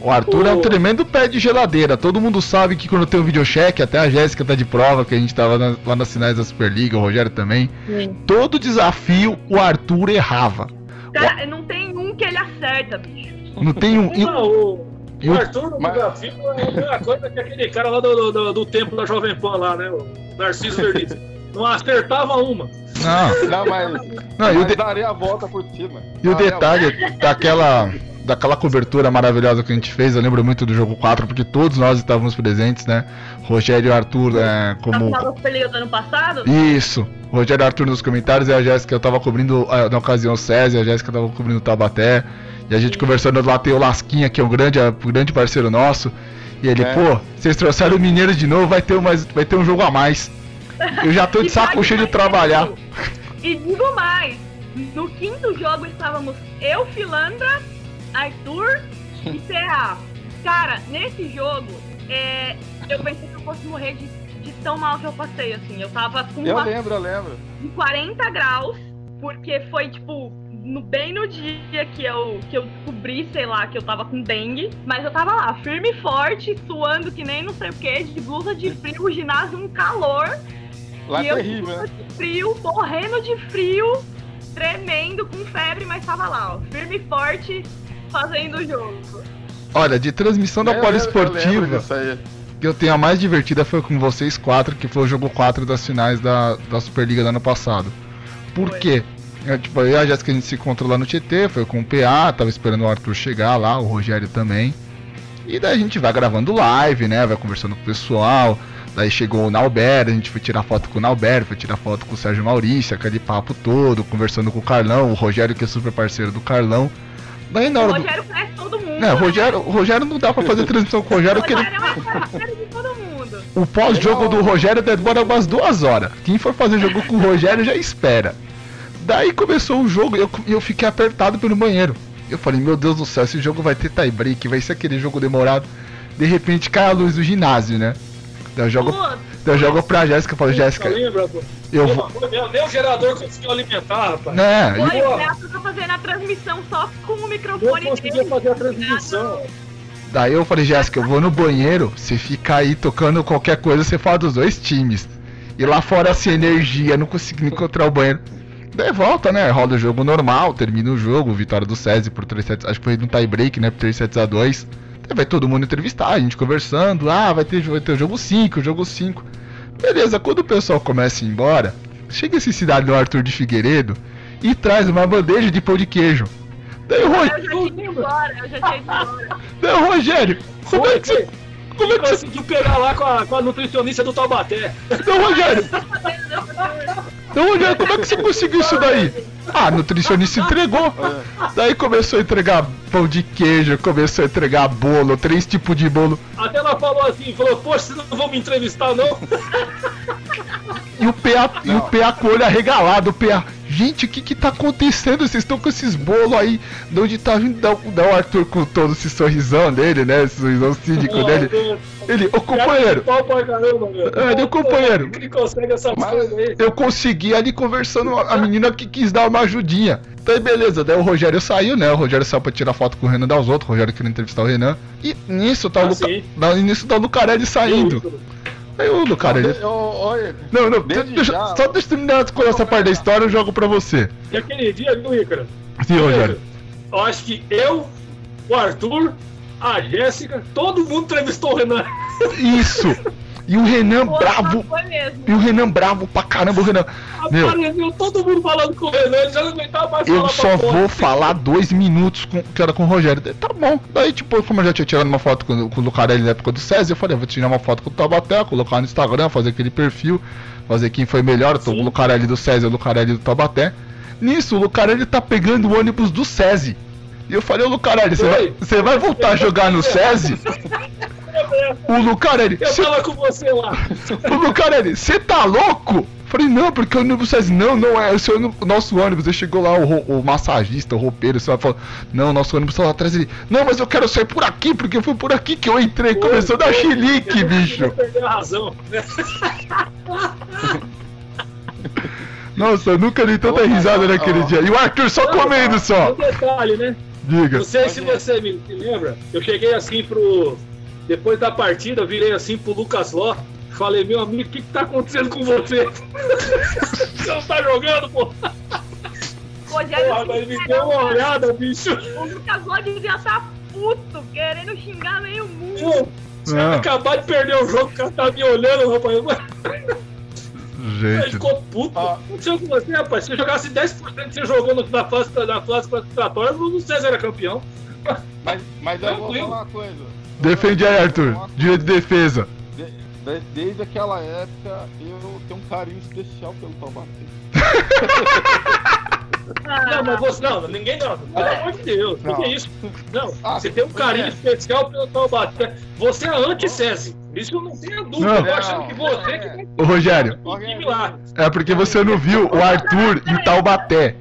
O Arthur é um O- tremendo pé de geladeira. Todo mundo sabe que quando tem um videocheque, até a Jéssica tá de prova, que a gente tava na- lá nas finais da Superliga, o Rogério também. Todo desafio o Arthur errava. Cara, não tem um que ele acerta, bicho. Não tem um. o- Não, o, o o- Arthur no Mas- desafio é a mesma coisa que aquele cara lá do, do, do templo da Jovem Pan lá, né? O Narciso Verliz. Não acertava uma. Não, Não, mas. não, o, mas de- darei a volta por cima. e o detalhe daquela. Daquela cobertura maravilhosa que a gente fez, eu lembro muito do jogo 4, porque todos nós estávamos presentes, né? Rogério e Arthur é, Na como. Superliga do ano passado? Isso. Rogério e Arthur nos comentários e a Jéssica eu tava cobrindo ah, na ocasião o César, a Jéssica tava cobrindo o Tabaté. E a gente conversando lá, tem o Lasquinha, que é um grande, um grande parceiro nosso. E ele, É. pô, vocês trouxeram o Mineiro de novo, vai ter, um mais, vai ter um jogo a mais. Eu já tô de saco cheio de trabalhar. E digo mais, no quinto jogo estávamos eu, Filandra, Arthur e CA. Cara, nesse jogo, é, eu pensei que eu fosse morrer de, de tão mal que eu passei, assim. Eu tava com Eu uma lembro, eu lembro. de 40 graus, porque foi tipo no, bem no dia que eu, que eu descobri, sei lá, que eu tava com dengue. Mas eu tava lá, firme e forte, suando que nem não sei o que, de blusa de frio, o ginásio um calor. Lá e é eu terrível, com né? blusa de frio, morrendo de frio, tremendo, com febre, mas tava lá, ó, firme e forte, fazendo o jogo. Olha, de transmissão da Eu eu poliesportiva. que eu tenho a mais divertida foi com vocês quatro, que foi o jogo 4 das finais da, da Superliga do ano passado. Por Foi. quê? É, tipo, eu e a Jéssica a gente se encontrou lá no TT, foi com o PA, tava esperando o Arthur chegar lá, o Rogério também. E daí a gente vai gravando live, né? Vai conversando com o pessoal. Daí chegou o Nauber, a gente foi tirar foto com o Nauber, foi tirar foto com o Sérgio Maurício, aquele papo todo, conversando com o Carlão, o Rogério que é super parceiro do Carlão. Daí na O do. Rogério conhece todo mundo. Né, o Rogério, Rogério não dá pra fazer transmissão com o Rogério, O porque ele Rogério é mais parceiro de todo mundo. o pós-jogo do Rogério demora umas duas horas. Quem for fazer jogo com o Rogério já espera. Daí começou o jogo e eu, eu fiquei apertado pelo banheiro. Eu falei, meu Deus do céu, esse jogo vai ter tie break, vai ser aquele jogo demorado. De repente cai a luz do ginásio, né? Daí eu jogo, Putz, daí eu jogo pra Jéssica e falo, Jéssica, Lembra, pô? eu vou. Nem o gerador conseguiu alimentar, rapaz. Né? Foi, E- o Beto tá fazendo a transmissão só com o Não microfone conseguia dele. fazer a transmissão. Daí eu falei, Jéssica, eu vou no banheiro, você fica aí tocando qualquer coisa, você fala dos dois times. E lá fora sem energia, não consegui encontrar o banheiro. Daí volta, né? Roda o jogo normal, termina o jogo, vitória do SESI por 3 sets, acho que foi no tie break, né? Por 3 sets a 2. Daí vai todo mundo entrevistar, a gente conversando, ah, vai ter, vai ter o jogo 5, o jogo 5. Beleza, quando o pessoal começa a ir embora, chega esse cidade do Arthur de Figueiredo e traz uma bandeja de pão de queijo. Daí o, Ro- Eu já tinha ido embora, eu já tinha ido embora. daí o Rogério, como é que você. Como é que você Conseguiu pegar lá com a, com a nutricionista do Taubaté. Então, Rogério, então, como é que você conseguiu isso daí? Ah, a nutricionista entregou. Daí começou a entregar pão de queijo, começou a entregar bolo, três tipos de bolo. Até ela falou assim, falou, poxa, vocês não vão me entrevistar, não? E o PA, e o PA com o olho arregalado, o PA. Gente, o que que tá acontecendo? Vocês estão com esses bolos aí. De onde tá vindo? Dá, o- dá o Arthur com todo esse sorrisão dele, né? Esse sorrisão cínico dele. Ele, ô companheiro, Pau pra caramba, meu. É, meu companheiro. Ele consegue essa coisa aí. eu consegui ali conversando, a menina que quis dar uma ajudinha. Então aí beleza, daí o Rogério saiu, né? O Rogério saiu pra tirar foto com o Renan das outras, o Rogério queria entrevistar o Renan. E nisso tá o Ah, Luca... sim. da- nisso tá o Lucarelli saindo. Aí o Lucarelli. Eu- Olha, Não, não, deixa, já- só deixa eu terminar com essa parte da história eu jogo pra você. E aquele dia, viu, Ícaro? Sim, Rogério. Eu acho que eu, o Arthur, a Jéssica, todo mundo entrevistou o Renan. Isso! E o Renan Pô, bravo. Foi mesmo. E o Renan bravo pra caramba, o Renan. Meu, Apareceu todo mundo falando com o Renan, ele já não aguentava mais eu falar só vou falar dois minutos com, que era com o Rogério. Tá bom. Daí, tipo, como eu já tinha tirado uma foto com, com o Lucarelli na época do César, eu falei, eu vou tirar uma foto com o Tabaté, colocar no Instagram, fazer aquele perfil, fazer quem foi melhor, tô, o. Lucarelli do César e o Lucarelli do Tabaté. Nisso, o Lucarelli tá pegando o ônibus do SESI. E eu falei, ô Lucarelli, você vai, você vai voltar a jogar no SESI? O Lucarelli, Eu "Cê- tava com você lá. o Lucarelli, você tá louco? Falei, não, porque o ônibus SESI, não, não é, esse é o nosso ônibus. Aí chegou lá o, o massagista, o roupeiro, você vai falar, não, nosso ônibus tá lá atrás. Ele, não, mas eu quero sair por aqui, porque foi por aqui que eu entrei. Começou a dar chilique, bicho. perdi a razão. Nossa, eu nunca dei tanta risada naquele ó. dia. E o Arthur só comendo só. Um detalhe, né? Diga. Não sei se você me se lembra. Eu cheguei assim pro. Depois da partida, eu virei assim pro Lucas Ló. Falei, meu amigo, o que, que tá acontecendo com você? você não tá jogando, pô? Rogério, Porra, mas me deu uma olhada, bicho. o Lucas Ló devia estar puto, querendo xingar meio mundo. Você Não. acabar de perder o jogo, o cara tá me olhando, rapaz. Ele Gente. ficou puto. Ó. O que aconteceu com você, rapaz? Se você jogasse 10% que você jogou na fase, na fase classificatória, o César era campeão. mas, mas eu vou falar uma coisa. Defende aí, Arthur. Direito de defesa. De- de- desde aquela época, eu tenho um carinho especial pelo Taubaté. Não, mas você. Não, ninguém não. Pelo amor de Deus. O que é isso? Não, Ah, você tem um carinho é. especial pelo Taubaté. Você é anti-SESI. Isso eu não tenho dúvida. Não. Eu tô achando que você É. que vai Ô, Rogério, o time lá. é porque você não viu o Arthur em Taubaté.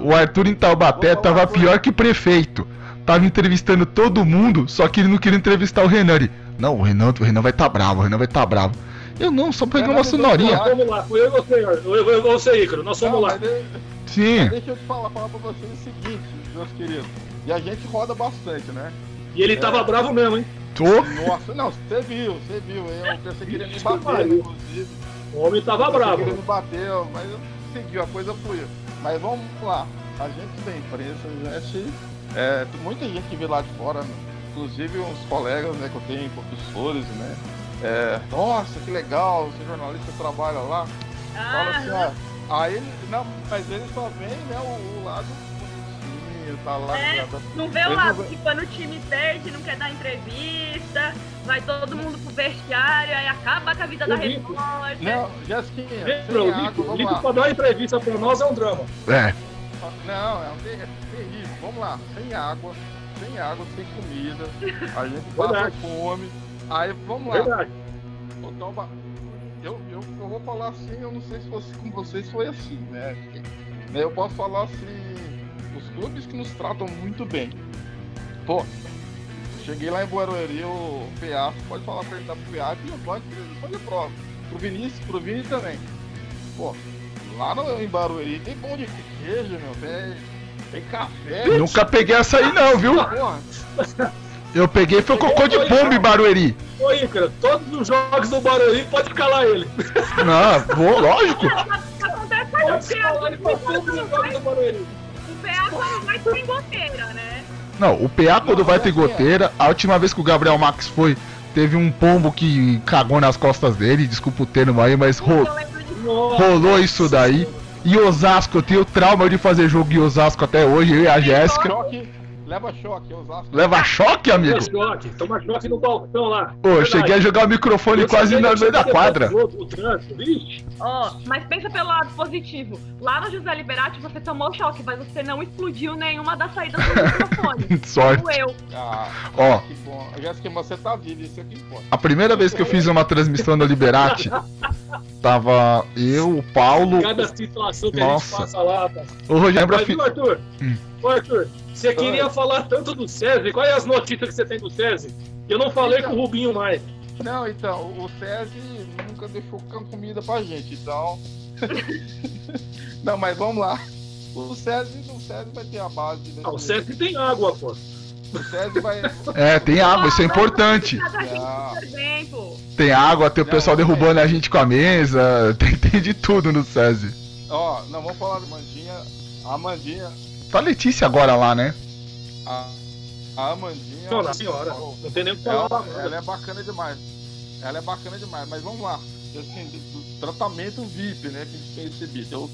O Arthur em Taubaté tava pior que prefeito. Tava entrevistando todo mundo, só que ele não queria entrevistar o Renan. Ele, não, o Renan, o Renan vai tá bravo, o Renan vai tá bravo. Eu não, só peguei uma sonorinha. não Vamos lá, foi eu e você, eu, eu, eu, você, Ícaro. Nós fomos lá. mas de- Sim. Deixa eu te falar, falar pra vocês o seguinte, meus queridos. E a gente roda bastante, né? E ele tava bravo mesmo, hein? Tô. Nossa, não, você viu, você viu. Eu pensei que ele ia me Maria. inclusive. O homem tava que ele bravo. me bateu, mas eu segui, a coisa fluiu. Mas vamos lá. A gente tem imprensa, a gente. É, tem muita gente que vê lá de fora, né? Inclusive uns colegas né, que eu tenho, professores, né? É, nossa, que legal, você jornalista trabalha lá. Fala assim, Ah, ah, aí, não, mas ele só vem, né, o, o lado bonitinho, tá lá. É, não vê o lado não que quando o time perde, não quer dar entrevista, vai todo mundo pro vestiário, aí acaba com a vida da O Nico. repórter. Não, Jéssiquinha, Lembra, o Lico, Lico pra dar uma entrevista pra nós é um drama. É. Não, é um ter- terrível. Vamos lá, sem água, sem água, sem comida. A gente passa fome. Aí vamos lá. Verdade. eu, eu, eu vou falar assim, eu não sei se fosse com vocês foi assim, né? Né, Eu posso falar assim, os clubes que nos tratam muito bem. Pô, cheguei lá em Barueri, o PA, pode falar ele da PA, e pode, pode prova. Pro Vinícius, pro Vini também. Pô, lá no, em Barueri tem pão de queijo, meu, tem, tem café. Nunca peguei essa aí não, viu? Eu peguei foi cocô de pombo em Barueri. Ô, Ícaro, todos os jogos do Barueri pode escalar ele. Não, vou, lógico. Pode o escalar ele pra todos os jogos do Barueri. O PA quando vai goteira, né? Não, o PA quando vai ter goteira, a última vez que o Gabriel Max foi, teve um pombo que cagou nas costas dele, desculpa o termo aí, mas ro- rolou isso daí. E Osasco, eu tenho trauma de fazer jogo em Osasco até hoje, eu e a Jéssica. leva choque, Osasco. Leva choque, amigo? Toma choque, toma choque no balcão lá. Pô, eu cheguei a jogar o microfone Eu quase eu meio da quadra. Ó, mas pensa pelo lado positivo. Lá no José Liberati você tomou choque, mas você não explodiu nenhuma das saídas do microfone. Sorte. Como eu. Ah, Ó, que bom. Jéssica, você tá vivo, isso aqui importa. a primeira vez que eu fiz uma transmissão no Liberati, tava eu, o Paulo, Cada situação que Nossa. a gente passa lá. Tá. o Rogério Mas viu, Arthur? Hum. Ô, Arthur, você queria falar tanto do César. Quais as notícias que você tem do César? Eu não falei com o Rubinho mais. Não, então, o SESI nunca deixou com comida pra gente, então. Não, mas vamos lá. O SESI, o SESI vai ter a base. Né? Ah, o César tem água, pô. O SESI vai. É, tem água, isso é importante. Ah. Tem água, tem o Não, pessoal não derrubando a gente com a mesa, tem, tem de tudo no SESI. Ó, não, vamos falar de Mandinha. A Amandinha. Tá a Letícia agora lá, né? A, a Amandinha. Senhora, senhora. Não tem nem o que Ela, falar. ela é bacana demais. Ela é bacana demais, mas vamos lá. Assim, do, do tratamento VIP, né, que a gente tem recebido. Eu,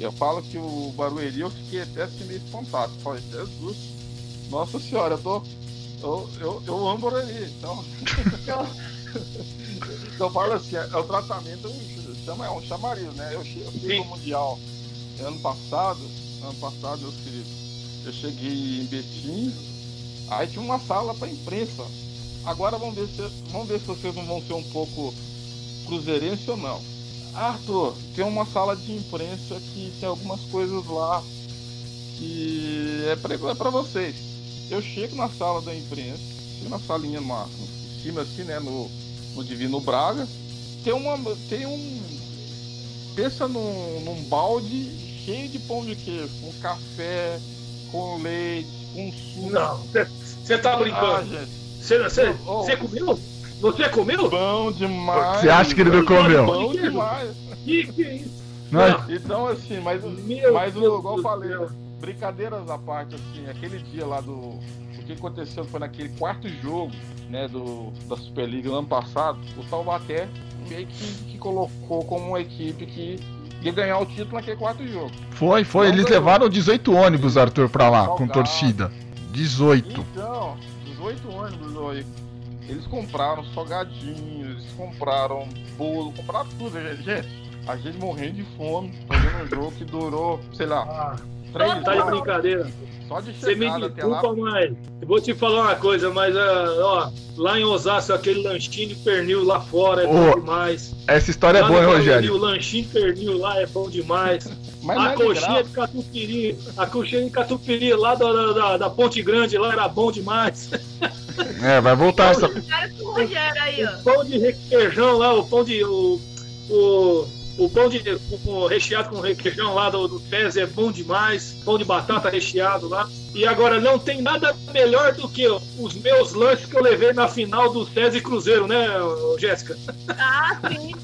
eu falo que o Barueri eu fiquei até assim meio espantado. Falei, Jesus, nossa senhora, eu tô. Eu, eu, eu amo Barueri, então. então eu falo assim, é, o tratamento chama, é um chamariz, né? Eu, che- eu fui Sim. no Mundial ano passado, ano passado, meus queridos, eu cheguei em Betim, aí tinha uma sala para imprensa. Agora vamos ver, se, vamos ver se vocês não vão ser um pouco cruzeirense ou não. Arthur, tem uma sala de imprensa que tem algumas coisas lá que é pra, é vocês. Eu chego na sala da imprensa, chego na salinha lá, em cima assim, né, no, no Divino Braga, tem uma. tem um. Pensa num, num balde cheio de pão de queijo, com café, com leite, com suco. Não, você tá Ah, brincando. gente, Você você- Oh. você comeu? Você comeu? bom demais. Você acha que ele não comeu? Bom demais. Que que é isso? Não, Então, assim, mas, Meu mas Deus igual eu falei. Brincadeiras à parte, assim, aquele dia lá do. O que aconteceu foi naquele quarto jogo, né, do, da Superliga no ano passado, o Taubaté meio que, que colocou como uma equipe que ia ganhar o título naquele quarto jogo. Foi, foi. Não Eles ganhou. levaram 18 ônibus, Arthur, pra lá, com torcida. 18. Então, 18 ônibus, oi. Eles compraram salgadinhos, eles compraram bolo, compraram tudo, gente. Gente, a gente morrendo de fome, fazendo um jogo que durou, sei lá, Ah, tá de brincadeira. Só de Você me desculpa, mas eu vou te falar uma coisa, mas ah, ó, lá em Osasco aquele lanchinho de pernil lá fora é Ô, bom demais. Essa história é Lá boa, no hein, Rogério? O lanchinho de pernil lá é bom demais. Mas a é coxinha de catupiry, a coxinha de catupiry lá da, da, da Ponte Grande lá era bom demais. É, vai voltar essa. O. O pão de requeijão lá, o pão de. O, o, o pão de com- recheado com requeijão lá do, do César é bom demais. Pão de batata recheado lá. E agora não tem nada melhor do que os meus lanches que eu levei na final do César e Cruzeiro, né, Jéssica? Ah, sim.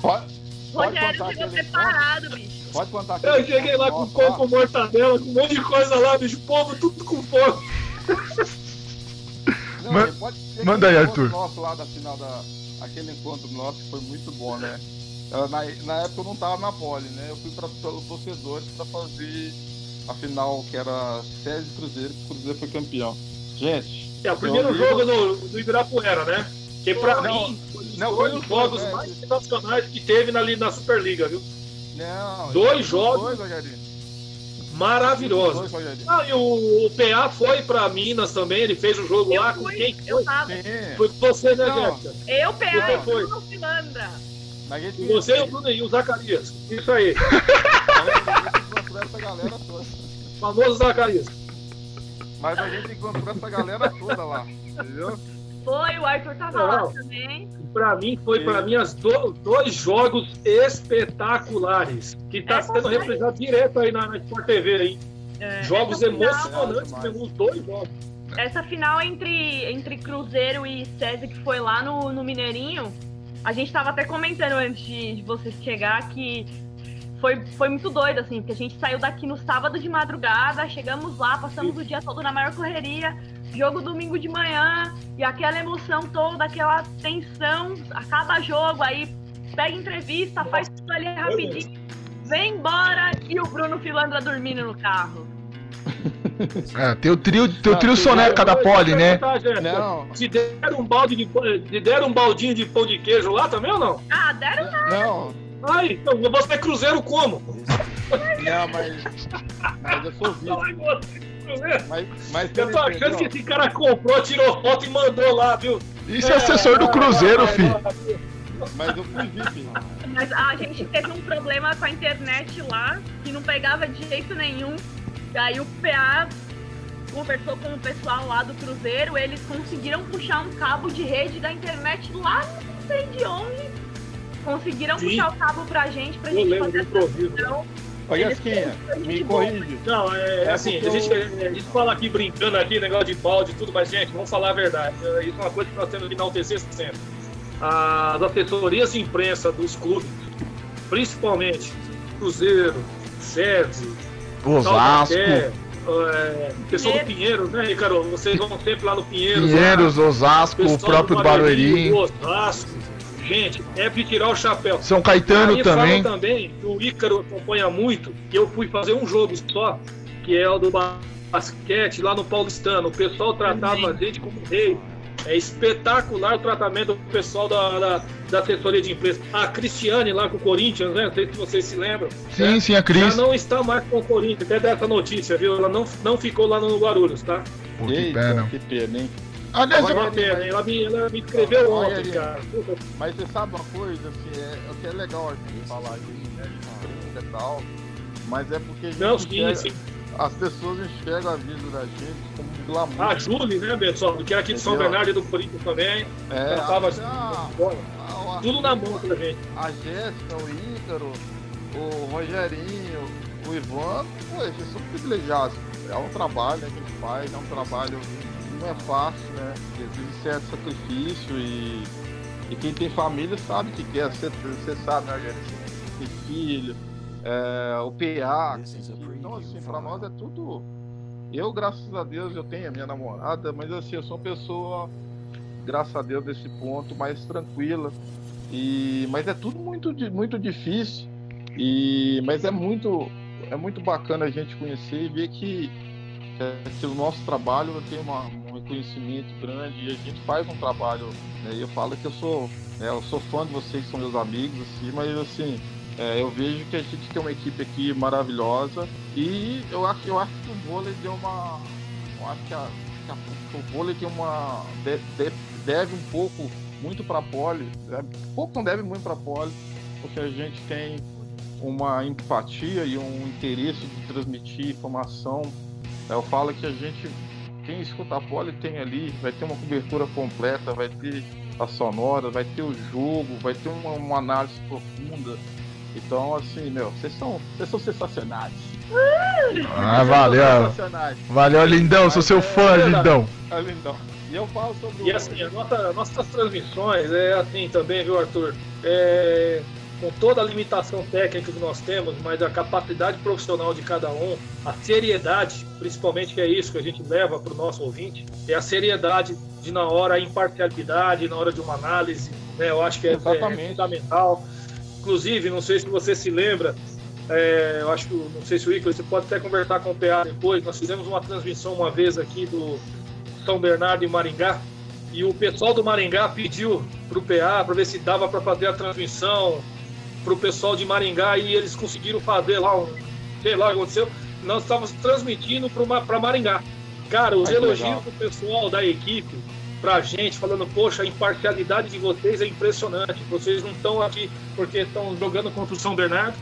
Pode, pode Rogério chegou preparado, bicho. pode contar Eu aquele cheguei lá com pão com mortadela, com um monte de coisa lá, bicho. O povo tudo com fome. Manda aí, Arthur. Nosso lá da final da. Aquele encontro nosso foi muito bom, né? Na, na época eu não tava na pole, né? Eu fui para os torcedores para fazer a final que era César Cruzeiro, que o Cruzeiro foi campeão. Gente. É, o primeiro jogo do, do Ibirapuera, né? Que pra Não, mim, foi um não, dos foi os jogos dois, mais sensacionais que teve na, na Superliga, viu? Não, Dois os jogos. Dois, Rogerinho. Ah, e o, o PA foi pra Minas também, ele fez o jogo Eu lá com fui, quem eu foi? tava. Sim. Foi com você, né. Jéssica? Eu, Você PA e foi. Bruno Filandra. E você, o Bruno e o Zacarias. Isso aí, a gente encontrou essa galera toda. o famoso Zacarias. Mas a gente encontrou essa galera toda lá. Entendeu? Foi, o Arthur tava Não. lá também. Pra mim, foi pra mim as do- dois jogos espetaculares. Que tá É, sendo foi. representado direto aí na, na Sport TV aí. É, Jogos final- emocionantes mesmo, os dois jogos. Essa final entre, entre Cruzeiro e César, que foi lá no, no Mineirinho, a gente tava até comentando antes de, de você chegar que foi, foi muito doido, assim, porque a gente saiu daqui no sábado de madrugada, chegamos lá, passamos o dia todo na maior correria, jogo domingo de manhã, e aquela emoção toda, aquela tensão, acaba jogo, aí pega entrevista, faz tudo ali rapidinho, vem embora e o Bruno Filandra dormindo no carro. É, tem o trio, tem o Ah, trio tem soneca da Poli, né? Não, Te deram um balde de te deram um baldinho de pão de queijo lá também ou não? Ah, deram não, Ai, então você é cruzeiro como? não, mas. Mas eu sou vivo. É. Mas, mas Eu tô não achando que esse cara comprou, tirou foto e mandou lá, viu? Isso é assessor do Cruzeiro, fi. Mas eu fui VIP. Mas a gente teve um problema com a internet lá, que não pegava de jeito nenhum. Daí o PA conversou com o pessoal lá do Cruzeiro, eles conseguiram puxar um cabo de rede da internet lá, não sei de onde. Conseguiram Sim. puxar o cabo pra gente, pra Eu gente lembro fazer do a improviso. transmissão. Ô, Eles Yasquinha, me corrige. Não, é, É assim, porque a gente, a gente fala aqui brincando aqui, negócio de balde e tudo, mas, gente, vamos falar a verdade. É, Isso é uma coisa que nós temos que enaltecer sempre. As assessorias de imprensa dos clubes, principalmente Cruzeiro, SESI, Osasco, é, pessoal do Pinheiro, né, Ricardo? Vocês vão sempre lá no Pinheiros. Pinheiros, Osasco, o próprio do Barueri, Osasco. Gente, é de tirar o chapéu. São Caetano Aí também. falam também que o Ícaro acompanha muito, que eu fui fazer um jogo só, que é o do basquete lá no Paulistano. O pessoal tratava a gente como rei. É espetacular o tratamento do pessoal da, da, da assessoria de imprensa. A Cristiane lá com o Corinthians, né? Não sei se vocês se lembram. Sim, sim, a Já Cris. não está mais com o Corinthians, até dessa notícia, viu? Ela não, não ficou lá no Guarulhos, tá? Pô, que Eita, pena. que pena, hein? Aliás, É eu- ela me, ela me escreveu Olha ontem, aí. cara. Mas você sabe uma coisa, assim, é, o que é legal a gente falar disso, né? De e tal. Mas é porque a gente Não, sim, enxerga- sim. as pessoas enxergam a vida da gente como um glamour. A Julie, né, pessoal? Que era aqui de São Entendeu? Bernardo e do Corinthians também. é, ela tava a, a, a, Tudo na mão pra gente. a Jéssica, o Ícaro, o Rogerinho, o Ivan, pô, eles são privilegiados. É um trabalho que a gente faz, é um trabalho não é fácil, né? Exige certo sacrifício e, e quem tem família sabe que quer. Você, você sabe, né? Você Tem filho, é, o PA. Então, assim, pra nós é tudo. Eu, graças a Deus, eu tenho a minha namorada, mas assim, eu sou uma pessoa, graças a Deus, nesse ponto, mais tranquila. E, mas é tudo muito, muito difícil. E, mas é muito, é muito bacana a gente conhecer e ver que, que o nosso trabalho tem uma, reconhecimento grande e a gente faz um trabalho. Né, eu falo que eu sou, né, eu sou fã de vocês, são meus amigos, assim, mas assim, é, eu vejo que a gente tem uma equipe aqui maravilhosa e eu acho, eu acho que o vôlei deu uma. Eu acho que, a, que a- o vôlei tem uma. de- de- deve um pouco muito para a pole, né, pouco não deve muito para a porque a gente tem uma empatia e um interesse de transmitir informação. Eu falo que a gente, quem escuta a pole tem ali, vai ter uma cobertura completa, vai ter a sonora, vai ter o jogo, vai ter uma, uma análise profunda. Então, assim, meu, vocês são, vocês são sensacionais. Ah, Vocês valeu. sensacionais. Valeu, lindão. Sou seu fã, lindão. Ah, lindão. E eu falo sobre E assim, a nossa, nossas transmissões é assim também, viu, Arthur? É, com toda a limitação técnica que nós temos, mas a capacidade profissional de cada um, a seriedade, principalmente que é isso que a gente leva para o nosso ouvinte, é a seriedade de na hora a imparcialidade, na hora de uma análise, né? Eu acho que é, é fundamental. Inclusive, não sei se você se lembra, é, eu acho que, não sei se o Icaro, você pode até conversar com o PA depois. Nós fizemos uma transmissão uma vez aqui do São Bernardo e Maringá. E o pessoal do Maringá pediu para o PA para ver se dava para fazer a transmissão para o pessoal de Maringá e eles conseguiram fazer lá um. Sei lá o que aconteceu. Nós estávamos transmitindo para Maringá. Cara, os Ai, elogios do pessoal da equipe pra gente, falando, poxa, a imparcialidade de vocês é impressionante. Vocês não estão aqui porque estão jogando contra o São Bernardo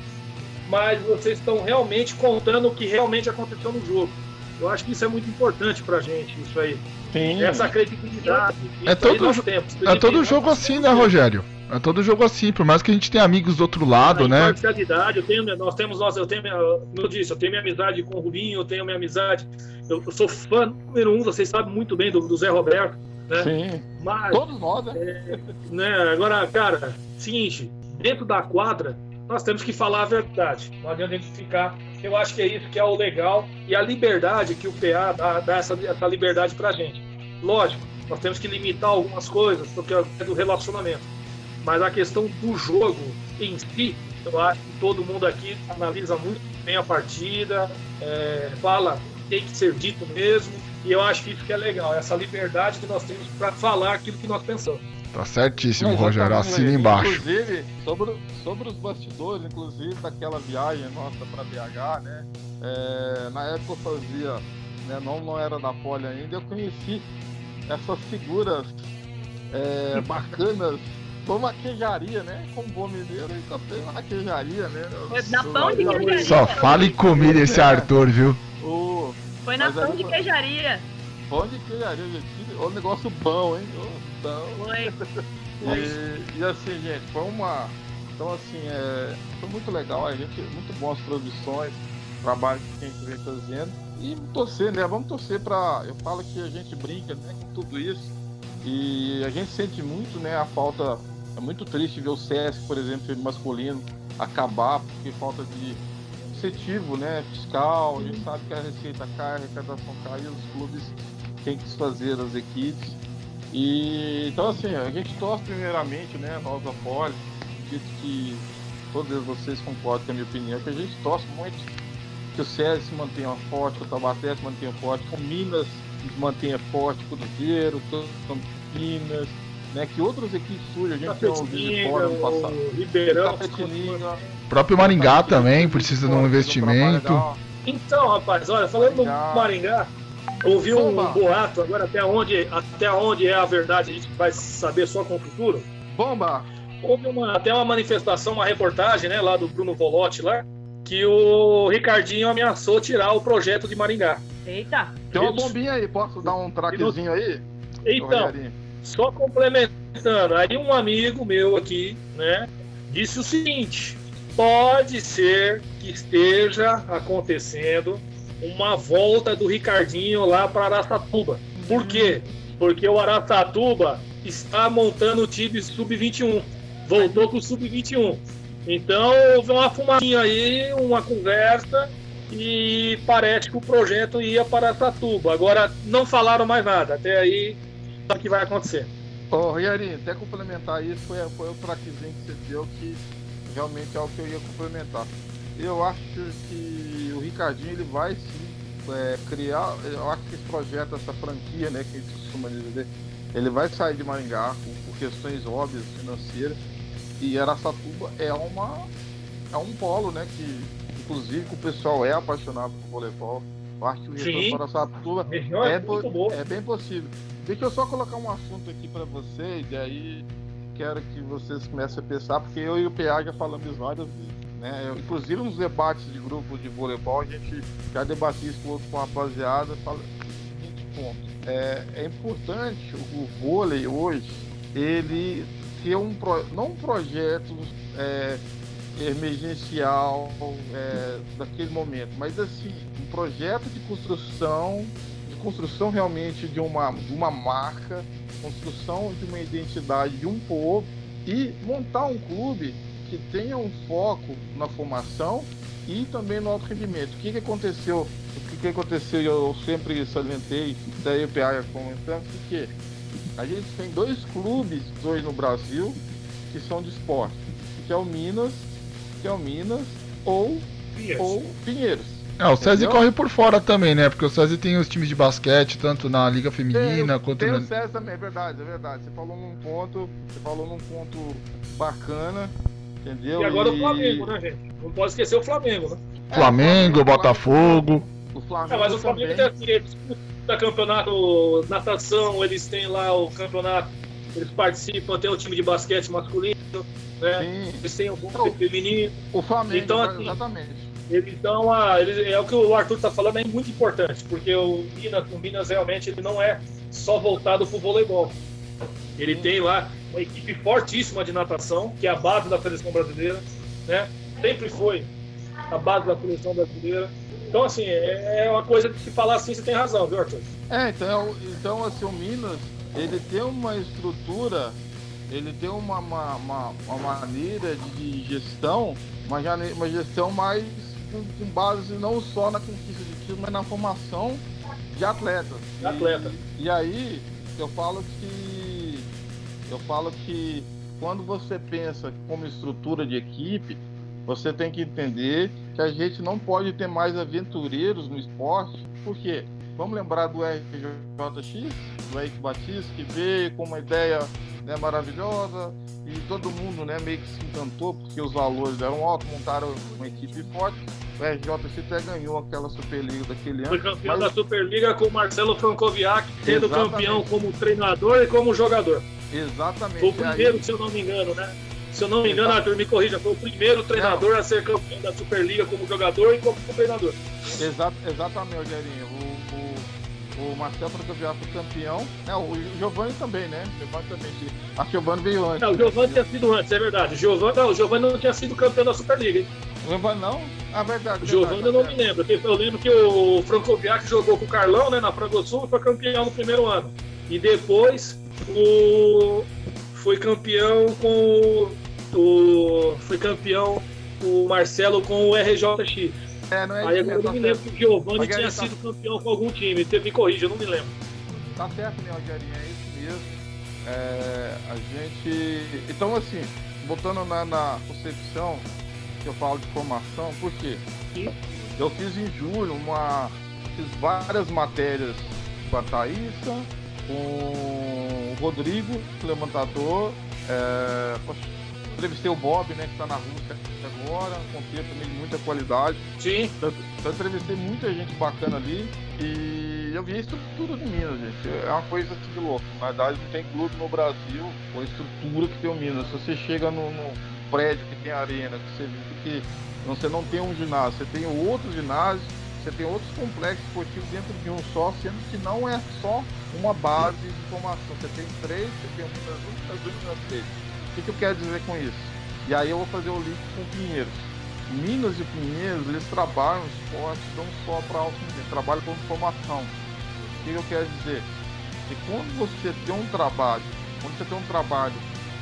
mas vocês estão realmente contando o que realmente aconteceu no jogo. Eu acho que isso é muito importante pra gente, isso aí. Sim. Essa credibilidade. É todo, é todo jogo assim, né, Rogério? É todo jogo assim, por mais que a gente tenha amigos do outro lado, né? Imparcialidade, eu tenho, nós temos, nós, eu tenho, como eu disse, eu tenho minha amizade com o Rubinho, eu tenho minha amizade, eu, eu sou fã número um, vocês sabem muito bem do, do Zé Roberto, né? Sim. Mas, Todos nós, né? É, né? Agora, cara, seguinte, dentro da quadra, nós temos que falar a verdade. Não adianta a gente ficar. Eu acho que é isso que é o legal e a liberdade que o PA dá, dá essa, essa liberdade pra gente. Lógico, nós temos que limitar algumas coisas, porque é do relacionamento. Mas a questão do jogo em si, eu acho que todo mundo aqui analisa muito bem a partida, é, fala tem que ser dito mesmo, e eu acho que isso que é legal, essa liberdade que nós temos para falar aquilo que nós pensamos. Tá certíssimo, Não, Rogério. Assina embaixo. Inclusive, sobre, sobre os bastidores, inclusive daquela viagem nossa para BH, né? É, na época eu fazia, né, não, não era da Poli ainda, eu conheci essas figuras é, bacanas como a queijaria, né? Como bom mineiro, então tem uma queijaria, né? Foi na pão de queijaria. Só fala em comida esse Arthur, viu? O... Foi na pão de queijaria. Pão de queijaria, gente. O negócio bom, hein? Então. e, e, assim, gente, foi uma. Então assim, é, foi muito legal, a gente, muito boas produções, trabalho que a gente vem fazendo. E torcer, né? Vamos torcer para. Eu falo que a gente brinca né, com tudo isso. E a gente sente muito, né, a falta. É muito triste ver o CS, por exemplo, masculino, acabar porque falta de incentivo, né, fiscal. A gente sabe que a receita cai, a arrecadação cai e os clubes têm que desfazer as equipes. E então assim, a gente torce primeiramente, né, nós da Poli, acredito que todos vocês concordam com a minha opinião, que a gente torce muito que o César se mantenha forte, que o Taubaté se mantenha forte, que o Minas se mantenha forte, o Cruzeiro, Campinas, né, que outras equipes surjam, a gente tem ouvido fora no passado. Ribeirão, o próprio Maringá também precisa de um investimento. Então, rapaz, olha, falando do Maringá, Ouvi um boato, agora até onde, até onde é a verdade a gente vai saber só com o futuro. Bomba! Houve uma, até uma manifestação, uma reportagem né, lá do Bruno Volotti lá, que o Ricardinho ameaçou tirar o projeto de Maringá. Eita! Tem uma bombinha aí, posso dar um traquezinho aí? Então, só complementando, aí um amigo meu aqui, né, disse o seguinte: pode ser que esteja acontecendo uma volta do Ricardinho lá para Araçatuba. Por quê? Porque o Araçatuba está montando o time sub-21. Voltou com o sub-21. Então houve uma fumacinha aí, uma conversa e parece que o projeto ia para Araçatuba. Agora não falaram mais nada. Até aí, que vai acontecer? Ô, oh, Riarinho, até complementar isso, foi, foi o traquezinho que você deu que realmente é o que eu ia complementar. Eu acho que o Ricardinho ele vai sim é, criar. Eu acho que esse projeto, essa franquia, né, que a gente costuma dizer, ele vai sair de Maringá por, por questões óbvias financeiras. E Araçatuba é uma é um polo, né, que inclusive o pessoal é apaixonado por voleibol. Eu acho que o retorno para Araçatuba é, é, é bem possível. Deixa eu só colocar um assunto aqui para vocês e aí quero que vocês comecem a pensar, porque eu e o PA já falamos várias vezes. Né? Inclusive nos debates de grupo de voleibol, a gente já debatiu isso com a rapaziada, fala seguinte ponto. É, é importante o vôlei hoje, ele ter um não um projeto é, emergencial é, daquele momento, mas assim, um projeto de construção, construção realmente de uma, de uma marca, construção de uma identidade de um povo e montar um clube que tenha um foco na formação e também no alto rendimento. O que, que aconteceu? O que, que aconteceu? Eu sempre salientei, daí o PA comentando, que a gente tem dois clubes hoje no Brasil que são de esporte, que é o Minas, que é o Minas ou Pinheiros. Ou Pinheiros. É, o César corre por fora também, né? Porque o César tem os times de basquete, tanto na Liga Feminina tem, quanto tem na. o César também, é verdade, é verdade. Você falou num ponto, você falou num ponto bacana, entendeu? E agora e... o Flamengo, né, gente? Não pode esquecer o Flamengo, né? Flamengo, é, Botafogo. O Flamengo. É, mas o Flamengo também. tem assim, eles campeonato natação, eles têm lá o campeonato, eles participam, tem o time de basquete masculino, né? Sim. Eles têm o então, feminino. O Flamengo, então, assim, exatamente. Eles dão a. Eles, é o que o Arthur está falando, é muito importante, porque o Minas, o Minas realmente ele não é só voltado para o voleibol. Ele tem lá uma equipe fortíssima de natação, que é a base da seleção brasileira, né? Sempre foi a base da seleção brasileira. Então, assim, é, é uma coisa que se falar assim, você tem razão, viu, Arthur? É, então, então assim, o Minas, ele tem uma estrutura, ele tem uma, uma, uma, uma maneira de gestão, uma, uma gestão mais com, com, base não só na conquista de título, mas na formação de atletas. De atleta. E, e aí eu falo que eu falo que quando você pensa como estrutura de equipe, você tem que entender que a gente não pode ter mais aventureiros no esporte, porque vamos lembrar do RJX, do Eric Batista, que veio com uma ideia né, maravilhosa e todo mundo né, meio que se encantou porque os valores eram altos, montaram uma equipe forte o RJC até ganhou aquela Superliga daquele ano. Foi campeão mas... da Superliga com o Marcelo Francoviac, sendo Exatamente. campeão como treinador e como jogador. Exatamente. Foi o primeiro, aí... se eu não me engano, né? Se eu não me engano. Arthur, me corrija, foi o primeiro treinador não. a ser campeão da Superliga como jogador e como treinador. Exato, exatamente, Rogerinho. O, o, o Marcelo foi campeão. É, o Giovanni também, né? Giovanni também. A Giovanni veio antes. Não, o Giovanni tinha sido antes, é verdade. O Giovanni, não, o Giovanni não tinha sido campeão da Superliga, hein? Giovanni não? Ah, verdade. Giovanni eu não me lembro. Eu lembro que o Francoviac jogou com o Carlão, né, na Frango Sul e foi campeão no primeiro ano. E depois o foi campeão com o foi campeão o Marcelo com o RJX. É, não é Aí agora eu não me lembro que o Giovanni tinha tá... sido campeão com algum time. Me corrija, eu não me lembro. Tá certo, né, Rogerinho? É isso mesmo. É, a gente. Então, assim, voltando na, na concepção que eu falo de formação, porque eu fiz em julho uma. Fiz várias matérias com a Thaísa, com o Rodrigo, levantador. É, entrevistei o Bob, né, que está na Rússia agora, com tempo também de muita qualidade. Sim. Então, então entrevistei muita gente bacana ali e eu vi a estrutura de Minas, gente. É uma coisa assim de louco. Na verdade, não tem clube no Brasil com a estrutura que tem o Minas. Se você chega no, no prédio que tem arena, que você vê que você não tem um ginásio, você tem outro ginásio, você tem outros complexos esportivos dentro de um só, sendo que não é só uma base de formação. Você tem três, você tem um Minas 1, Minas 2 Minas 3. O que, que eu quero dizer com isso? E aí eu vou fazer o link com Pinheiros. Minas e Pinheiros, eles trabalham esporte não só para alto nível, trabalham com formação. O que eu quero dizer? Que quando você tem um trabalho, quando você tem um trabalho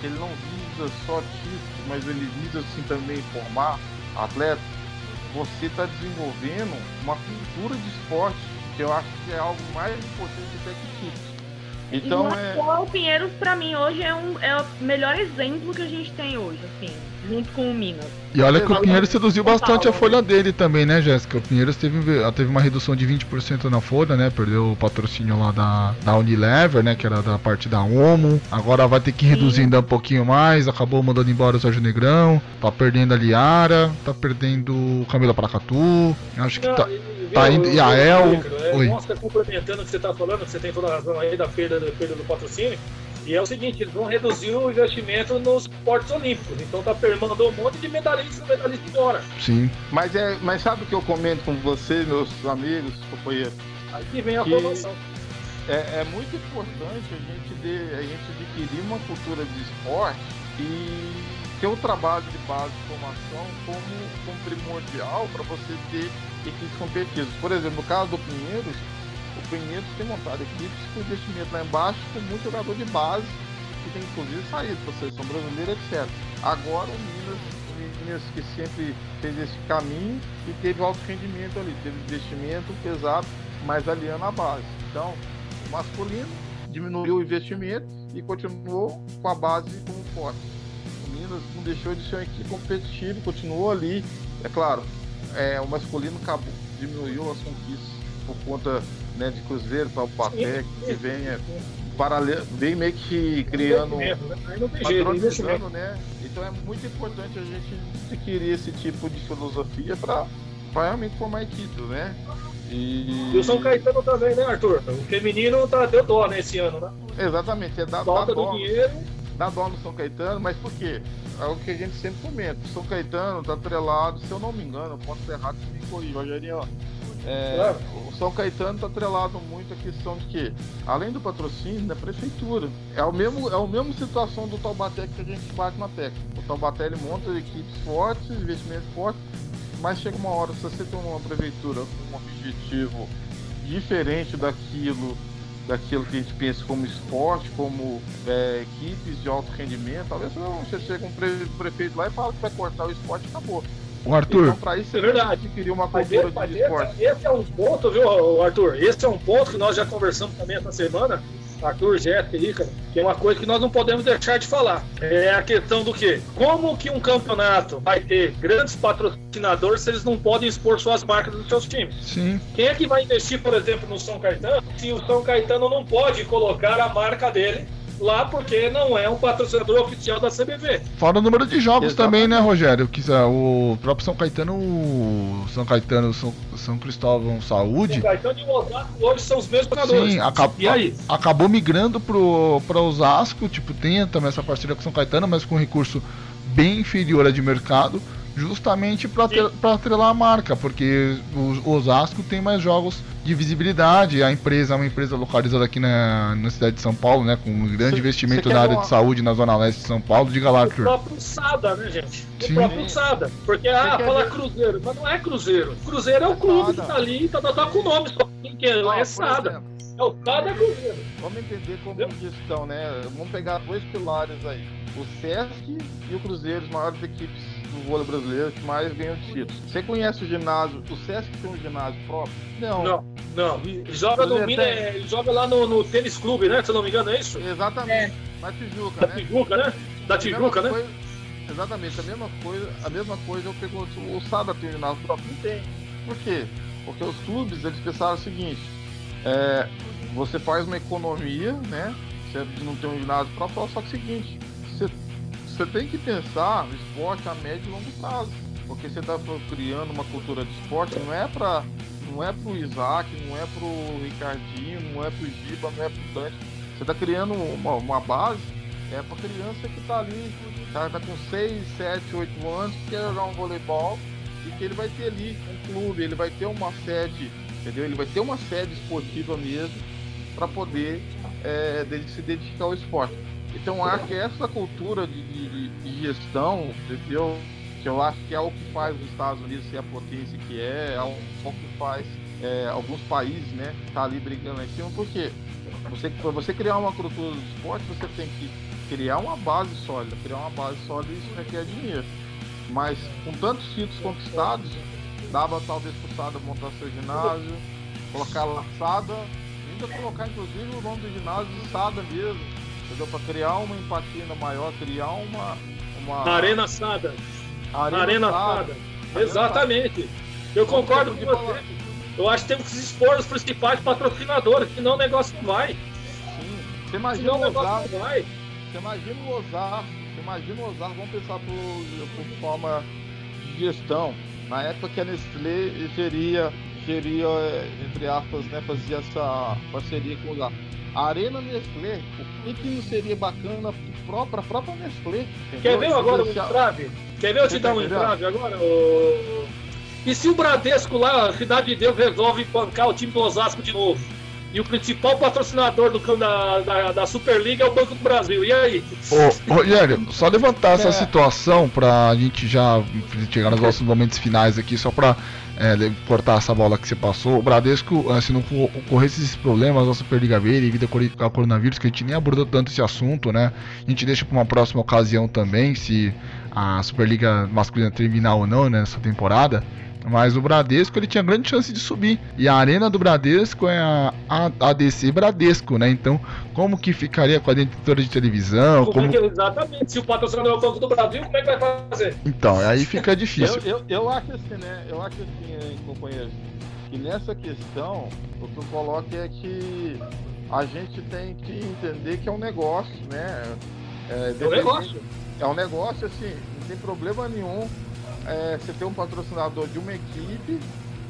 que ele não visa só título, mas ele visa assim também formar atleta, você está desenvolvendo uma cultura de esporte, que eu acho que é algo mais importante até que título. Então é. O Pinheiros, para mim, hoje é, um, é o melhor exemplo que a gente tem hoje, assim, junto com o Minas. E olha que o Pinheiros seduziu bastante a folha dele também, né, Jéssica? O Pinheiros teve, teve uma redução de 20% na folha, né? Perdeu o patrocínio lá da, da Unilever, né? Que era da parte da Omo. Agora vai ter que reduzir ainda um pouquinho mais. Acabou mandando embora o Sérgio Negrão. Tá perdendo a Liara. Tá perdendo o Camila Paracatu. Acho que tá. Tá indo. E a El. Oi. Mostra complementando o que você tá falando, que você tem toda a razão aí da perda, da perda do patrocínio. E é o seguinte, eles vão reduzir o investimento nos esportes olímpicos. Então tá mandou um monte de medalhistas medalhista embora. Sim. Mas, é, mas sabe o que eu comento com você, meus amigos, companheiros? Aqui vem a que formação. É, é muito importante a gente, de, a gente adquirir uma cultura de esporte e ter o trabalho de base de formação como, como primordial para você ter equipes competitivas. Por exemplo, no caso do Pinheiros, o Pinheiros tem montado equipes com investimento lá embaixo, com muito jogador de base, que tem inclusive saído para a seleção brasileira, etc. Agora o Minas meninas que sempre fez esse caminho e teve alto rendimento ali, teve investimento pesado, mas aliando a base. Então, o masculino diminuiu o investimento e continuou com a base como forte. Minas não deixou de ser uma equipe competitiva, continuou ali. É claro, é, o masculino acabou, diminuiu as conquistas por conta né, de Cruzeiro, Taubaté, que vem é, paralelo, vem meio que criando, né? padronizando, né? Então é muito importante a gente adquirir esse tipo de filosofia para realmente formar equipe, né? E... e... o São Caetano também, né, Arthur? O feminino tá, deu dó nesse né, ano, né? Exatamente, é da, Falta dó, do dinheiro. Dá dó no São Caetano, mas por quê? É o que a gente sempre comenta. O São Caetano tá atrelado, se eu não me engano, posso ser errado, se me corrija, Rogerinho, é. O São Caetano está atrelado muito à questão de que, além do patrocínio, da prefeitura. É o mesmo, é a mesma situação do Taubaté que a gente bate na tecla. O Taubaté ele monta equipes fortes, investimentos fortes, mas chega uma hora, se você tem uma prefeitura com um objetivo diferente daquilo daquilo que a gente pensa como esporte, como é, equipes de alto rendimento, talvez você chega um prefeito lá e fala que vai cortar o esporte e acabou. O Arthur. Então, para isso é verdade. queria uma cultura de esporte. Esse é um ponto, viu, Arthur? Esse é um ponto que nós já conversamos também essa semana. Arthur, Jéssica e que é uma coisa que nós não podemos deixar de falar. É a questão do quê? Como que um campeonato vai ter grandes patrocinadores se eles não podem expor suas marcas dos seus times? Sim. Quem é que vai investir, por exemplo, no São Caetano se o São Caetano não pode colocar a marca dele lá porque não é um patrocinador oficial da CBV. Fora o número de jogos Exatamente. também, né, Rogério? Que o próprio São Caetano, o São Caetano, São, São Cristóvão Saúde. São Caetano e o Osasco hoje são os mesmos patrocinadores. Sim, acabou, e aí? acabou migrando pro, pro Osasco, tipo, tem também essa parceria com o São Caetano, mas com recurso bem inferior a de mercado justamente para atrelar a marca, porque o Osasco tem mais jogos de visibilidade. A empresa é uma empresa localizada aqui na, na cidade de São Paulo, né? Com um grande cê, investimento cê na área uma... de saúde na zona leste de São Paulo. Diga lá, Arthur. O próprio Sada, né, gente? O Sim. próprio Sada. Porque, ah, fala ver... Cruzeiro, mas não é Cruzeiro. Cruzeiro é o clube Sada. que tá ali, tá, tá, tá com o nome, só quem quer lá é Sada. É o Sada Cruzeiro. Vamos entender como Entendeu? gestão, né? Vamos pegar dois pilares aí. O Sesc e o Cruzeiro, as maiores equipes do vôlei brasileiro que mais ganham títulos. Você conhece o ginásio, o Sesc tem um ginásio próprio? Não. Não, não. Joga, no ele joga lá no, no, tênis clube, né? Se eu não me engano, é isso? Exatamente. É. Na Tijuca, da né? Tijuca, né? Da Tijuca, né? Coisa, exatamente, a mesma coisa, a mesma coisa eu pergunto, o Sada tem um ginásio próprio? Não tem. Por quê? Porque os clubes, eles pensaram o seguinte, é, você faz uma economia, né? Você não tem um ginásio próprio, só que é o seguinte, você tem que pensar no esporte a médio e longo prazo. Porque você está criando uma cultura de esporte, não é para não é pro Isaac, não é pro Ricardinho, não é pro Giba, não é pro Dante. Você está criando uma, uma base é para criança que está ali, tá, tá com 6, 7, 8 anos, que quer jogar um voleibol e que ele vai ter ali um clube, ele vai ter uma sede, entendeu? Ele vai ter uma sede esportiva mesmo para poder é, se dedicar ao esporte. Então acho que essa cultura de, de, de gestão, entendeu? Que eu acho que é o que faz os Estados Unidos ser a potência que é, é o, é que faz é, alguns países, né, tá ali brigando lá em cima, porque você, para você criar uma cultura do esporte, você tem que criar uma base sólida, criar uma base sólida isso requer dinheiro. Mas com tantos títulos conquistados, dava talvez pro Sada montar seu ginásio, colocar laçada, ainda colocar inclusive o nome do ginásio de Sada mesmo entendeu? Para criar uma empatia maior, criar uma. uma... Arena Sada. Arena, Arena Sada. Sada. Exatamente. Eu concordo com você. Eu acho que temos que expor os principais patrocinadores, senão o negócio não vai. Sim. Você imagina senão o negócio não vai. Você imagina o Ozar, você imagina o Ozar, vamos pensar por, por forma de gestão. Na época que a Nestlé seria, seria entre aspas, né, fazia essa parceria com a Arena Nestlé, o que, que não seria bacana para a própria Nestlé? Entendeu? Quer ver agora um entrave? Quer ver eu te dar um entrave agora? E se o Bradesco lá, a Cidade de Deus, resolve bancar o time do Osasco de novo? E o principal patrocinador do, da, da, da, Superliga é o Banco do Brasil. E aí? Ô, Rogério, só levantar essa é. situação para a gente já chegar nos nossos momentos finais aqui, só para é, cortar essa bola que você passou. O Bradesco, é, se não ocorresse esses problemas da Superliga B devido ao coronavírus, que a gente nem abordou tanto esse assunto, né? A gente deixa para uma próxima ocasião também, se a Superliga masculina terminar ou não né, nessa temporada. Mas o Bradesco ele tinha grande chance de subir. E a arena do Bradesco é a, a ADC Bradesco, né? Então, como que ficaria com a editora de televisão? Como, como... É que, exatamente. Se o patrocinador é o Banco do Brasil, como é que vai fazer? Então, aí fica difícil. eu, eu, eu, acho assim, né? Eu acho assim, companheiros, que nessa questão, o que eu coloco é que a gente tem que entender que é um negócio, né? É, é um negócio. É um negócio, assim, não tem problema nenhum é, você ter um patrocinador de uma equipe,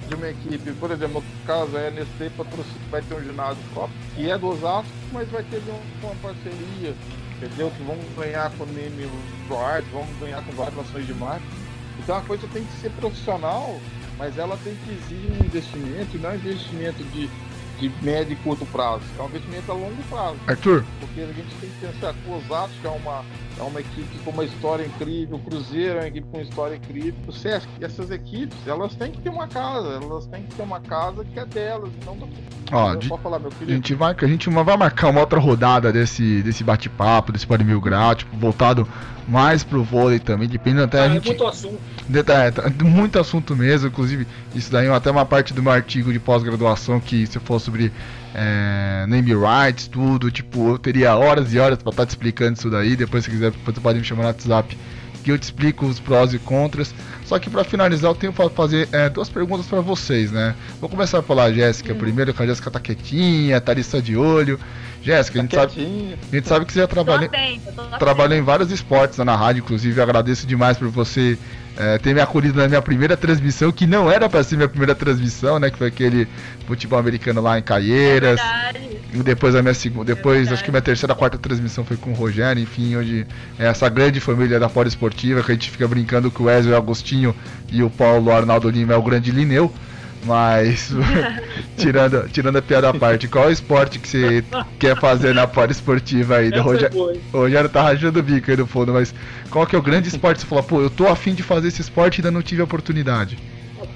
de uma equipe, por exemplo, no caso a NST vai ter um ginásio próprio, que é do Osasco, mas vai ter uma parceria, entendeu? Que vamos ganhar com o name Art, vamos ganhar com várias ações de marca. Então a coisa tem que ser profissional, mas ela tem que exigir um investimento, não um investimento de de médio e curto prazo, é um investimento a longo prazo. Arthur? Porque a gente tem que pensar que o Osasco é uma, é uma equipe com uma história incrível, o Cruzeiro é uma equipe com uma história incrível, o Sesc, essas equipes, elas têm que ter uma casa, elas têm que ter uma casa que é delas, não do... Ó, de, falar, meu. A gente, vai, a gente vai marcar uma outra rodada desse, desse bate-papo, desse Pode Mil Grau, tipo, voltado mais pro vôlei também, dependendo até ah, a é gente. muito assunto. É, tá, muito assunto mesmo, inclusive, isso daí é até uma parte do meu artigo de pós-graduação que se for sobre é, name rights, tudo, tipo, eu teria horas e horas para estar tá te explicando isso daí. Depois, se quiser, você pode me chamar no WhatsApp que eu te explico os prós e contras. Só que para finalizar, eu tenho que fazer é, duas perguntas para vocês, né? Vou começar pela Jéssica hum. primeiro, que a Jéssica tá quietinha, tá lista de olho. Jéssica, a, gente tá sabe, a gente sabe que você já trabalha, trabalhou em vários esportes na rádio, inclusive agradeço demais por você é, ter me acolhido na minha primeira transmissão, que não era para ser minha primeira transmissão, né? Que foi aquele futebol americano lá em Caieiras. É depois a minha segunda, depois é acho que minha terceira, quarta transmissão foi com o Rogério, enfim, hoje é essa grande família da Fora Esportiva, que a gente fica brincando que o Wesley Agostinho e o Paulo Arnaldo Lima é o grande Lineu. Mas, tirando, tirando a piada à parte, qual é o esporte que você quer fazer na Fora Esportiva aí? O Rogério, o Rogério tá rajando o bico aí no fundo, mas qual que é o grande esporte que você falou, pô, eu tô afim de fazer esse esporte e ainda não tive a oportunidade?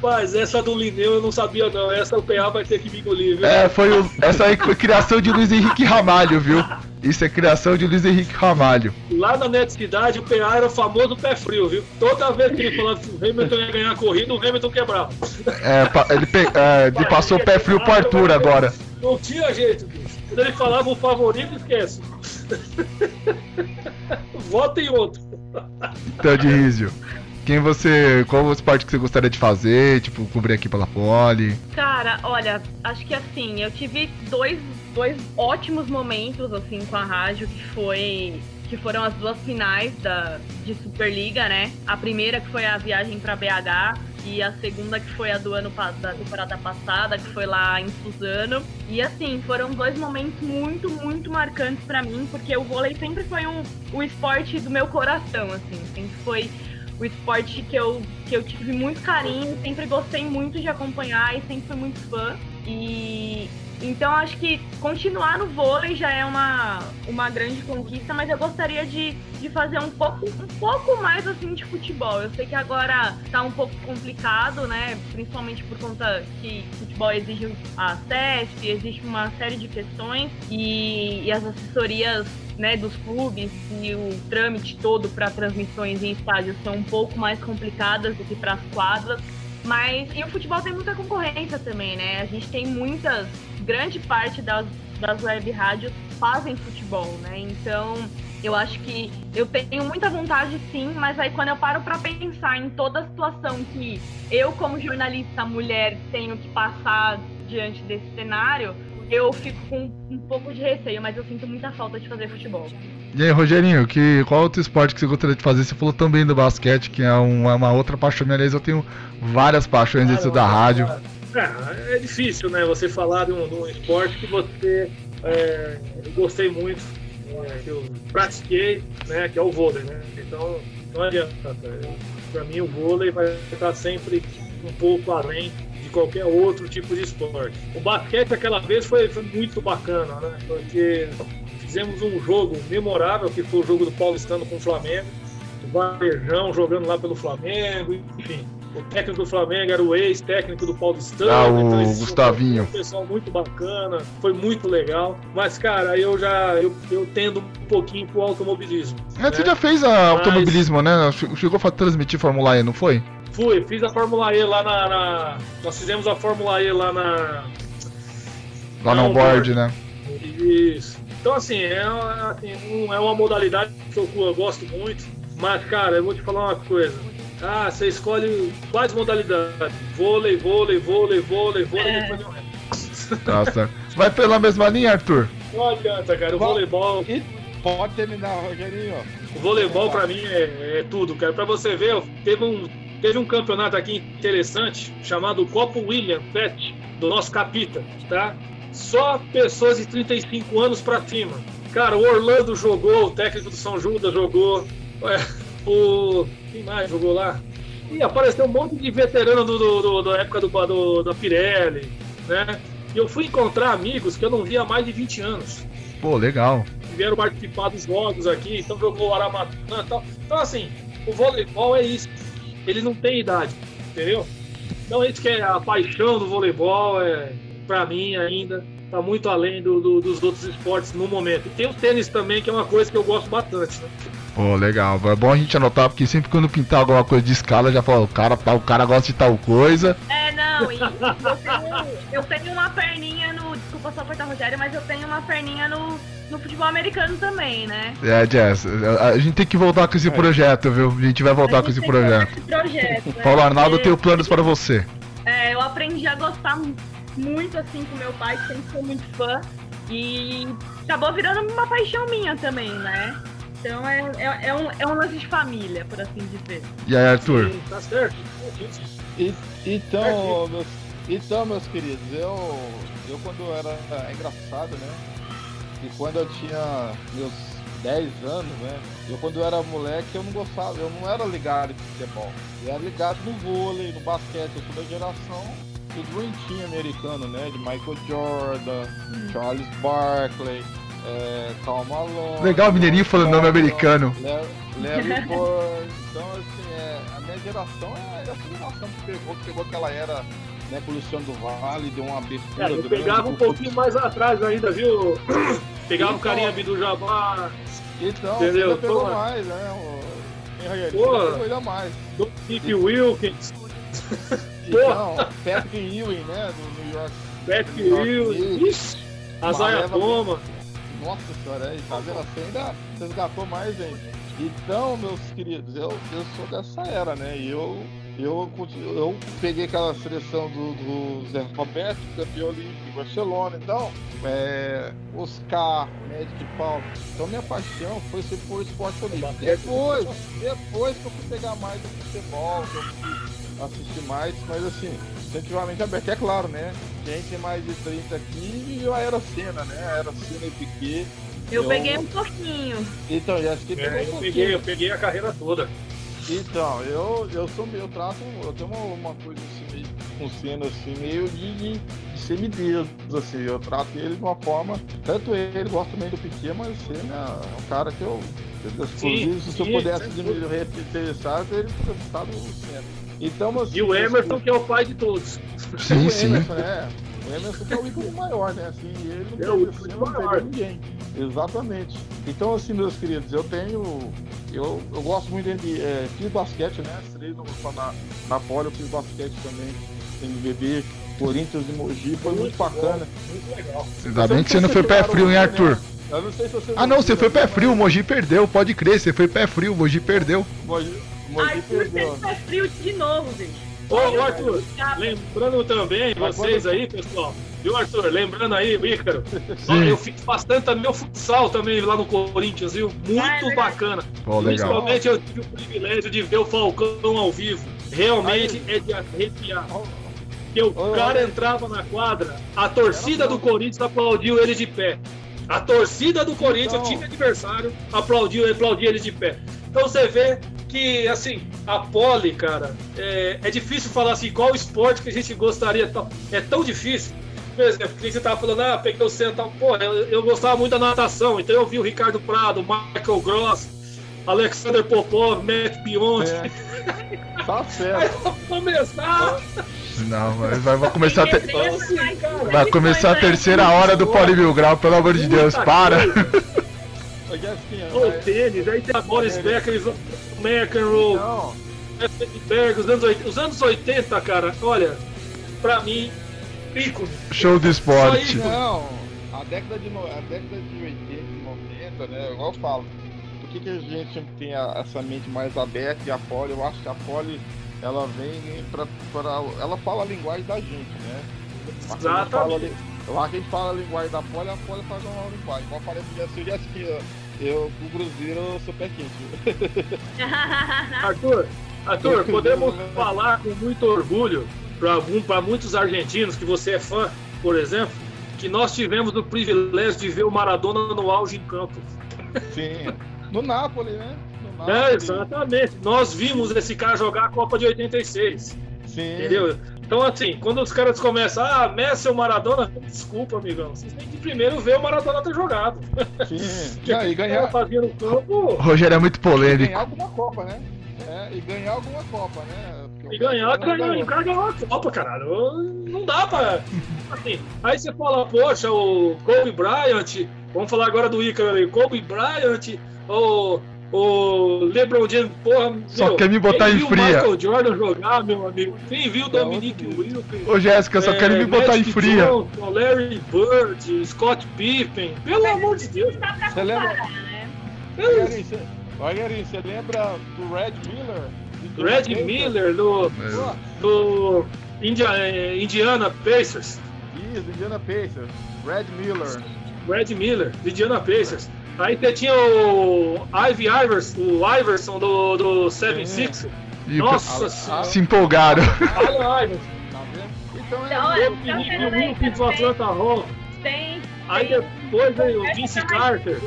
Rapaz, essa do Lineu eu não sabia não, essa o PA vai ter que me engolir, viu? É, foi o, essa aí foi criação de Luiz Henrique Ramalho, viu? Isso é criação de Luiz Henrique Ramalho. Lá na Netcidade, o PA era o famoso pé frio, viu? Toda vez que ele falava que o Hamilton ia ganhar a corrida, o Hamilton quebrava. É, ele, pe... é, ele passou o pé frio pro Arthur agora. Não tinha jeito, bicho. Quando ele falava o favorito, esquece. Vota em outro. Então, de Rizio. Quem você. Qual o esporte que você gostaria de fazer? Tipo, cobrir aqui pela Poli? Cara, olha, acho que assim, eu tive dois, dois ótimos momentos, assim, com a rádio, que foi. Que foram as duas finais da, de Superliga, né? A primeira que foi a viagem para BH e a segunda que foi a do ano da temporada passada, que foi lá em Suzano. E assim, foram dois momentos muito, muito marcantes para mim, porque o vôlei sempre foi um, o esporte do meu coração, assim, sempre foi o esporte que eu, que eu tive muito carinho, sempre gostei muito de acompanhar e sempre fui muito fã. E então acho que continuar no vôlei já é uma, uma grande conquista, mas eu gostaria de, de fazer um pouco, um pouco mais assim de futebol. Eu sei que agora tá um pouco complicado, né? Principalmente por conta que futebol exige a CESP, existe uma série de questões e, e as assessorias né, dos clubes e o trâmite todo para transmissões em estádios são um pouco mais complicadas do que para as quadras. Mas e o futebol tem muita concorrência também, né? A gente tem muitas, grande parte das, das web rádios fazem futebol, né? Então eu acho que eu tenho muita vontade sim, mas aí quando eu paro para pensar em toda a situação que eu como jornalista mulher tenho que passar diante desse cenário, eu fico com um pouco de receio, mas eu sinto muita falta de fazer futebol. E aí, Rogerinho, que, qual outro esporte que você gostaria de fazer? Você falou também do basquete, que é uma, uma outra paixão. Aliás, eu tenho várias paixões dentro da rádio. É, é, difícil, né? Você falar de um, de um esporte que você. É, gostei muito, é, que eu pratiquei, né? Que é o vôlei, né? Então, não adianta. Para mim, o vôlei vai estar sempre um pouco além qualquer outro tipo de esporte. O basquete aquela vez foi, foi muito bacana, né? Porque fizemos um jogo memorável, que foi o jogo do Paulistano com o Flamengo, o Varejão jogando lá pelo Flamengo, enfim. O técnico do Flamengo era o ex-técnico do Paulistano. Ah, o então Gustavinho. Foi um pessoal muito bacana, foi muito legal. Mas, cara, eu já eu, eu tendo um pouquinho pro automobilismo. É, você né? já fez a Mas- automobilismo, né? Chegou a transmitir Fórmula E, não foi? Fui, fiz a Fórmula E lá na, na- Nós fizemos a Fórmula E lá na. Lá no board, né? Isso. Então, assim, é, uma- assim, um- é uma modalidade que eu, eu gosto muito. Mas, cara, eu vou te falar uma coisa. Ah, você escolhe quais modalidades? Vôlei, vôlei, vôlei, vôlei, vôlei, É. depois eu resto. Certo. Vai pela mesma linha, Arthur? Não adianta, cara. O Vai. voleibol, pode terminar, Rogerinho. o voleibol pra mim é, é tudo, cara. Pra você ver, teve um, teve um campeonato aqui interessante chamado Copa William Pet, do nosso capita, tá? Só pessoas de 35 anos pra cima. Cara, o Orlando jogou, o técnico do São Judas jogou. Ué, o. Quem mais jogou lá? E apareceu um monte de veterano do, do- do- da época do, do- da Pirelli, né? E eu fui encontrar amigos que eu não via há mais de 20 anos Pô, legal. que vieram participar dos jogos aqui, então jogou o Aramatã e tal. Então, assim, o voleibol é isso. Ele não tem idade, entendeu? Então, isso que é a paixão do voleibol, é, pra mim ainda, tá muito além do- do- dos outros esportes no momento. E tem o tênis também, que é uma coisa que eu gosto bastante, né? Pô, legal. É bom a gente anotar, porque sempre quando pintar alguma coisa de escala, já fala, o cara, o cara gosta de tal coisa. É, não, e eu tenho, eu tenho uma perninha no. Desculpa só cortar Rogério, mas eu tenho uma perninha no, no futebol americano também, né? É, Jess, a a gente tem que voltar com esse projeto, viu? A gente vai voltar A com gente esse projeto. Esse projeto né? Paulo Arnaldo, Porque, tenho planos para você. é, eu aprendi a gostar muito assim com meu pai, que sempre foi muito fã. E acabou virando uma paixão minha também, né? Então é, é, é um, é um lance de família, por assim dizer. E aí, Arthur? Sim, tá certo. E- então, meus, então, meus queridos, eu, eu quando era. É engraçado, né? E quando eu tinha meus 10 anos, né? Eu quando eu era moleque eu não gostava, eu não era ligado em futebol. Eu era ligado no vôlei, no basquete, eu sou da geração do Dream Team americano, né? De Michael Jordan, Charles Barkley, é, Karl Malone. Legal, o mineirinho falando nome americano. Larry, Bird. Então, assim, é, a minha geração é essa geração que pegou, que pegou aquela era né, com o Luciano do Vale, deu uma abertura. Cara, eu grande pegava um pouquinho mais atrás ainda, viu? Pegava o Então, carinha do Jabá, Então, Entendeu? pegou Pô. mais, né? O... Pô. Ainda mais. do Steve Wilkins, Então, Patrick Ewing, né? Do New York. Patrick New York Wilkins, Knicks. ixi, leva- Thomas. Nossa senhora, aí, tá vendo? Você ainda resgatou mais, hein? Então, meus queridos, eu, eu sou dessa era, né? E eu, eu, eu peguei aquela seleção do, do Zé Roberto, campeão olímpico de Barcelona. Então, é, Oscar, Magic Paulo. Então, minha paixão foi ser por esporte olímpico. Depois, depois que eu fui pegar mais do futebol, que eu fui assistir mais, mas assim, incentivamente aberto. É claro, né? Quem tem mais de 30 aqui a era cena, né? A era cena e Piquet. Eu, Eu- peguei um pouquinho. Então, já acho que pegou É, um eu, pouquinho. peguei, eu peguei a carreira toda. Então, eu, eu sou meio, eu trato, eu tenho uma, uma coisa assim, meio com cena assim, meio de, de, de semideus, assim, eu trato ele de uma forma, tanto ele, gosto também do Piquet, mas ele é um cara que eu, eu- inclusive, se eu sim, pudesse me interessar, ele teria estado no centro. Então, mas, E o Emerson, que é o pai de todos. Sim, o sim. Emerson, é. O Emerson que é o ícone maior, né? Assim, ele não É o assim, não maior. ninguém. Exatamente. Então, assim, meus queridos, eu tenho. Eu, eu gosto muito de. É, fiz basquete, né? Estrei no, na, na Poli, eu fiz basquete também, NBB, Corinthians e Mogi, foi muito bacana. Muito legal. Ainda bem que você não foi pé frio, hein, Arthur? Eu não sei se você Ah, não, você foi pé frio, o Mogi perdeu, pode crer, você foi pé frio, o Mogi perdeu. Mogi, Mogi Arthur perdeu. pé frio de novo, bicho. Ô, ô, Arthur, lembrando também, Mas vocês quando- aí, pessoal, viu, Arthur? Lembrando aí, Ícaro, Sim. eu fiz bastante também o futsal também lá no Corinthians, viu? Ah, é Muito bacana. Principalmente eu tive o privilégio de ver o Falcão ao vivo. Realmente é de arrepiar. Porque o cara entrava na quadra, a torcida do Corinthians aplaudiu ele de pé. A torcida do Corinthians, Então- o time adversário, aplaudiu, aplaudiu ele de pé. Então você vê que, assim, a pole, cara, é, é difícil falar assim, qual esporte que a gente gostaria. É tão difícil. Por exemplo, que você tava falando, ah, peguei o centro. Pô, eu, eu gostava muito da natação, então eu vi o Ricardo Prado, o Michael Gross, Alexander Popov, Matt Beyond. É. Tá certo. Começar. Não, vai, vai, vai começar a ter... Duas Vai começar a edições terceira hora do Poli Mil Grau, pelo amor de Deus, para! Ô, Jéssica, O mas- tênis, aí tem a Boris Becker, o McEnroe, Não, Berg, os anos, 80, os anos 80, cara, olha, pra mim, ícone. Show do esporte. não. A década de, a década de 80 e 90, né? Igual eu falo. Por que, que a gente tem a- essa mente mais aberta e a Poli? Eu acho que a Poli ela vem pra, pra. Ela fala a linguagem da gente, né? A Exatamente. lá que a gente fala a linguagem da Poli, a Poli faz uma linguagem. Igual parece que já assim, eu, o Cruzeiro, eu sou pé quente. Arthur, Arthur, podemos falar com muito orgulho para muitos argentinos que você é fã, por exemplo, que nós tivemos o privilégio de ver o Maradona no auge em campo. Sim. No Napoli, né? No É, exatamente. Nós vimos esse cara jogar a Copa de 86. Sim. Entendeu? Então, assim, quando os caras começam, ah, Messi ou Maradona, desculpa, amigão, vocês têm que primeiro ver o Maradona ter jogado. Sim. Não, e ganhar, fazia no campo O Rogério é muito e polêmico. ganhar alguma Copa, né? É, e ganhar alguma Copa, né? Porque E o ganhar, ganhar, o cara ganhou a Copa, caralho. Não dá pra. Assim, aí você fala, poxa, o Kobe Bryant, vamos falar agora do Ícaro ali, Kobe Bryant, o, o LeBron James, porra. Só meu, quer me botar quem em viu fria. o Michael Jordan jogar, meu amigo? Quem viu o É Dominique outro Wilkins? Ô Jéssica, só é, quero me botar em Magic fria. Johnson, Larry Bird, Scott Pippen, pelo amor de Deus. Você lembra? né? Rogerinho, você- Rogerinho, você lembra do Red Miller? Do Red Indiana Miller do, do India- eh, Indiana Pacers. Isso, Indiana Pacers. Red Miller. Red Miller, do Indiana Pacers. Aí você tinha o Ivy Iverson, o Iverson do, do 76. E Nossa senhora. se empolgaram. Olha Iverson. Tá vendo? Então Então, é. é, O Wilkins do Atlanta Hawks. Tem. Aí depois veio o Vince Carter.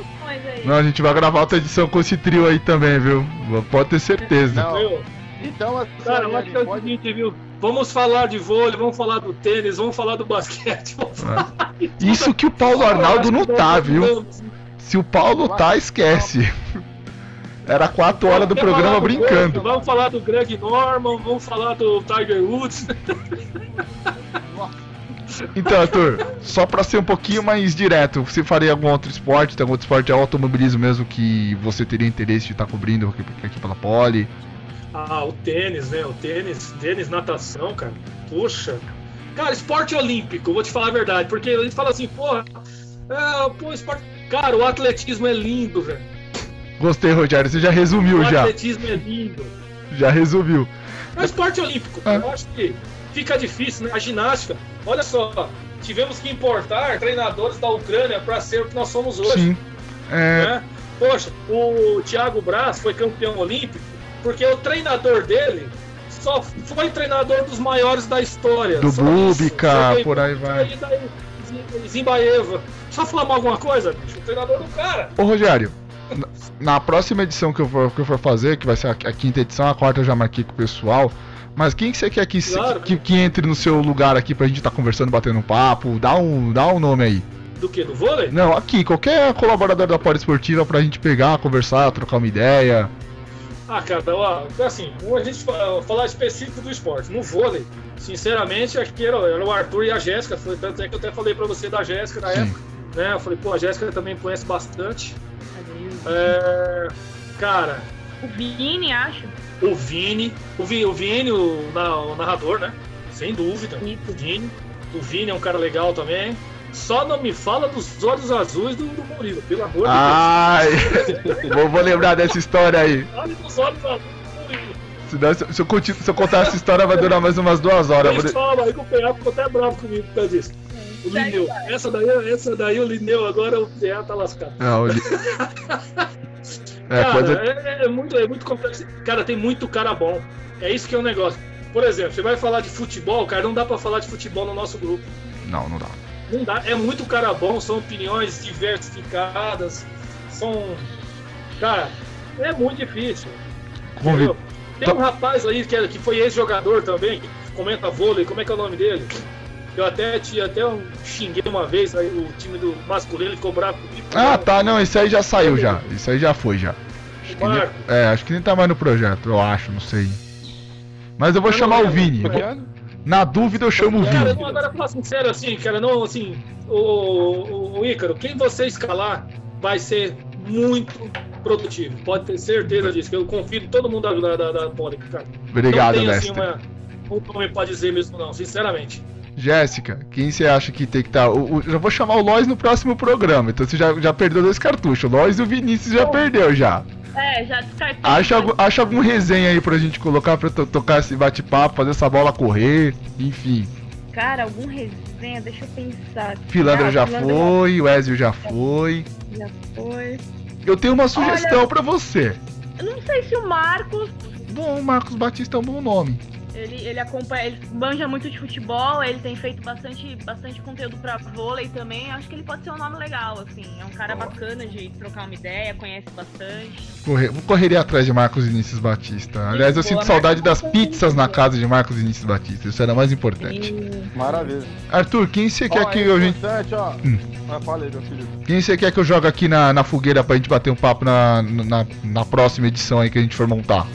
Não, a gente vai gravar outra edição com esse trio aí também, viu? Pode ter certeza. Não. Então, assim, cara, eu acho que é o seguinte, viu? Vamos falar de vôlei, vamos falar do tênis, vamos falar do basquete. Vamos falar. Isso que o Paulo Arnaldo não tá, viu? Se o Paulo tá, esquece. Era 4 horas do Vamos programa do brincando. Golf, Vamos falar do Greg Norman, vamos falar do Tiger Woods. Então, Arthur, só pra ser um pouquinho mais direto, você faria algum outro esporte? Tem algum outro esporte de automobilismo mesmo que você teria interesse de estar cobrindo aqui, aqui pela Poli? Ah, o tênis, né? O tênis, tênis, natação, cara. Puxa. Cara, esporte olímpico, vou te falar a verdade. Porque a gente fala assim, porra, é, pô, esporte. Cara, o atletismo é lindo, velho. Gostei, Rogério, você já resumiu O já. atletismo é lindo. Já resumiu. É um esporte olímpico. Ah. Eu acho que fica difícil, né? A ginástica. Olha só, tivemos que importar treinadores da Ucrânia para ser o que nós somos hoje. Sim. É, né? Poxa, o Thiago Braz foi campeão olímpico porque o treinador dele só foi treinador dos maiores da história. do que- por aí vai. Aí daí, Zimbaeva. Só falar alguma coisa, bicho? O treinador do cara. Ô Rogério, na- próxima edição que eu, for, que eu for fazer, que vai ser a, a quinta edição, a quarta eu já marquei com o pessoal. Mas quem que você quer que, Claro. que, que entre no seu lugar aqui pra gente estar conversando, batendo um papo? Dá um, dá um nome aí. Do que? Do vôlei? Não, aqui, qualquer colaborador da Poli Esportiva pra gente pegar, conversar, trocar uma ideia. Ah, cara, ó, assim, a gente fa- falar específico do esporte. No vôlei, sinceramente, acho que era, era o Arthur e a Jéssica. Foi tanto é que eu até falei pra você da Jéssica na Sim. época. Né? Eu falei, pô, a Jéssica também conhece bastante. É, cara, O Vini, acho. o Vini, o, Vi, o Vini, o, na- o narrador, né? Sem dúvida. Isso. O Vini. O Vini é um cara legal também. Só não me fala dos olhos azuis do, do Murilo, pelo amor Ai, vou, vou lembrar dessa história aí. de Deus. Fale dos olhos azuis do Murilo. Senão, se, se eu, continu- se eu contar essa história, vai durar mais umas duas horas. Eles vou de- falam aí que o PA ficou até bravo comigo por causa disso. O Lineu. vai. Essa daí, essa daí o Lineu agora o PA tá lascado. Não, ele- É, cara, coisa. é, é muito, é muito complexo. Cara, tem muito cara bom. É isso que é o negócio. Por exemplo, você vai falar de futebol, cara, não dá pra falar de futebol no nosso grupo. Não, não dá. Não dá. É muito cara bom, são opiniões diversificadas, são. Cara, é muito difícil. Convi... entendeu? Tem um rapaz aí que, é- que foi ex-jogador também, que comenta vôlei, como é que é o nome dele? Eu até, te, até um- xinguei uma vez aí o time do masculino, ficou bravo comigo. Ah, tá, não, isso aí já saiu já. Isso aí já foi já. Acho que nem, é, acho que nem tá mais no projeto, eu acho, não sei. Mas eu vou não, chamar não, o Vini. Vou, na dúvida eu chamo o Vini. Cara, não, agora falar sincero assim, cara, não, assim, o, o, o Ícaro, quem você escalar vai ser muito produtivo. Pode ter certeza disso, que eu confio em todo mundo da, da, da Pony, cara. Obrigado, não tem, assim, uma, um nome pra dizer mesmo, não, sinceramente. Jéssica, quem você acha que tem que estar? Tá? já vou chamar o Lois no próximo programa, então você já, já perdeu dois cartuchos. O Lois e o Vinícius já perdeu já. É, já descartei. Acha, algum, acha algum resenha aí pra gente colocar pra tocar esse bate-papo, fazer essa bola correr, enfim. Cara, algum resenha, deixa eu pensar. Filandra ah, já Filandra foi, o Ezio já foi. Já foi. Eu tenho uma sugestão Olha, pra você. Eu não sei se o Marcos. Bom, Marcos Batista é um bom nome. Ele, ele acompanha, ele manja muito de futebol, ele tem feito bastante, bastante conteúdo pra vôlei também. Acho que ele pode ser um nome legal, assim. É um cara bacana de trocar uma ideia, conhece bastante. Correr, vou correr atrás de Marcos Vinícius Batista. Aliás, eu sinto saudade das pizzas na casa de Marcos Vinícius Batista. Isso era mais importante. Maravilha. Arthur, quem você quer que eu. Gente... Ó. Hum. Ah, falei, meu filho. Quem você quer que eu jogue aqui na, na fogueira pra gente bater um papo na, na, na próxima edição aí que a gente for montar?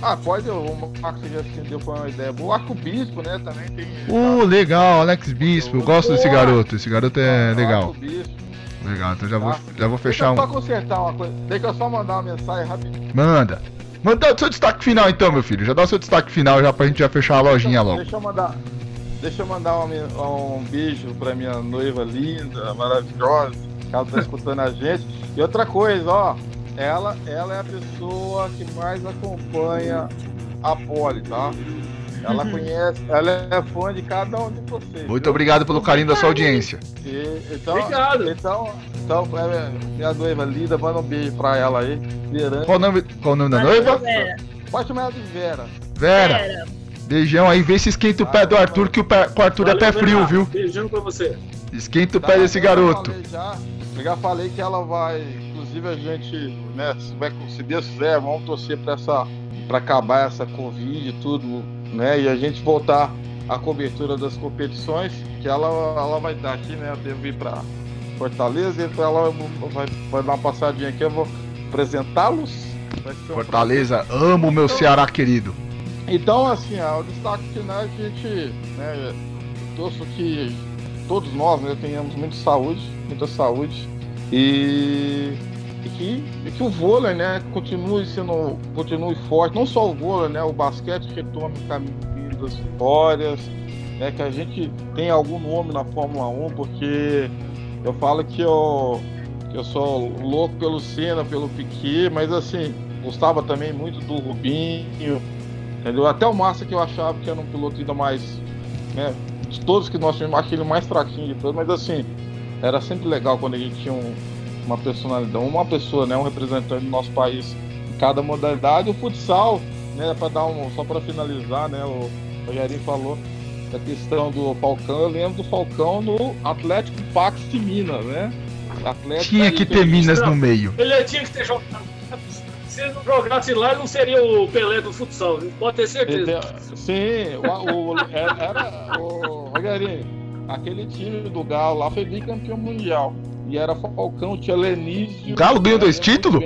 Ah, pode, o Marcos já acendeu foi uma ideia boa. O Arco Bispo, né? Também tem. Uh, legal, Alex Bispo. Eu gosto desse garoto. Esse garoto é legal. Arco Bispo. Legal, então já vou, tá. já vou fechar Deixa um. Deixa eu só consertar uma coisa. Deixa eu só mandar uma mensagem rapidinho. Manda. Manda o seu destaque final então, meu filho. Já dá o seu destaque final já pra gente já fechar a lojinha logo. Deixa eu mandar. Deixa eu mandar um, um beijo pra minha noiva linda, maravilhosa, que ela tá escutando a gente. E outra coisa, ó ela, ela é a pessoa que mais acompanha a Poli, tá? Ela uhum. conhece, ela é fã de cada um de vocês. Muito viu? obrigado pelo carinho da sua audiência. E, então, obrigado. Então, então é, minha noiva linda, manda um beijo pra ela aí. Qual o nome, qual o nome da noiva? Vera. Pode chamar ela de Vera. Vera. Vera. Beijão aí, vê se esquenta o pé do Arthur, que o, pé, o Arthur Valeu, é pé frio, viu? Beijão pra você. Esquenta o pé tá, desse garoto. Já, eu já falei que ela vai inclusive a gente, né, se, vai, se Deus quiser, vamos torcer para essa para acabar essa Covid e tudo, né? E a gente voltar à cobertura das competições, que ela, ela vai estar aqui, né? Eu devo ir para Fortaleza, então ela vai, vai dar uma passadinha aqui, eu vou apresentá-los. Fortaleza, um amo meu então, Ceará querido. Então, assim, ó, o destaque final é que a gente, né, torço que todos nós né, tenhamos muita saúde, muita saúde e que, que o vôlei, né, continue sendo, continue forte, não só o vôlei, né, o basquete retome o caminho das vitórias, né, que a gente tem algum nome na Fórmula 1, porque eu falo que eu, que eu sou louco pelo Senna, pelo Piquet, mas assim, gostava também muito do Rubinho, entendeu? Até o Massa que eu achava que era um piloto ainda mais, né, de todos que nós tínhamos, aquele mais fraquinho de todos, mas assim, era sempre legal quando a gente tinha um, uma personalidade, uma pessoa, né, um representante do nosso país em cada modalidade. O futsal, né, para dar um, só para finalizar, né, o Rogerinho falou da questão do Falcão. Eu lembro do Falcão no Atlético Pax de Minas, né? Atlético tinha que ter Minas no meio. Ele tinha que ter jogado. Se ele não jogasse lá, ele não seria o Pelé do futsal, pode ter certeza. Sim, o, o, era, o Rogerinho, aquele time do Galo lá foi bicampeão mundial. E era Falcão, tinha Lenísio. O Galo ganhou dois títulos?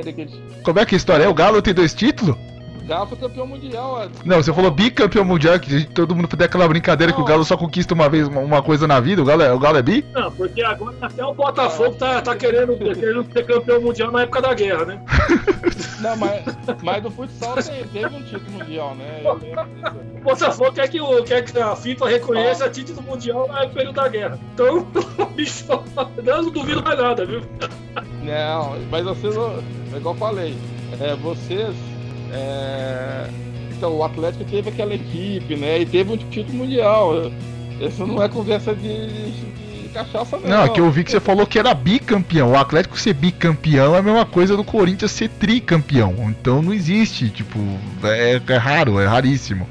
Como é que é a história é? O Galo tem dois títulos? O Galo foi campeão mundial. Não, você falou bicampeão mundial, que todo mundo fez aquela brincadeira não. que o Galo só conquista uma vez uma coisa na vida. O Galo é, o Galo é bi? Não, porque agora até o Botafogo tá, tá querendo, querendo ser campeão mundial na época da guerra, né? Não, mas, mas do futsal teve um título mundial, né? O Botafogo quer que, o, quer que a FIFA reconheça ah. título mundial no período da guerra. Então, bicho, não duvido mais nada, viu? Não, mas vocês, é igual eu falei, é, vocês. É, então, o Atlético teve aquela equipe, né? E teve um título mundial. Isso não é conversa de, cachaça não. Não, é que eu vi que você falou que era bicampeão. O Atlético ser bicampeão é a mesma coisa do Corinthians ser tricampeão. Então não existe, tipo, é, é raro, é raríssimo.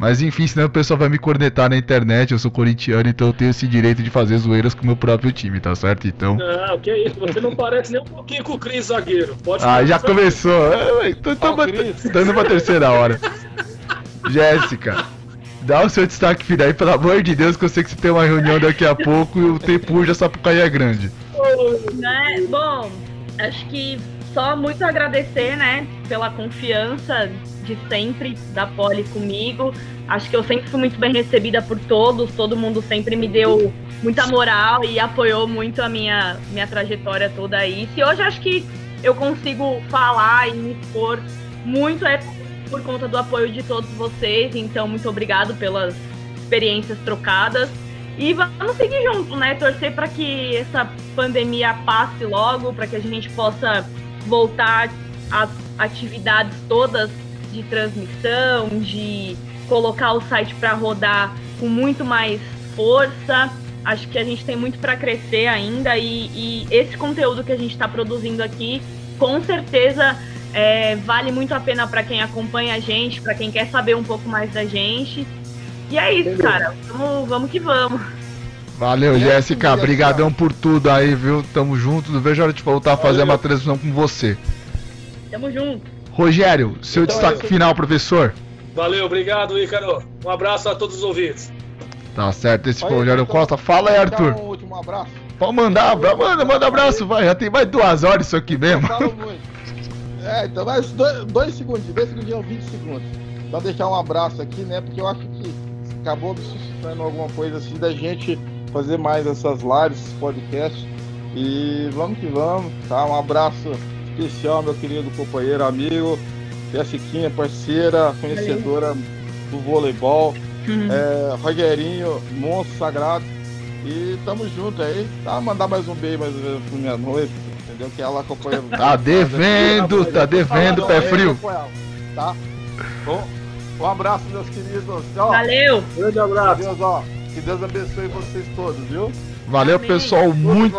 Mas enfim, senão o pessoal vai me cornetar na internet. Eu sou corintiano, então eu tenho esse direito de fazer zoeiras com o meu próprio time, tá certo? Então. Não, que isso, você não parece nem um pouquinho com o Cris zagueiro. Pode ah, já começou. É, tô, tô, tô, dando pra terceira hora. Jéssica. Dá o seu destaque final aí, pelo amor de Deus, que eu sei que você tem uma reunião daqui a pouco e o tempo já só por cair é grande. Né? Bom, acho que só muito agradecer, né, pela confiança de sempre da Poli comigo. Acho que eu sempre fui muito bem recebida por todos, todo mundo sempre me deu muita moral e apoiou muito a minha, minha trajetória toda aí. Se hoje acho que eu consigo falar e me expor muito é por conta do apoio de todos vocês, então muito obrigado pelas experiências trocadas. E vamos seguir junto, né? Torcer para que essa pandemia passe logo, para que a gente possa voltar às atividades todas de transmissão, de colocar o site para rodar com muito mais força. Acho que a gente tem muito para crescer ainda e, e, esse conteúdo que a gente está produzindo aqui, com certeza é, vale muito a pena para quem acompanha a gente, para quem quer saber um pouco mais da gente. E é isso, cara. Vamos, vamos que vamos. Valeu, Jéssica. Obrigadão por tudo aí, viu? Tamo junto. Não vejo a hora de voltar a fazer uma transmissão com você. Tamo junto. Rogério, seu então, destaque é final, professor. Valeu, obrigado, Ícaro. Um abraço a todos os ouvintes. Tá certo, esse foi o Rogério então, Costa. Fala aí, Arthur. Um último abraço. Pode mandar, manda, manda abraço, vai. Já tem mais duas horas isso aqui mesmo. É, então mais dois, dois segundinhos, dois segundinhos, 20 segundos. Pra deixar um abraço aqui, né? Porque eu acho que acabou me suscitando alguma coisa assim da gente fazer mais essas lives, esses podcasts. E vamos que vamos, tá? Um abraço especial, meu querido companheiro, amigo, Jessiquinha, parceira, conhecedora Valeu. do voleibol, uhum. é, Rogerinho, monstro sagrado. E tamo junto aí, tá? Mandar mais um beijo mais vezes pra minha noite, entendeu? Que ela acompanha. Tá devendo, tá devendo, pé frio. Tá? Bom, um abraço, meus queridos. Ó, Valeu. Grande abraço. Deus, ó, que Deus abençoe vocês todos, viu? Valeu, Amém. pessoal. Muito,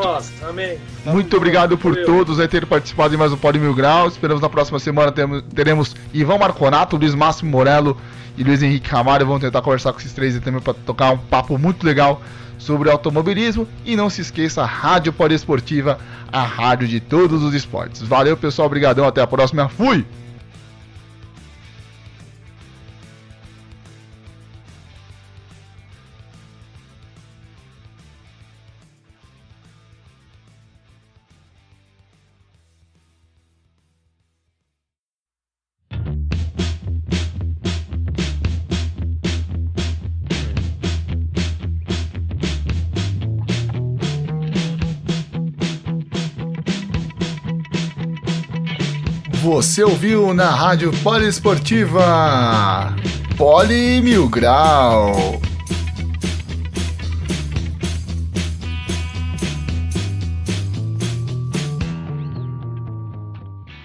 muito obrigado por Valeu. todos aí terem participado de mais um Pode Mil Graus. Esperamos na próxima semana teremos, teremos Ivan Marconato, Luiz Máximo Morello e Luiz Henrique Ramalho. Vamos tentar conversar com esses três aí também para tocar um papo muito legal sobre automobilismo. E não se esqueça, a Rádio Poliesportiva, a rádio de todos os esportes. Valeu, pessoal. Obrigadão. Até a próxima. Fui! Você ouviu na Rádio Poliesportiva Poli Mil Grau.